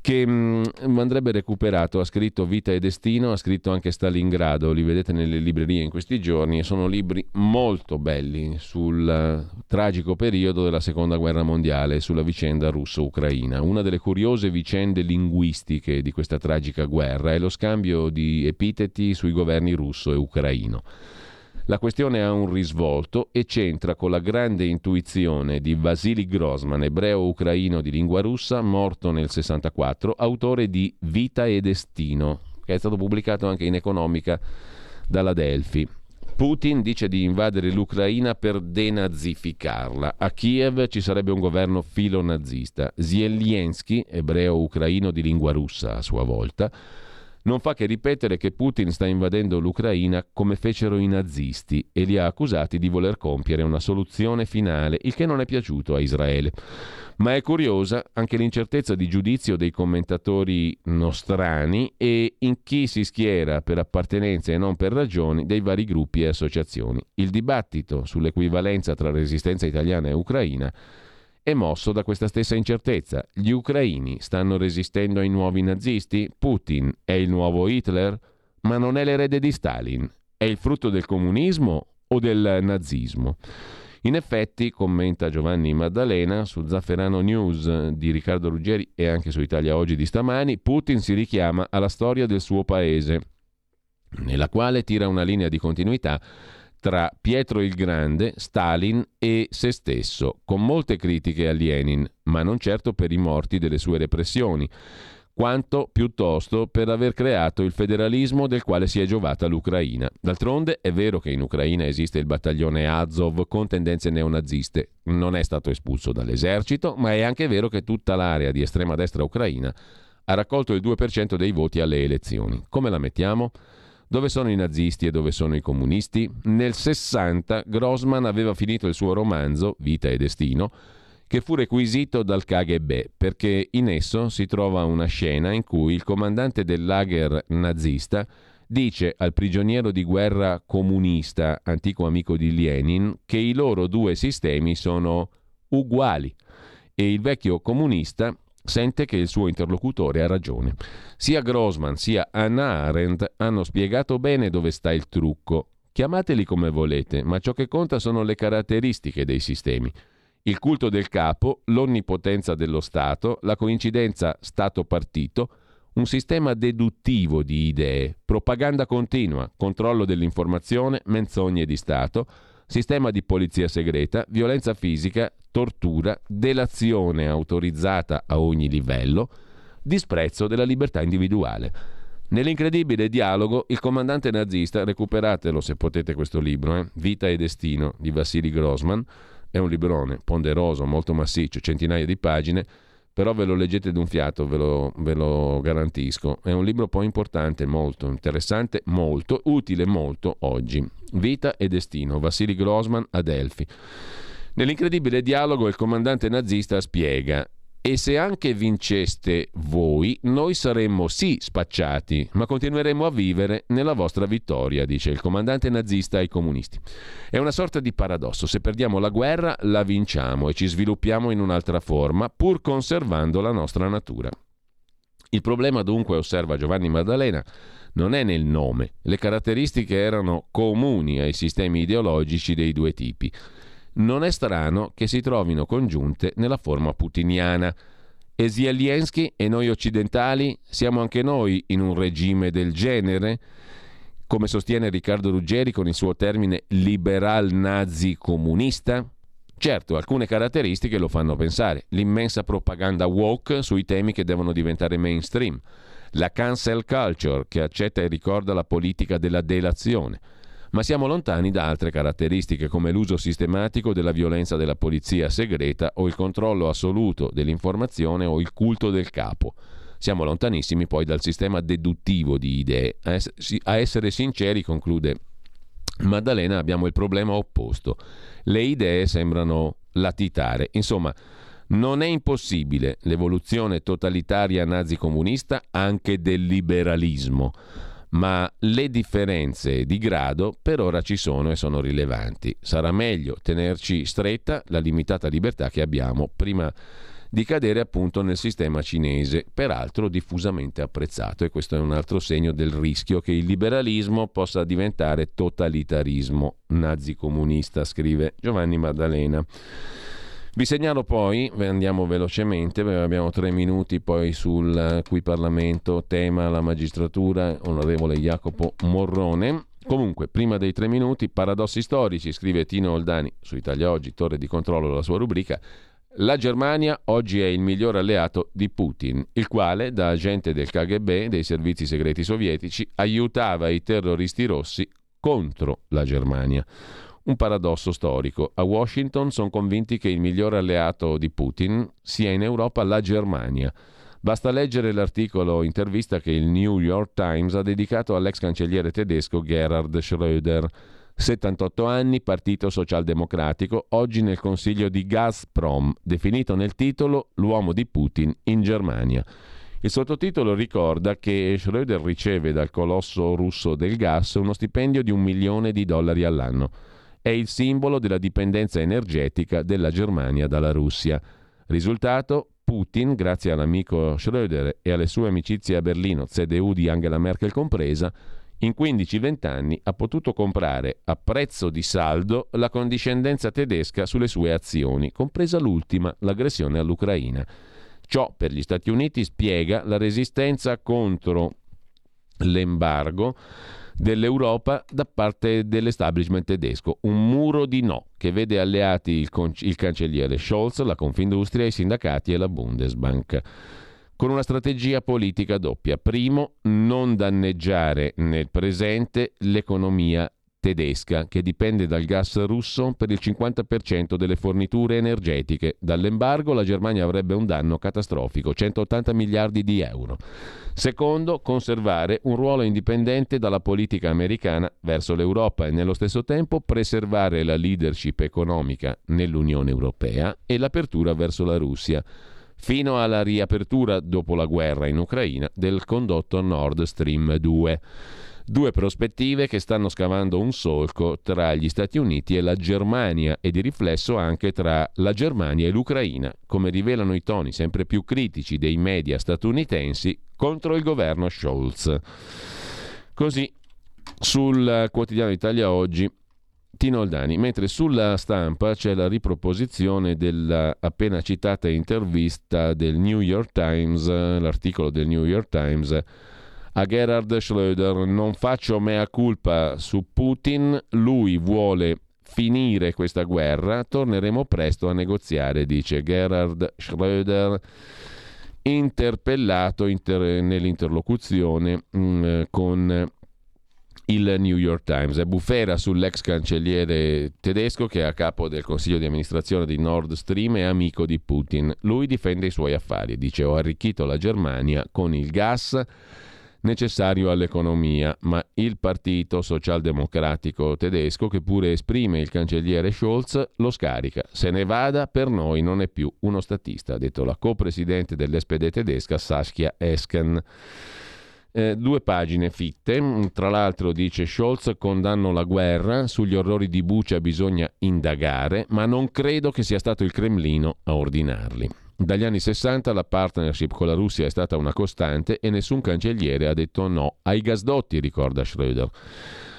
che mh, mm, andrebbe recuperato, ha scritto Vita e Destino, ha scritto anche Stalingrado, li vedete nelle librerie in questi giorni, sono libri molto belli sul uh, tragico periodo della Seconda Guerra Mondiale, sulla vicenda russo-ucraina. Una delle curiose vicende linguistiche di questa tragica guerra è lo scambio di epiteti sui governi russo e ucraino. La questione ha un risvolto e c'entra con la grande intuizione di Vasily Grossman, ebreo-ucraino di lingua russa, morto nel 64, autore di Vita e Destino, che è stato pubblicato anche in economica dalla Delphi. Putin dice di invadere l'Ucraina per denazificarla. A Kiev ci sarebbe un governo filonazista. Zelensky, ebreo-ucraino di lingua russa a sua volta, non fa che ripetere che Putin sta invadendo l'Ucraina come fecero i nazisti e li ha accusati di voler compiere una soluzione finale, il che non è piaciuto a Israele. Ma è curiosa anche l'incertezza di giudizio dei commentatori nostrani e in chi si schiera per appartenenza e non per ragioni dei vari gruppi e associazioni. Il dibattito sull'equivalenza tra resistenza italiana e ucraina è mosso da questa stessa incertezza. Gli ucraini stanno resistendo ai nuovi nazisti? Putin è il nuovo Hitler? Ma non è l'erede di Stalin? È il frutto del comunismo o del nazismo? In effetti, commenta Giovanni Maddalena su Zafferano News di Riccardo Ruggeri e anche su Italia Oggi di stamani, Putin si richiama alla storia del suo paese, nella quale tira una linea di continuità tra Pietro il Grande, Stalin e se stesso, con molte critiche a Lenin, ma non certo per i morti delle sue repressioni, quanto piuttosto per aver creato il federalismo del quale si è giovata l'Ucraina. D'altronde è vero che in Ucraina esiste il battaglione Azov con tendenze neonaziste, non è stato espulso dall'esercito, ma è anche vero che tutta l'area di estrema destra ucraina ha raccolto il 2% dei voti alle elezioni. Come la mettiamo? Dove sono i nazisti e dove sono i comunisti? Nel 60 Grossman aveva finito il suo romanzo Vita e Destino, che fu requisito dal KGB perché in esso si trova una scena in cui il comandante del lager nazista dice al prigioniero di guerra comunista, antico amico di Lenin, che i loro due sistemi sono uguali e il vecchio comunista sente che il suo interlocutore ha ragione. Sia Grossman sia Anna Arendt hanno spiegato bene dove sta il trucco. Chiamateli come volete, ma ciò che conta sono le caratteristiche dei sistemi. Il culto del capo, l'onnipotenza dello Stato, la coincidenza Stato-partito, un sistema deduttivo di idee, propaganda continua, controllo dell'informazione, menzogne di Stato, sistema di polizia segreta, violenza fisica, tortura, delazione autorizzata a ogni livello, disprezzo della libertà individuale. Nell'incredibile dialogo, il comandante nazista, recuperatelo se potete questo libro, eh, Vita e Destino di Vassili Grossman, è un librone ponderoso, molto massiccio, centinaia di pagine, però ve lo leggete d'un fiato, ve lo, ve lo, garantisco. È un libro poi importante, molto interessante, molto utile, molto oggi. Vita e destino, Vassili Grossman a Delphi. Nell'incredibile dialogo il comandante nazista spiega e se anche vinceste voi, noi saremmo sì spacciati, ma continueremo a vivere nella vostra vittoria, dice il comandante nazista ai comunisti. È una sorta di paradosso, se perdiamo la guerra la vinciamo e ci sviluppiamo in un'altra forma, pur conservando la nostra natura. Il problema dunque, osserva Giovanni Maddalena, non è nel nome. Le caratteristiche erano comuni ai sistemi ideologici dei due tipi non è strano che si trovino congiunte nella forma putiniana. E Zelensky e noi occidentali siamo anche noi in un regime del genere? Come sostiene Riccardo Ruggeri con il suo termine liberal nazi comunista? Certo, alcune caratteristiche lo fanno pensare. L'immensa propaganda woke sui temi che devono diventare mainstream. La cancel culture che accetta e ricorda la politica della delazione ma siamo lontani da altre caratteristiche come l'uso sistematico della violenza della polizia segreta o il controllo assoluto dell'informazione o il culto del capo. Siamo lontanissimi poi dal sistema deduttivo di idee. A essere sinceri, conclude Maddalena, abbiamo il problema opposto. Le idee sembrano latitare. Insomma, non è impossibile l'evoluzione totalitaria nazi-comunista anche del liberalismo ma le differenze di grado per ora ci sono e sono rilevanti. Sarà meglio tenerci stretta la limitata libertà che abbiamo prima di cadere appunto nel sistema cinese, peraltro diffusamente apprezzato e questo è un altro segno del rischio che il liberalismo possa diventare totalitarismo nazi-comunista, scrive Giovanni Maddalena. Vi segnalo poi, andiamo velocemente, abbiamo tre minuti poi sul qui Parlamento, tema la magistratura, onorevole Jacopo Morrone. Comunque, prima dei tre minuti, paradossi storici, scrive Tino Oldani su Italia Oggi, torre di controllo la sua rubrica. La Germania oggi è il miglior alleato di Putin, il quale, da agente del KGB, dei servizi segreti sovietici, aiutava i terroristi rossi contro la Germania. Un paradosso storico. A Washington sono convinti che il miglior alleato di Putin sia in Europa la Germania. Basta leggere l'articolo intervista che il New York Times ha dedicato all'ex cancelliere tedesco Gerhard Schröder. 78 anni, partito socialdemocratico, oggi nel consiglio di Gazprom, definito nel titolo L'uomo di Putin in Germania. Il sottotitolo ricorda che Schröder riceve dal colosso russo del gas uno stipendio di un milione di dollari all'anno è il simbolo della dipendenza energetica della Germania dalla Russia. Risultato? Putin, grazie all'amico Schröder e alle sue amicizie a Berlino, CDU di Angela Merkel compresa, in 15-20 anni ha potuto comprare a prezzo di saldo la condiscendenza tedesca sulle sue azioni, compresa l'ultima, l'aggressione all'Ucraina. Ciò per gli Stati Uniti spiega la resistenza contro l'embargo dell'Europa da parte dell'establishment tedesco. Un muro di no che vede alleati il, con- il cancelliere Scholz, la Confindustria, i sindacati e la Bundesbank con una strategia politica doppia. Primo, non danneggiare nel presente l'economia tedesca, che dipende dal gas russo per il 50% delle forniture energetiche. Dall'embargo la Germania avrebbe un danno catastrofico, 180 miliardi di euro. Secondo, conservare un ruolo indipendente dalla politica americana verso l'Europa e nello stesso tempo preservare la leadership economica nell'Unione Europea e l'apertura verso la Russia fino alla riapertura dopo la guerra in Ucraina del condotto Nord Stream 2. Due prospettive che stanno scavando un solco tra gli Stati Uniti e la Germania e di riflesso anche tra la Germania e l'Ucraina, come rivelano i toni sempre più critici dei media statunitensi contro il governo Scholz. Così sul quotidiano Italia oggi Tino Oldani, mentre sulla stampa c'è la riproposizione della appena citata intervista del New York Times, l'articolo del New York Times a Gerhard Schröder, non faccio mea culpa su Putin, lui vuole finire questa guerra, torneremo presto a negoziare, dice Gerhard Schröder interpellato inter- nell'interlocuzione mh, mm, con il New York Times. È bufera sull'ex cancelliere tedesco che è a capo del consiglio di amministrazione di Nord Stream e amico di Putin. Lui difende i suoi affari, dice ho arricchito la Germania con il gas necessario all'economia, ma il partito socialdemocratico tedesco, che pure esprime il cancelliere Scholz, lo scarica. Se ne vada, per noi non è più uno statista, ha detto la co-presidente dell'SPD tedesca Saskia Esken. Eh, due pagine fitte, tra l'altro dice Scholz condanno la guerra, sugli orrori di Bucia bisogna indagare, ma non credo che sia stato il Cremlino a ordinarli. Dagli anni 60 la partnership con la Russia è stata una costante e nessun cancelliere ha detto no ai gasdotti, ricorda Schröder.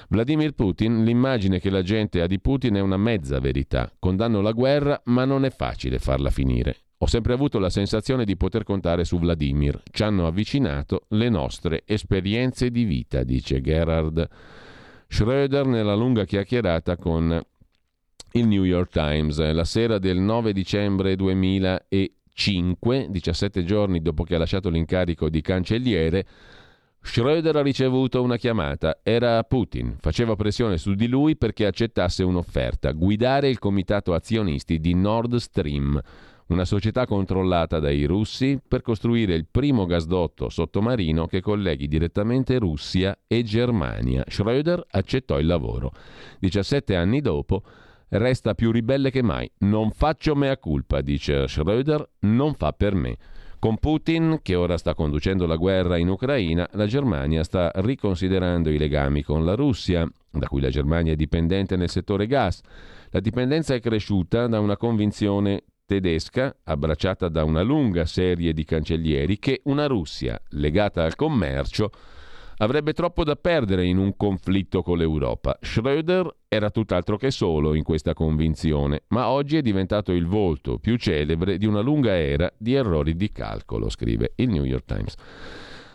Vladimir Putin, l'immagine che la gente ha di Putin è una mezza verità. Condanno la guerra, ma non è facile farla finire. Ho sempre avuto la sensazione di poter contare su Vladimir. Ci hanno avvicinato le nostre esperienze di vita, dice Gerhard Schröder nella lunga chiacchierata con il New York Times. La sera del 9 dicembre 2005, 17 giorni dopo che ha lasciato l'incarico di cancelliere, Schröder ha ricevuto una chiamata. Era Putin. Faceva pressione su di lui perché accettasse un'offerta: guidare il comitato azionisti di Nord Stream una società controllata dai russi per costruire il primo gasdotto sottomarino che colleghi direttamente Russia e Germania. Schröder accettò il lavoro. 17 anni dopo resta più ribelle che mai. Non faccio mea culpa, dice Schröder, non fa per me. Con Putin, che ora sta conducendo la guerra in Ucraina, la Germania sta riconsiderando i legami con la Russia, da cui la Germania è dipendente nel settore gas. La dipendenza è cresciuta da una convinzione tedesca, abbracciata da una lunga serie di cancellieri, che una Russia legata al commercio avrebbe troppo da perdere in un conflitto con l'Europa. Schröder era tutt'altro che solo in questa convinzione, ma oggi è diventato il volto più celebre di una lunga era di errori di calcolo, scrive il New York Times.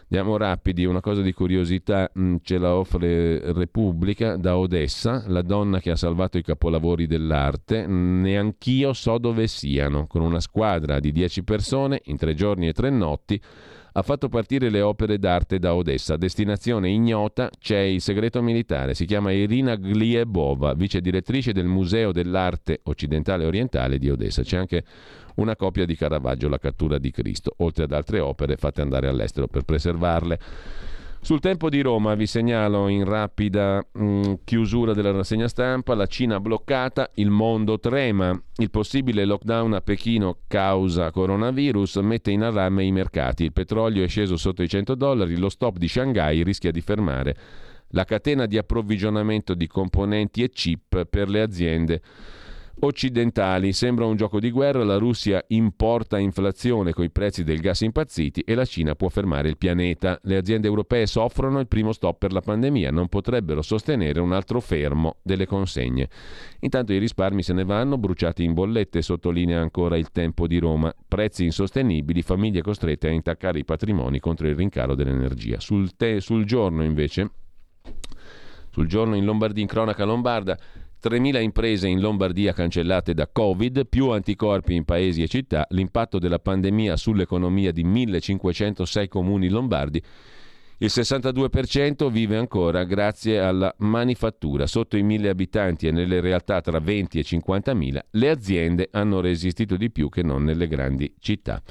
Andiamo rapidi, una cosa di curiosità mm, ce la offre Repubblica da Odessa, la donna che ha salvato i capolavori dell'arte, neanch'io so dove siano, con una squadra di 10 persone in tre giorni e tre notti ha fatto partire le opere d'arte da Odessa. Destinazione ignota, c'è il segreto militare. Si chiama Irina Gliebova, vice direttrice del Museo dell'Arte Occidentale e Orientale di Odessa. C'è anche una copia di Caravaggio, La cattura di Cristo, oltre ad altre opere fatte andare all'estero per preservarle. Sul tempo di Roma vi segnalo in rapida mh, mm, chiusura della rassegna stampa la Cina bloccata, il mondo trema, il possibile lockdown a Pechino causa coronavirus mette in allarme i mercati, il petrolio è sceso sotto i 100 dollari, lo stop di Shanghai rischia di fermare la catena di approvvigionamento di componenti e chip per le aziende occidentali. Sembra un gioco di guerra, la Russia importa inflazione con i prezzi del gas impazziti e la Cina può fermare il pianeta. Le aziende europee soffrono il primo stop per la pandemia, non potrebbero sostenere un altro fermo delle consegne. Intanto i risparmi se ne vanno, bruciati in bollette, sottolinea ancora il tempo di Roma. Prezzi insostenibili, famiglie costrette a intaccare i patrimoni contro il rincaro dell'energia. Sul, te- sul giorno invece Sul giorno in Lombardia, in cronaca lombarda, 3.000 imprese in Lombardia cancellate da Covid, più anticorpi in paesi e città, l'impatto della pandemia sull'economia di 1.506 comuni lombardi. Il 62% vive ancora grazie alla manifattura. Sotto i 1.000 abitanti e nelle realtà tra 20 e 50.000 le aziende hanno resistito di più che non nelle grandi città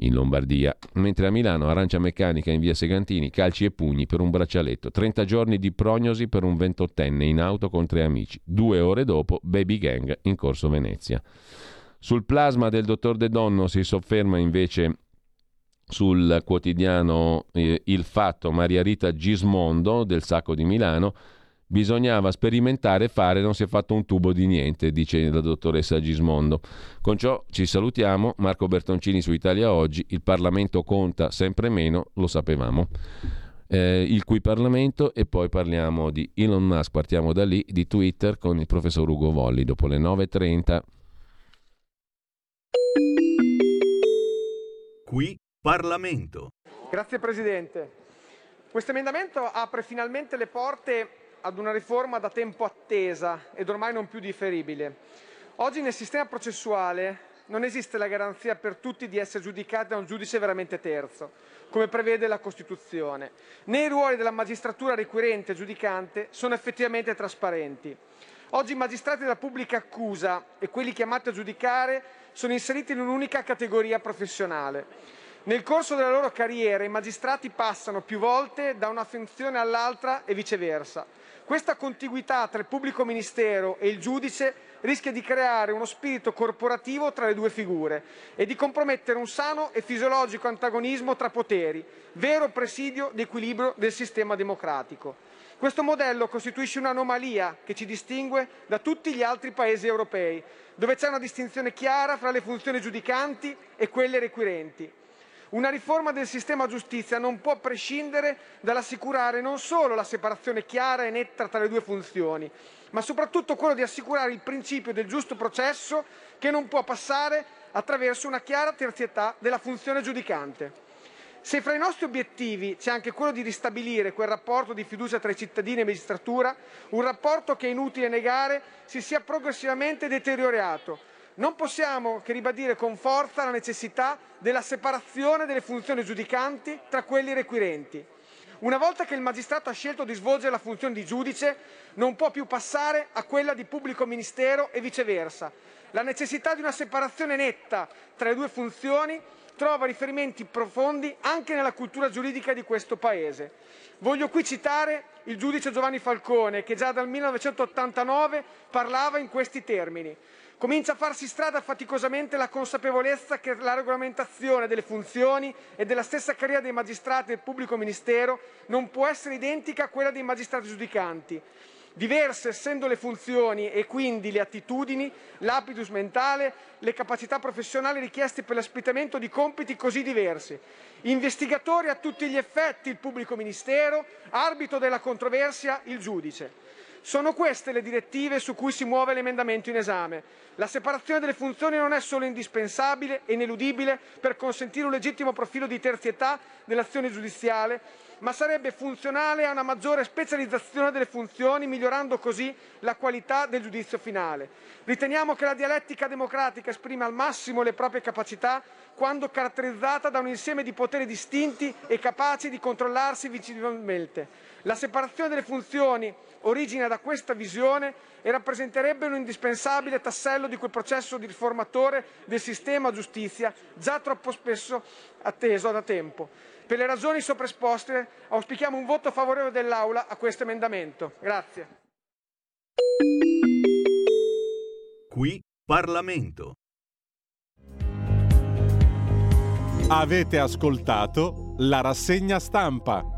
in Lombardia, mentre a Milano arancia meccanica in via Segantini, calci e pugni per un braccialetto, 30 giorni di prognosi per un ventottenne in auto con tre amici, due ore dopo baby gang in corso Venezia. Sul plasma del dottor De Donno si sofferma invece sul quotidiano eh, Il Fatto Maria Rita Gismondo del Sacco di Milano, Bisognava sperimentare e fare, non si è fatto un tubo di niente, dice la dottoressa Gismondo. Con ciò ci salutiamo. Marco Bertoncini su Italia Oggi. Il Parlamento conta sempre meno, lo sapevamo. Eh, il cui Parlamento e poi parliamo di Elon Musk, partiamo da lì, di Twitter con il professor Ugo Volli dopo le 9.30. Qui Parlamento. Grazie Presidente. Questo emendamento apre finalmente le porte ad una riforma da tempo attesa ed ormai non più differibile. Oggi nel sistema processuale non esiste la garanzia per tutti di essere giudicati da un giudice veramente terzo, come prevede la Costituzione, né i ruoli della magistratura requirente e giudicante sono effettivamente trasparenti. Oggi i magistrati della pubblica accusa e quelli chiamati a giudicare sono inseriti in un'unica categoria professionale. Nel corso della loro carriera i magistrati passano più volte da una funzione all'altra e viceversa. Questa contiguità tra il pubblico ministero e il giudice rischia di creare uno spirito corporativo tra le due figure e di compromettere un sano e fisiologico antagonismo tra poteri, vero presidio di equilibrio del sistema democratico. Questo modello costituisce un'anomalia che ci distingue da tutti gli altri paesi europei, dove c'è una distinzione chiara fra le funzioni giudicanti e quelle requirenti. Una riforma del sistema giustizia non può prescindere dall'assicurare non solo la separazione chiara e netta tra le due funzioni, ma soprattutto quello di assicurare il principio del giusto processo che non può passare attraverso una chiara terzietà della funzione giudicante. Se fra i nostri obiettivi c'è anche quello di ristabilire quel rapporto di fiducia tra i cittadini e magistratura, un rapporto che è inutile negare si sia progressivamente deteriorato, non possiamo che ribadire con forza la necessità della separazione delle funzioni giudicanti tra quelli requirenti. Una volta che il magistrato ha scelto di svolgere la funzione di giudice, non può più passare a quella di pubblico ministero e viceversa. La necessità di una separazione netta tra le due funzioni trova riferimenti profondi anche nella cultura giuridica di questo Paese. Voglio qui citare il giudice Giovanni Falcone, che già dal 1989 parlava in questi termini. Comincia a farsi strada faticosamente la consapevolezza che la regolamentazione delle funzioni e della stessa carriera dei magistrati del pubblico ministero non può essere identica a quella dei magistrati giudicanti. Diverse essendo le funzioni e quindi le attitudini, l'habitus mentale, le capacità professionali richieste per l'espletamento di compiti così diversi. Investigatori a tutti gli effetti il pubblico ministero, arbitro della controversia il giudice. Sono queste le direttive su cui si muove l'emendamento in esame. La separazione delle funzioni non è solo indispensabile e ineludibile per consentire un legittimo profilo di terzietà dell'azione giudiziale, ma sarebbe funzionale a una maggiore specializzazione delle funzioni, migliorando così la qualità del giudizio finale. Riteniamo che la dialettica democratica esprima al massimo le proprie capacità quando caratterizzata da un insieme di poteri distinti e capaci di controllarsi vicinalmente. La separazione delle funzioni origina da questa visione e rappresenterebbe un indispensabile tassello di quel processo di riformatore del sistema giustizia già troppo spesso atteso da tempo. Per le ragioni sopra esposte auspichiamo un voto favorevole dell'Aula a questo emendamento. Grazie. Qui Parlamento. Avete ascoltato la rassegna stampa.